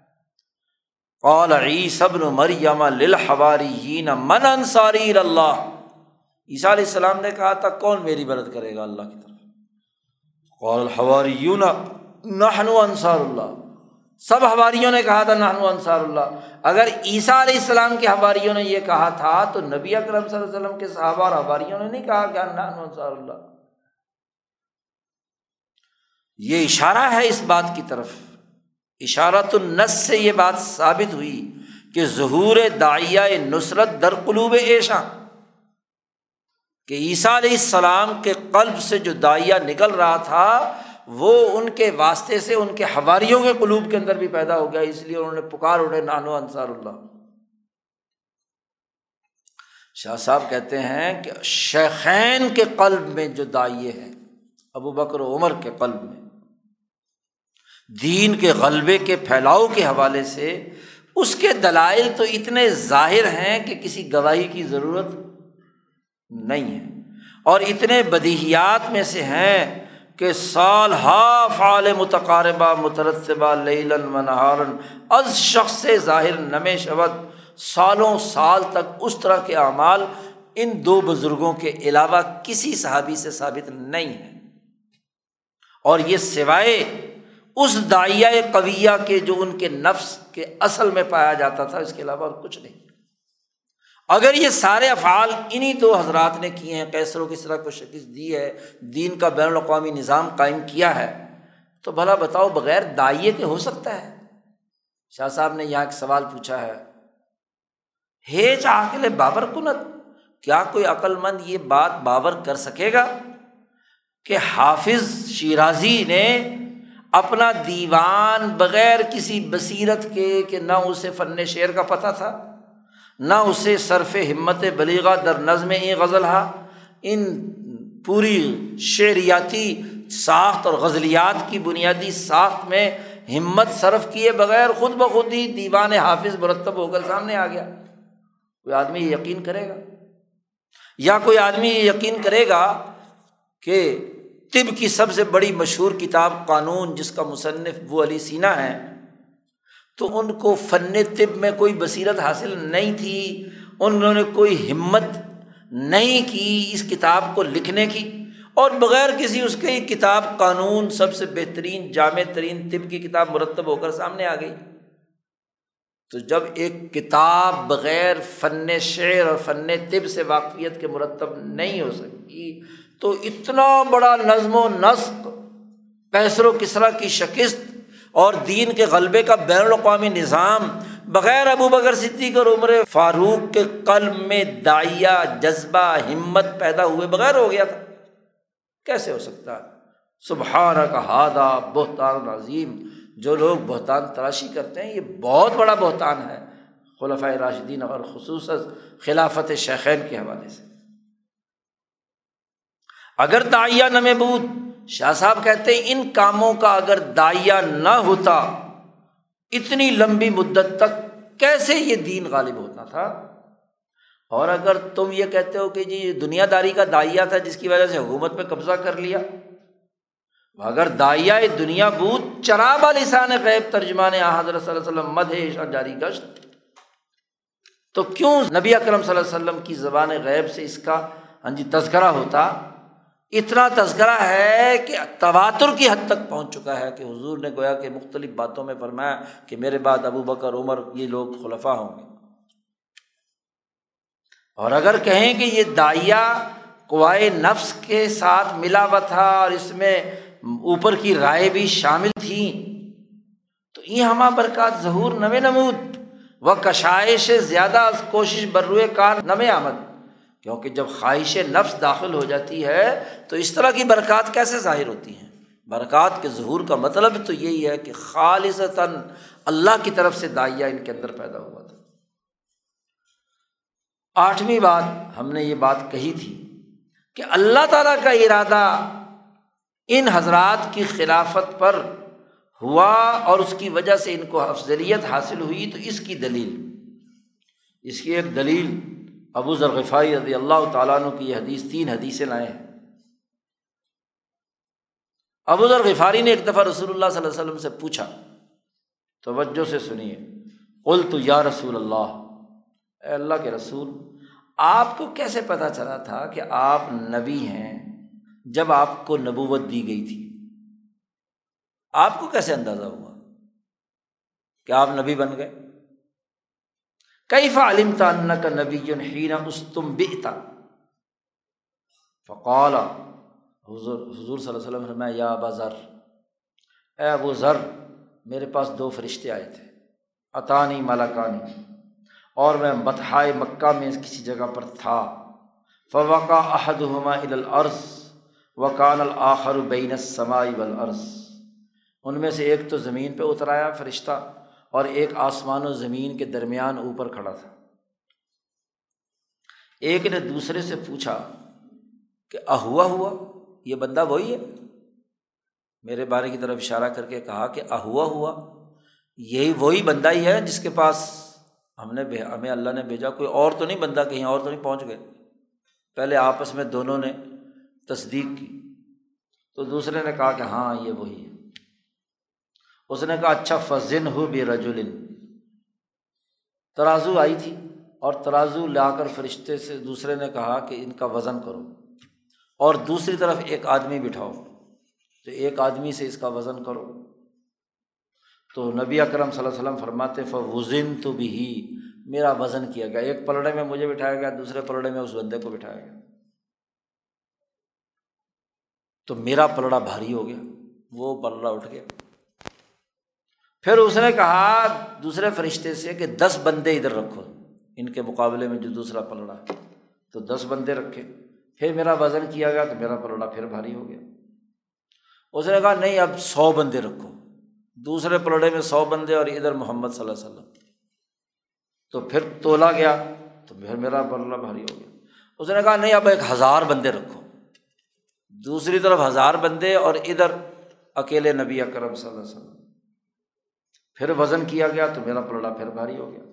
Speaker 1: قال عیسبن مریم للحواری من انصاری اللہ۔ عیسیٰ علیہ السلام نے کہا تھا کون میری مدد کرے گا اللہ کی طرف؟ قال الحواریون، نحن انصار اللہ۔ سب ہواریوں نے کہا تھا نہنو انصار اللہ۔ اگر عیسیٰ علیہ السلام کے ہواریوں نے یہ کہا تھا، تو نبی اکرم صلی اللہ علیہ وسلم کے صحابہ اور ہواریوں نے نہیں کہا کہ نہنو انصار اللہ۔ یہ اشارہ ہے اس بات کی طرف۔ اشارت النس سے یہ بات ثابت ہوئی کہ ظہور دائیا نصرت در قلوب ایشا کہ عیسیٰ علیہ السلام کے قلب سے جو دائیا نکل رہا تھا، وہ ان کے واسطے سے ان کے ہواریوں کے قلوب کے اندر بھی پیدا ہو گیا، اس لیے انہوں نے پکار اڑے نانو انصار اللہ۔ شاہ صاحب کہتے ہیں کہ شیخین کے قلب میں جو دائیں ہیں ابو بکر و عمر کے قلب میں دین کے غلبے کے پھیلاؤ کے حوالے سے، اس کے دلائل تو اتنے ظاہر ہیں کہ کسی گواہی کی ضرورت نہیں ہے۔ اور اتنے بدیہیات میں سے ہیں کہ سال ہا فعال متقاربہ، مترتبہ لیلن و نہارن از شخص سے ظاہر نم شبد سالوں سال تک اس طرح کے اعمال ان دو بزرگوں کے علاوہ کسی صحابی سے ثابت نہیں ہے اور یہ سوائے اس دائیا قویہ کے جو ان کے نفس کے اصل میں پایا جاتا تھا، اس کے علاوہ اور کچھ نہیں۔ اگر یہ سارے افعال انہیں دو حضرات نے کیے ہیں کیسر و کس طرح کو شکست دی ہے، دین کا بین الاقوامی نظام قائم کیا ہے، تو بھلا بتاؤ بغیر دائیے کے ہو سکتا ہے؟ شاہ صاحب نے یہاں ایک سوال پوچھا ہے۔ ہیج عاقل بابر کنت، کیا کوئی عقل مند یہ بات باور کر سکے گا کہ حافظ شیرازی نے اپنا دیوان بغیر کسی بصیرت کے کہ نہ اسے فن شعر کا پتہ تھا، نہ اسے صرف ہمت بلیغا در نظم ای غزل ہا۔ ان پوری شعریاتی ساخت اور غزلیات کی بنیادی ساخت میں ہمت صرف کیے بغیر خود بخود ہی دیوان حافظ مرتب ہو کر سامنے آ گیا۔ کوئی آدمی یہ یقین کرے گا؟ یا کوئی آدمی یہ یقین کرے گا کہ طب کی سب سے بڑی مشہور کتاب قانون جس کا مصنف وہ علی سینا ہے، تو ان کو فن طب میں کوئی بصیرت حاصل نہیں تھی، انہوں نے کوئی ہمت نہیں کی اس کتاب کو لکھنے کی۔ اور بغیر کسی اس کی کتاب قانون سب سے بہترین، جامع ترین طب کی کتاب مرتب ہو کر سامنے آ گئی۔ تو جب ایک کتاب بغیر فن شعر اور فن طب سے واقفیت کے مرتب نہیں ہو سکتی تو اتنا بڑا نظم و نسق کیسر و کسرا کی شکست اور دین کے غلبے کا بین الاقوامی نظام، بغیر ابو بکر صدیق اور عمر فاروق کے قلب میں دائیا جذبہ، ہمت پیدا ہوئے بغیر ہو گیا تھا۔ کیسے ہو سکتا؟ ہے سبحانہ کا ہادہ بہتان عظیم۔ جو لوگ بہتان تراشی کرتے ہیں، یہ بہت بڑا بہتان ہے۔ خلفۂ راشدین اور خصوصاً خلافت شیخین کے حوالے سے۔ اگر دائیا نم شاہ صاحب کہتے ہیں ان کاموں کا اگر دائیا نہ ہوتا، اتنی لمبی مدت تک کیسے یہ دین غالب ہوتا تھا؟ اور اگر تم یہ کہتے ہو کہ جی دنیا داری کا دائیا تھا جس کی وجہ سے حکومت پہ قبضہ کر لیا اگر دائیا دنیا بود چراب لسان غیب ترجمان حضرت صلی اللہ علیہ وسلم مد جاری گشت، تو کیوں نبی اکرم صلی اللہ علیہ وسلم کی زبان غیب سے اس کا ہاں جی تذکرہ ہوتا؟ اتنا تذکرہ ہے کہ تواتر کی حد تک پہنچ چکا ہے کہ حضور نے گویا کہ مختلف باتوں میں فرمایا کہ میرے بعد ابو بکر، عمر یہ لوگ خلفا ہوں گے۔ اور اگر کہیں کہ یہ دائیا کوائے نفس کے ساتھ ملا ہوا تھا اور اس میں اوپر کی رائے بھی شامل تھیں تو یہ ہما برکات ظہور نم نمود و کشائش زیادہ کوشش بروئے کار نم آمد۔ کیونکہ جب خواہش نفس داخل ہو جاتی ہے تو اس طرح کی برکات کیسے ظاہر ہوتی ہیں؟ برکات کے ظہور کا مطلب تو یہی ہے کہ خالصتاً اللہ کی طرف سے دائیا ان کے اندر پیدا ہوا تھا۔ آٹھویں بات ہم نے یہ بات کہی تھی کہ اللہ تعالیٰ کا ارادہ ان حضرات کی خلافت پر ہوا اور اس کی وجہ سے ان کو افضلیت حاصل ہوئی تو اس کی دلیل، اس کی ایک دلیل ابو ذرغفائی رضی اللہ تعالیٰ عنہ کی یہ حدیث تین حدیثیں لائے ہیں۔ ابو ذرغفاری نے ایک دفعہ رسول اللہ صلی اللہ علیہ وسلم سے پوچھا، توجہ سے سنیے قل تو یا رسول اللہ، اے اللہ کے رسول، آپ کو کیسے پتہ چلا تھا کہ آپ نبی ہیں جب آپ کو نبوت دی گئی تھی؟ آپ کو کیسے اندازہ ہوا کہ آپ نبی بن گئے؟ کئی فعلم تھا کا نبی اس تم بتا فقال، حضور حضور صلی اللہ علیہ وسلم یا ابا ذر، اے ابو ذر، میرے پاس دو فرشتے آئے تھے عطانی ملکانی، اور میں بتہائے مکہ میں کسی جگہ پر تھا۔ فوقا احد ہما العرض وکان الآخر بین سمائی والارض۔ ان میں سے ایک تو زمین پہ اترایا فرشتہ۔ اور ایک آسمان و زمین کے درمیان اوپر کھڑا تھا۔ ایک نے دوسرے سے پوچھا کہ اہوا ہوا؟ یہ بندہ وہی ہے؟ میرے بارے کی طرف اشارہ کر کے کہا کہ اہوا ہوا، یہی وہی بندہ ہی ہے جس کے پاس ہم نے ہمیں اللہ نے بھیجا، کوئی اور تو نہیں بندہ، کہیں اور تو نہیں پہنچ گئے۔ پہلے آپس میں دونوں نے تصدیق کی۔ تو دوسرے نے کہا کہ ہاں یہ وہی ہے۔ اس نے کہا اچھا فضن ہو بھی رجولن ترازو آئی تھی اور ترازو لا کر فرشتے سے دوسرے نے کہا کہ ان کا وزن کرو اور دوسری طرف ایک آدمی بٹھاؤ۔ تو ایک آدمی سے اس کا وزن کرو۔ تو نبی اکرم صلی اللہ علیہ وسلم فرماتے فضن تو بھی ہی میرا وزن کیا گیا۔ ایک پلڑے میں مجھے بٹھایا گیا، دوسرے پلڑے میں اس بندے کو بٹھایا گیا۔ تو میرا پلڑا بھاری ہو گیا، وہ پلڑا اٹھ گیا۔ پھر اس نے کہا دوسرے فرشتے سے کہ دس بندے ادھر رکھو، ان کے مقابلے میں جو دوسرا پلڑا ہے تو دس بندے رکھے۔ پھر میرا وزن کیا گیا تو میرا پلڑا پھر بھاری ہو گیا۔ اس نے کہا نہیں، اب سو بندے رکھو۔ دوسرے پلڑے میں سو بندے اور ادھر محمد صلی اللہ علیہ وسلم۔ تو پھر تولا گیا، تو پھر میرا پلڑا بھاری ہو گیا۔ اس نے کہا نہیں، اب ایک ہزار بندے رکھو۔ دوسری طرف ہزار بندے اور ادھر اکیلے نبی اکرم صلی اللہ علیہ وسلم۔ پھر وزن کیا گیا تو میرا پلڑا پھر بھاری ہو گیا۔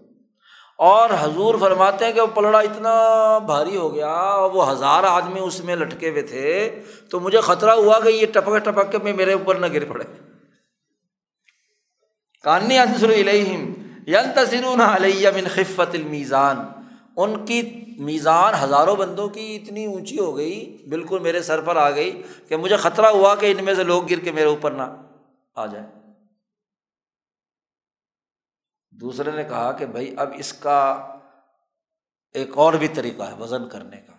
Speaker 1: اور حضور فرماتے ہیں کہ وہ پلڑا اتنا بھاری ہو گیا اور وہ ہزار آدمی اس میں لٹکے ہوئے تھے تو مجھے خطرہ ہوا کہ یہ ٹپک ٹپک کے میں میرے اوپر نہ گر پڑے۔ کانی انصر الہم ین تصر علیہ من خفت المیزان۔ ان کی میزان ہزاروں بندوں کی اتنی اونچی ہو گئی، بالکل میرے سر پر آ گئی کہ مجھے خطرہ ہوا کہ ان میں سے لوگ گر کے میرے اوپر نہ آ جائیں۔ دوسرے نے کہا کہ بھائی اب اس کا ایک اور بھی طریقہ ہے وزن کرنے کا۔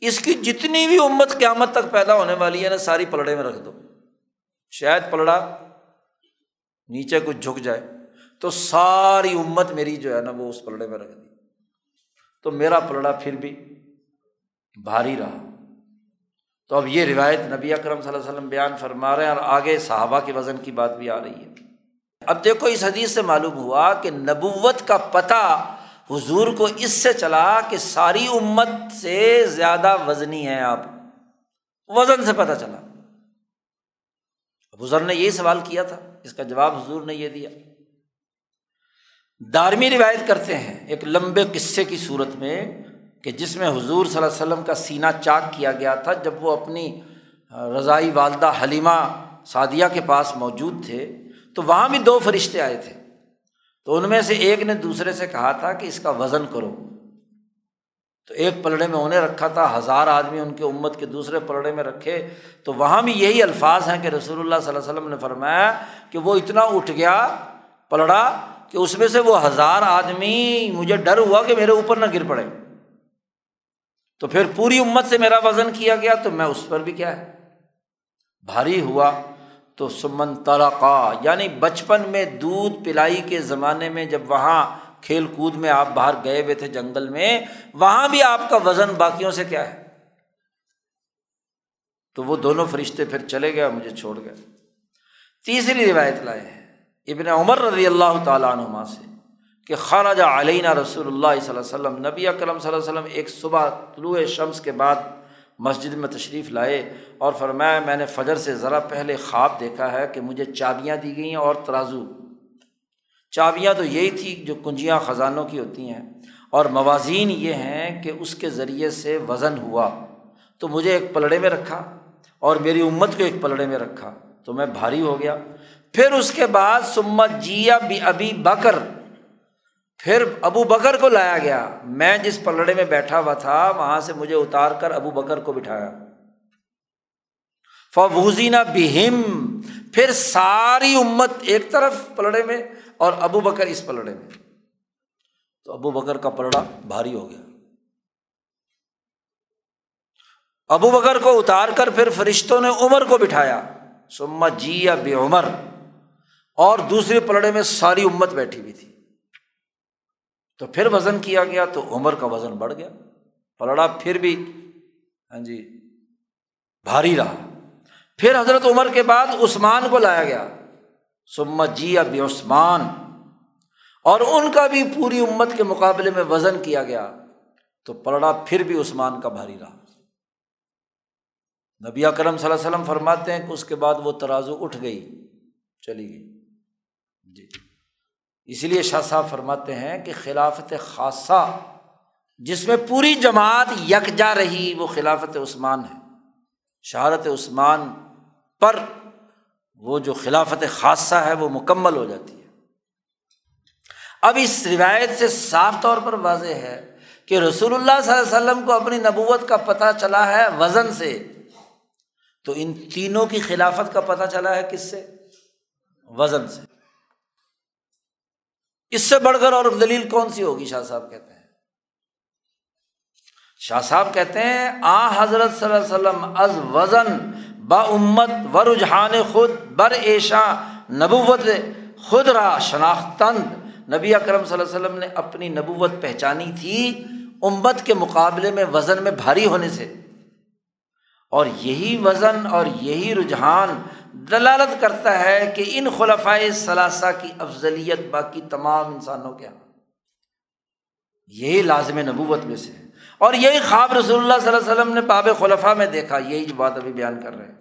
Speaker 1: اس کی جتنی بھی امت قیامت تک پیدا ہونے والی ہے نا، ساری پلڑے میں رکھ دو۔ شاید پلڑا نیچے کچھ جھک جائے۔ تو ساری امت میری جو ہے نا، وہ اس پلڑے میں رکھ دی۔ تو میرا پلڑا پھر بھی بھاری رہا۔ تو اب یہ روایت نبی اکرم صلی اللہ علیہ وسلم بیان فرما رہے ہیں اور آگے صحابہ کے وزن کی بات بھی آ رہی ہے۔ اب دیکھو اس حدیث سے معلوم ہوا کہ نبوت کا پتہ حضور کو اس سے چلا کہ ساری امت سے زیادہ وزنی ہے آپ۔ وزن سے پتہ چلا۔ حضور نے یہی سوال کیا تھا، اس کا جواب حضور نے یہ دیا۔ دارمی روایت کرتے ہیں ایک لمبے قصے کی صورت میں کہ جس میں حضور صلی اللہ علیہ وسلم کا سینہ چاک کیا گیا تھا جب وہ اپنی رضائی والدہ حلیمہ سعدیہ کے پاس موجود تھے۔ تو وہاں بھی دو فرشتے آئے تھے۔ تو ان میں سے ایک نے دوسرے سے کہا تھا کہ اس کا وزن کرو۔ تو ایک پلڑے میں انہیں رکھا تھا، ہزار آدمی ان کے امت کے دوسرے پلڑے میں رکھے۔ تو وہاں بھی یہی الفاظ ہیں کہ رسول اللہ صلی اللہ علیہ وسلم نے فرمایا کہ وہ اتنا اٹھ گیا پلڑا کہ اس میں سے وہ ہزار آدمی، مجھے ڈر ہوا کہ میرے اوپر نہ گر پڑے۔ تو پھر پوری امت سے میرا وزن کیا گیا تو میں اس پر بھی کیا ہے۔ بھاری ہوا۔ تو سمن ترقا یعنی بچپن میں دودھ پلائی کے زمانے میں جب وہاں کھیل کود میں آپ باہر گئے ہوئے تھے جنگل میں، وہاں بھی آپ کا وزن باقیوں سے کیا ہے؟ تو وہ دونوں فرشتے پھر چلے گئے مجھے چھوڑ گئے۔ تیسری روایت لائے ہیں ابن عمر رضی اللہ تعالیٰ عنما سے کہ خراجہ علینہ رسول اللہ صلی اللہ علیہ وسلم، نبی اکرم صلی اللہ علیہ وسلم ایک صبح طلوع شمس کے بعد مسجد میں تشریف لائے اور فرمایا میں نے فجر سے ذرا پہلے خواب دیکھا ہے کہ مجھے چابیاں دی گئی ہیں اور ترازو۔ چابیاں تو یہی تھی جو کنجیاں خزانوں کی ہوتی ہیں۔ اور موازین یہ ہیں کہ اس کے ذریعے سے وزن ہوا۔ تو مجھے ایک پلڑے میں رکھا اور میری امت کو ایک پلڑے میں رکھا۔ تو میں بھاری ہو گیا۔ پھر اس کے بعد سمت جیا بھی ابھی بکر۔ پھر ابو بکر کو لایا گیا۔ میں جس پلڑے میں بیٹھا ہوا تھا، وہاں سے مجھے اتار کر ابو بکر کو بٹھایا۔ فوزینہ بہم پھر ساری امت ایک طرف پلڑے میں اور ابو بکر اس پلڑے میں۔ تو ابو بکر کا پلڑا بھاری ہو گیا۔ ابو بکر کو اتار کر پھر فرشتوں نے عمر کو بٹھایا۔ سمت جی یا بے عمر اور دوسرے پلڑے میں ساری امت بیٹھی ہوئی تھی۔ تو پھر وزن کیا گیا تو عمر کا وزن بڑھ گیا۔ پلڑا پھر بھی ہاں جی بھاری رہا۔ پھر حضرت عمر کے بعد عثمان کو لایا گیا۔ سمت جی اب عثمان اور ان کا بھی پوری امت کے مقابلے میں وزن کیا گیا۔ تو پلڑا پھر بھی عثمان کا بھاری رہا۔ نبی کرم صلی اللہ علیہ وسلم فرماتے ہیں کہ اس کے بعد وہ ترازو اٹھ گئی، چلی گئی۔ جی۔ اسی لیے شاہ صاحب فرماتے ہیں کہ خلافت خاصہ جس میں پوری جماعت یکجا رہی، وہ خلافت عثمان ہے۔ شہارت عثمان پر وہ جو خلافت خاصہ ہے، وہ مکمل ہو جاتی ہے۔ اب اس روایت سے صاف طور پر واضح ہے کہ رسول اللہ صلی اللہ علیہ وسلم کو اپنی نبوت کا پتہ چلا ہے وزن سے۔ تو ان تینوں کی خلافت کا پتہ چلا ہے کس سے؟ وزن سے۔ اس سے بڑھ کر اور دلیل کون سی ہوگی؟ شاہ صاحب کہتے ہیں۔ شاہ صاحب کہتے ہیں، آ حضرت صلی اللہ علیہ وسلم از وزن با امت و رجحان خود بر ایشا نبوت خود را شناختند۔ نبی اکرم صلی اللہ علیہ وسلم نے اپنی نبوت پہچانی تھی امت کے مقابلے میں وزن میں بھاری ہونے سے۔ اور یہی وزن اور یہی رجحان دلالت کرتا ہے کہ ان خلفۂ ثلاثہ کی افضلیت باقی تمام انسانوں کے یہاں یہی لازم نبوت میں سے ہے۔ اور یہی خواب رسول اللہ صلی اللہ علیہ وسلم نے باب خلفہ میں دیکھا، یہی جو بات ابھی بیان کر رہے ہیں۔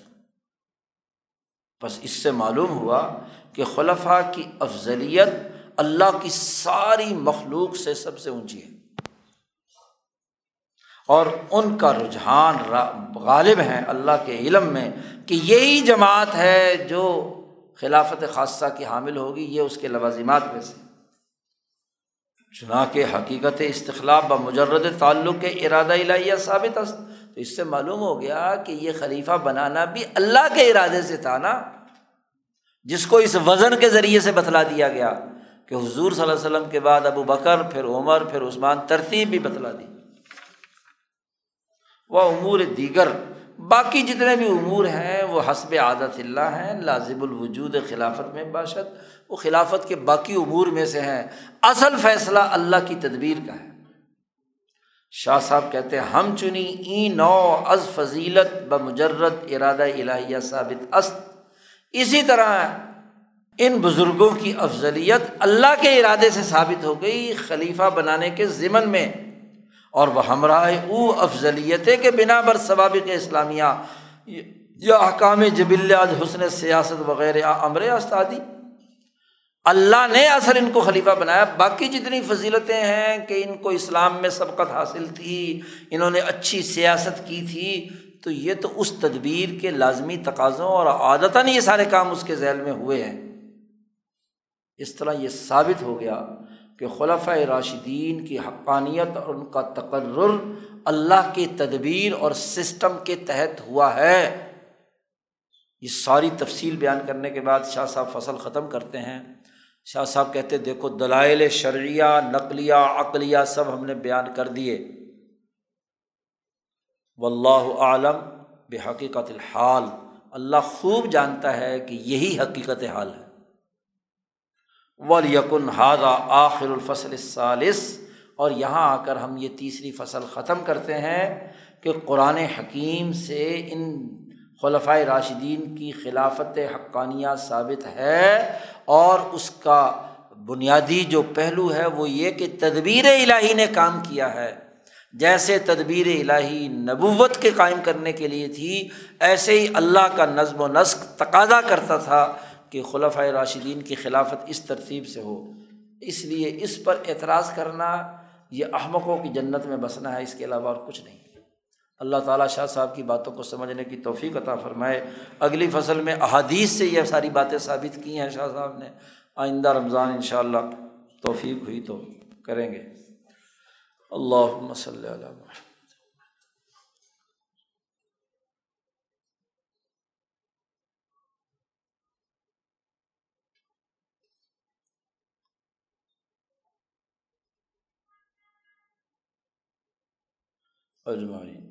Speaker 1: بس اس سے معلوم ہوا کہ خلفہ کی افضلیت اللہ کی ساری مخلوق سے سب سے اونچی ہے۔ اور ان کا رجحان غالب ہیں اللہ کے علم میں کہ یہی جماعت ہے جو خلافت خاصہ کی حامل ہوگی، یہ اس کے لوازمات میں سے۔ چنا کے حقیقت استخلاف و مجرد تعلق کے ارادہ الہیہ ثابت است۔ تو اس سے معلوم ہو گیا کہ یہ خلیفہ بنانا بھی اللہ کے ارادے سے تھا نا۔ جس کو اس وزن کے ذریعے سے بتلا دیا گیا کہ حضور صلی اللہ علیہ وسلم کے بعد ابو بکر، پھر عمر، پھر عثمان، ترتیب بھی بتلا دی۔ وہ امور دیگر، باقی جتنے بھی امور ہیں، وہ حسب عادت اللہ ہیں، لازم الوجود خلافت میں باشد۔ وہ خلافت کے باقی امور میں سے ہیں۔ اصل فیصلہ اللہ کی تدبیر کا ہے۔ شاہ صاحب کہتے ہیں، ہم چنی ای نو از فضیلت ب مجرد ارادہ الہیہ ثابت است۔ اسی طرح ان بزرگوں کی افضلیت اللہ کے ارادے سے ثابت ہو گئی، خلیفہ بنانے کے ضمن میں۔ اور وہ ہمراہ او افضلیت کے بنا بر ثوابق اسلامیہ، یا حکام جبل حسن سیاست وغیرہ، امر استادی۔ اللہ نے اصل ان کو خلیفہ بنایا۔ باقی جتنی فضیلتیں ہیں کہ ان کو اسلام میں سبقت حاصل تھی، انہوں نے اچھی سیاست کی تھی، تو یہ تو اس تدبیر کے لازمی تقاضوں اور عادتاً یہ سارے کام اس کے ذیل میں ہوئے ہیں۔ اس طرح یہ ثابت ہو گیا کہ خلفۂ راشدین کی حقانیت اور ان کا تقرر اللہ کی تدبیر اور سسٹم کے تحت ہوا ہے۔ یہ ساری تفصیل بیان کرنے کے بعد شاہ صاحب فصل ختم کرتے ہیں۔ شاہ صاحب کہتے دیکھو دلائل شرعیہ، نقلیہ، عقلیہ سب ہم نے بیان کر دیے۔ و اللہ عالم بے حقیقت الحال۔ اللہ خوب جانتا ہے کہ یہی حقیقت حال ہے۔ ولیکن ہادہ آخر الفصل ثالث اور یہاں آ کر ہم یہ تیسری فصل ختم کرتے ہیں کہ قرآن حکیم سے ان خلفۂ راشدین کی خلافت حقانیہ ثابت ہے۔ اور اس کا بنیادی جو پہلو ہے وہ یہ کہ تدبیر الہی نے کام کیا ہے۔ جیسے تدبیر الہی نبوت کے قائم کرنے کے لیے تھی، ایسے ہی اللہ کا نظم و نسق تقاضا کرتا تھا۔ کہ خلفۂ راشدین کی خلافت اس ترتیب سے ہو۔ اس لیے اس پر اعتراض کرنا یہ احمقوں کی جنت میں بسنا ہے، اس کے علاوہ اور کچھ نہیں۔ اللہ تعالیٰ شاہ صاحب کی باتوں کو سمجھنے کی توفیق عطا فرمائے۔ اگلی فصل میں احادیث سے یہ ساری باتیں ثابت کی ہیں شاہ صاحب نے۔ آئندہ رمضان ان شاء اللہ توفیق ہوئی تو کریں گے۔ اللہ مسلم علیہ اجمعین۔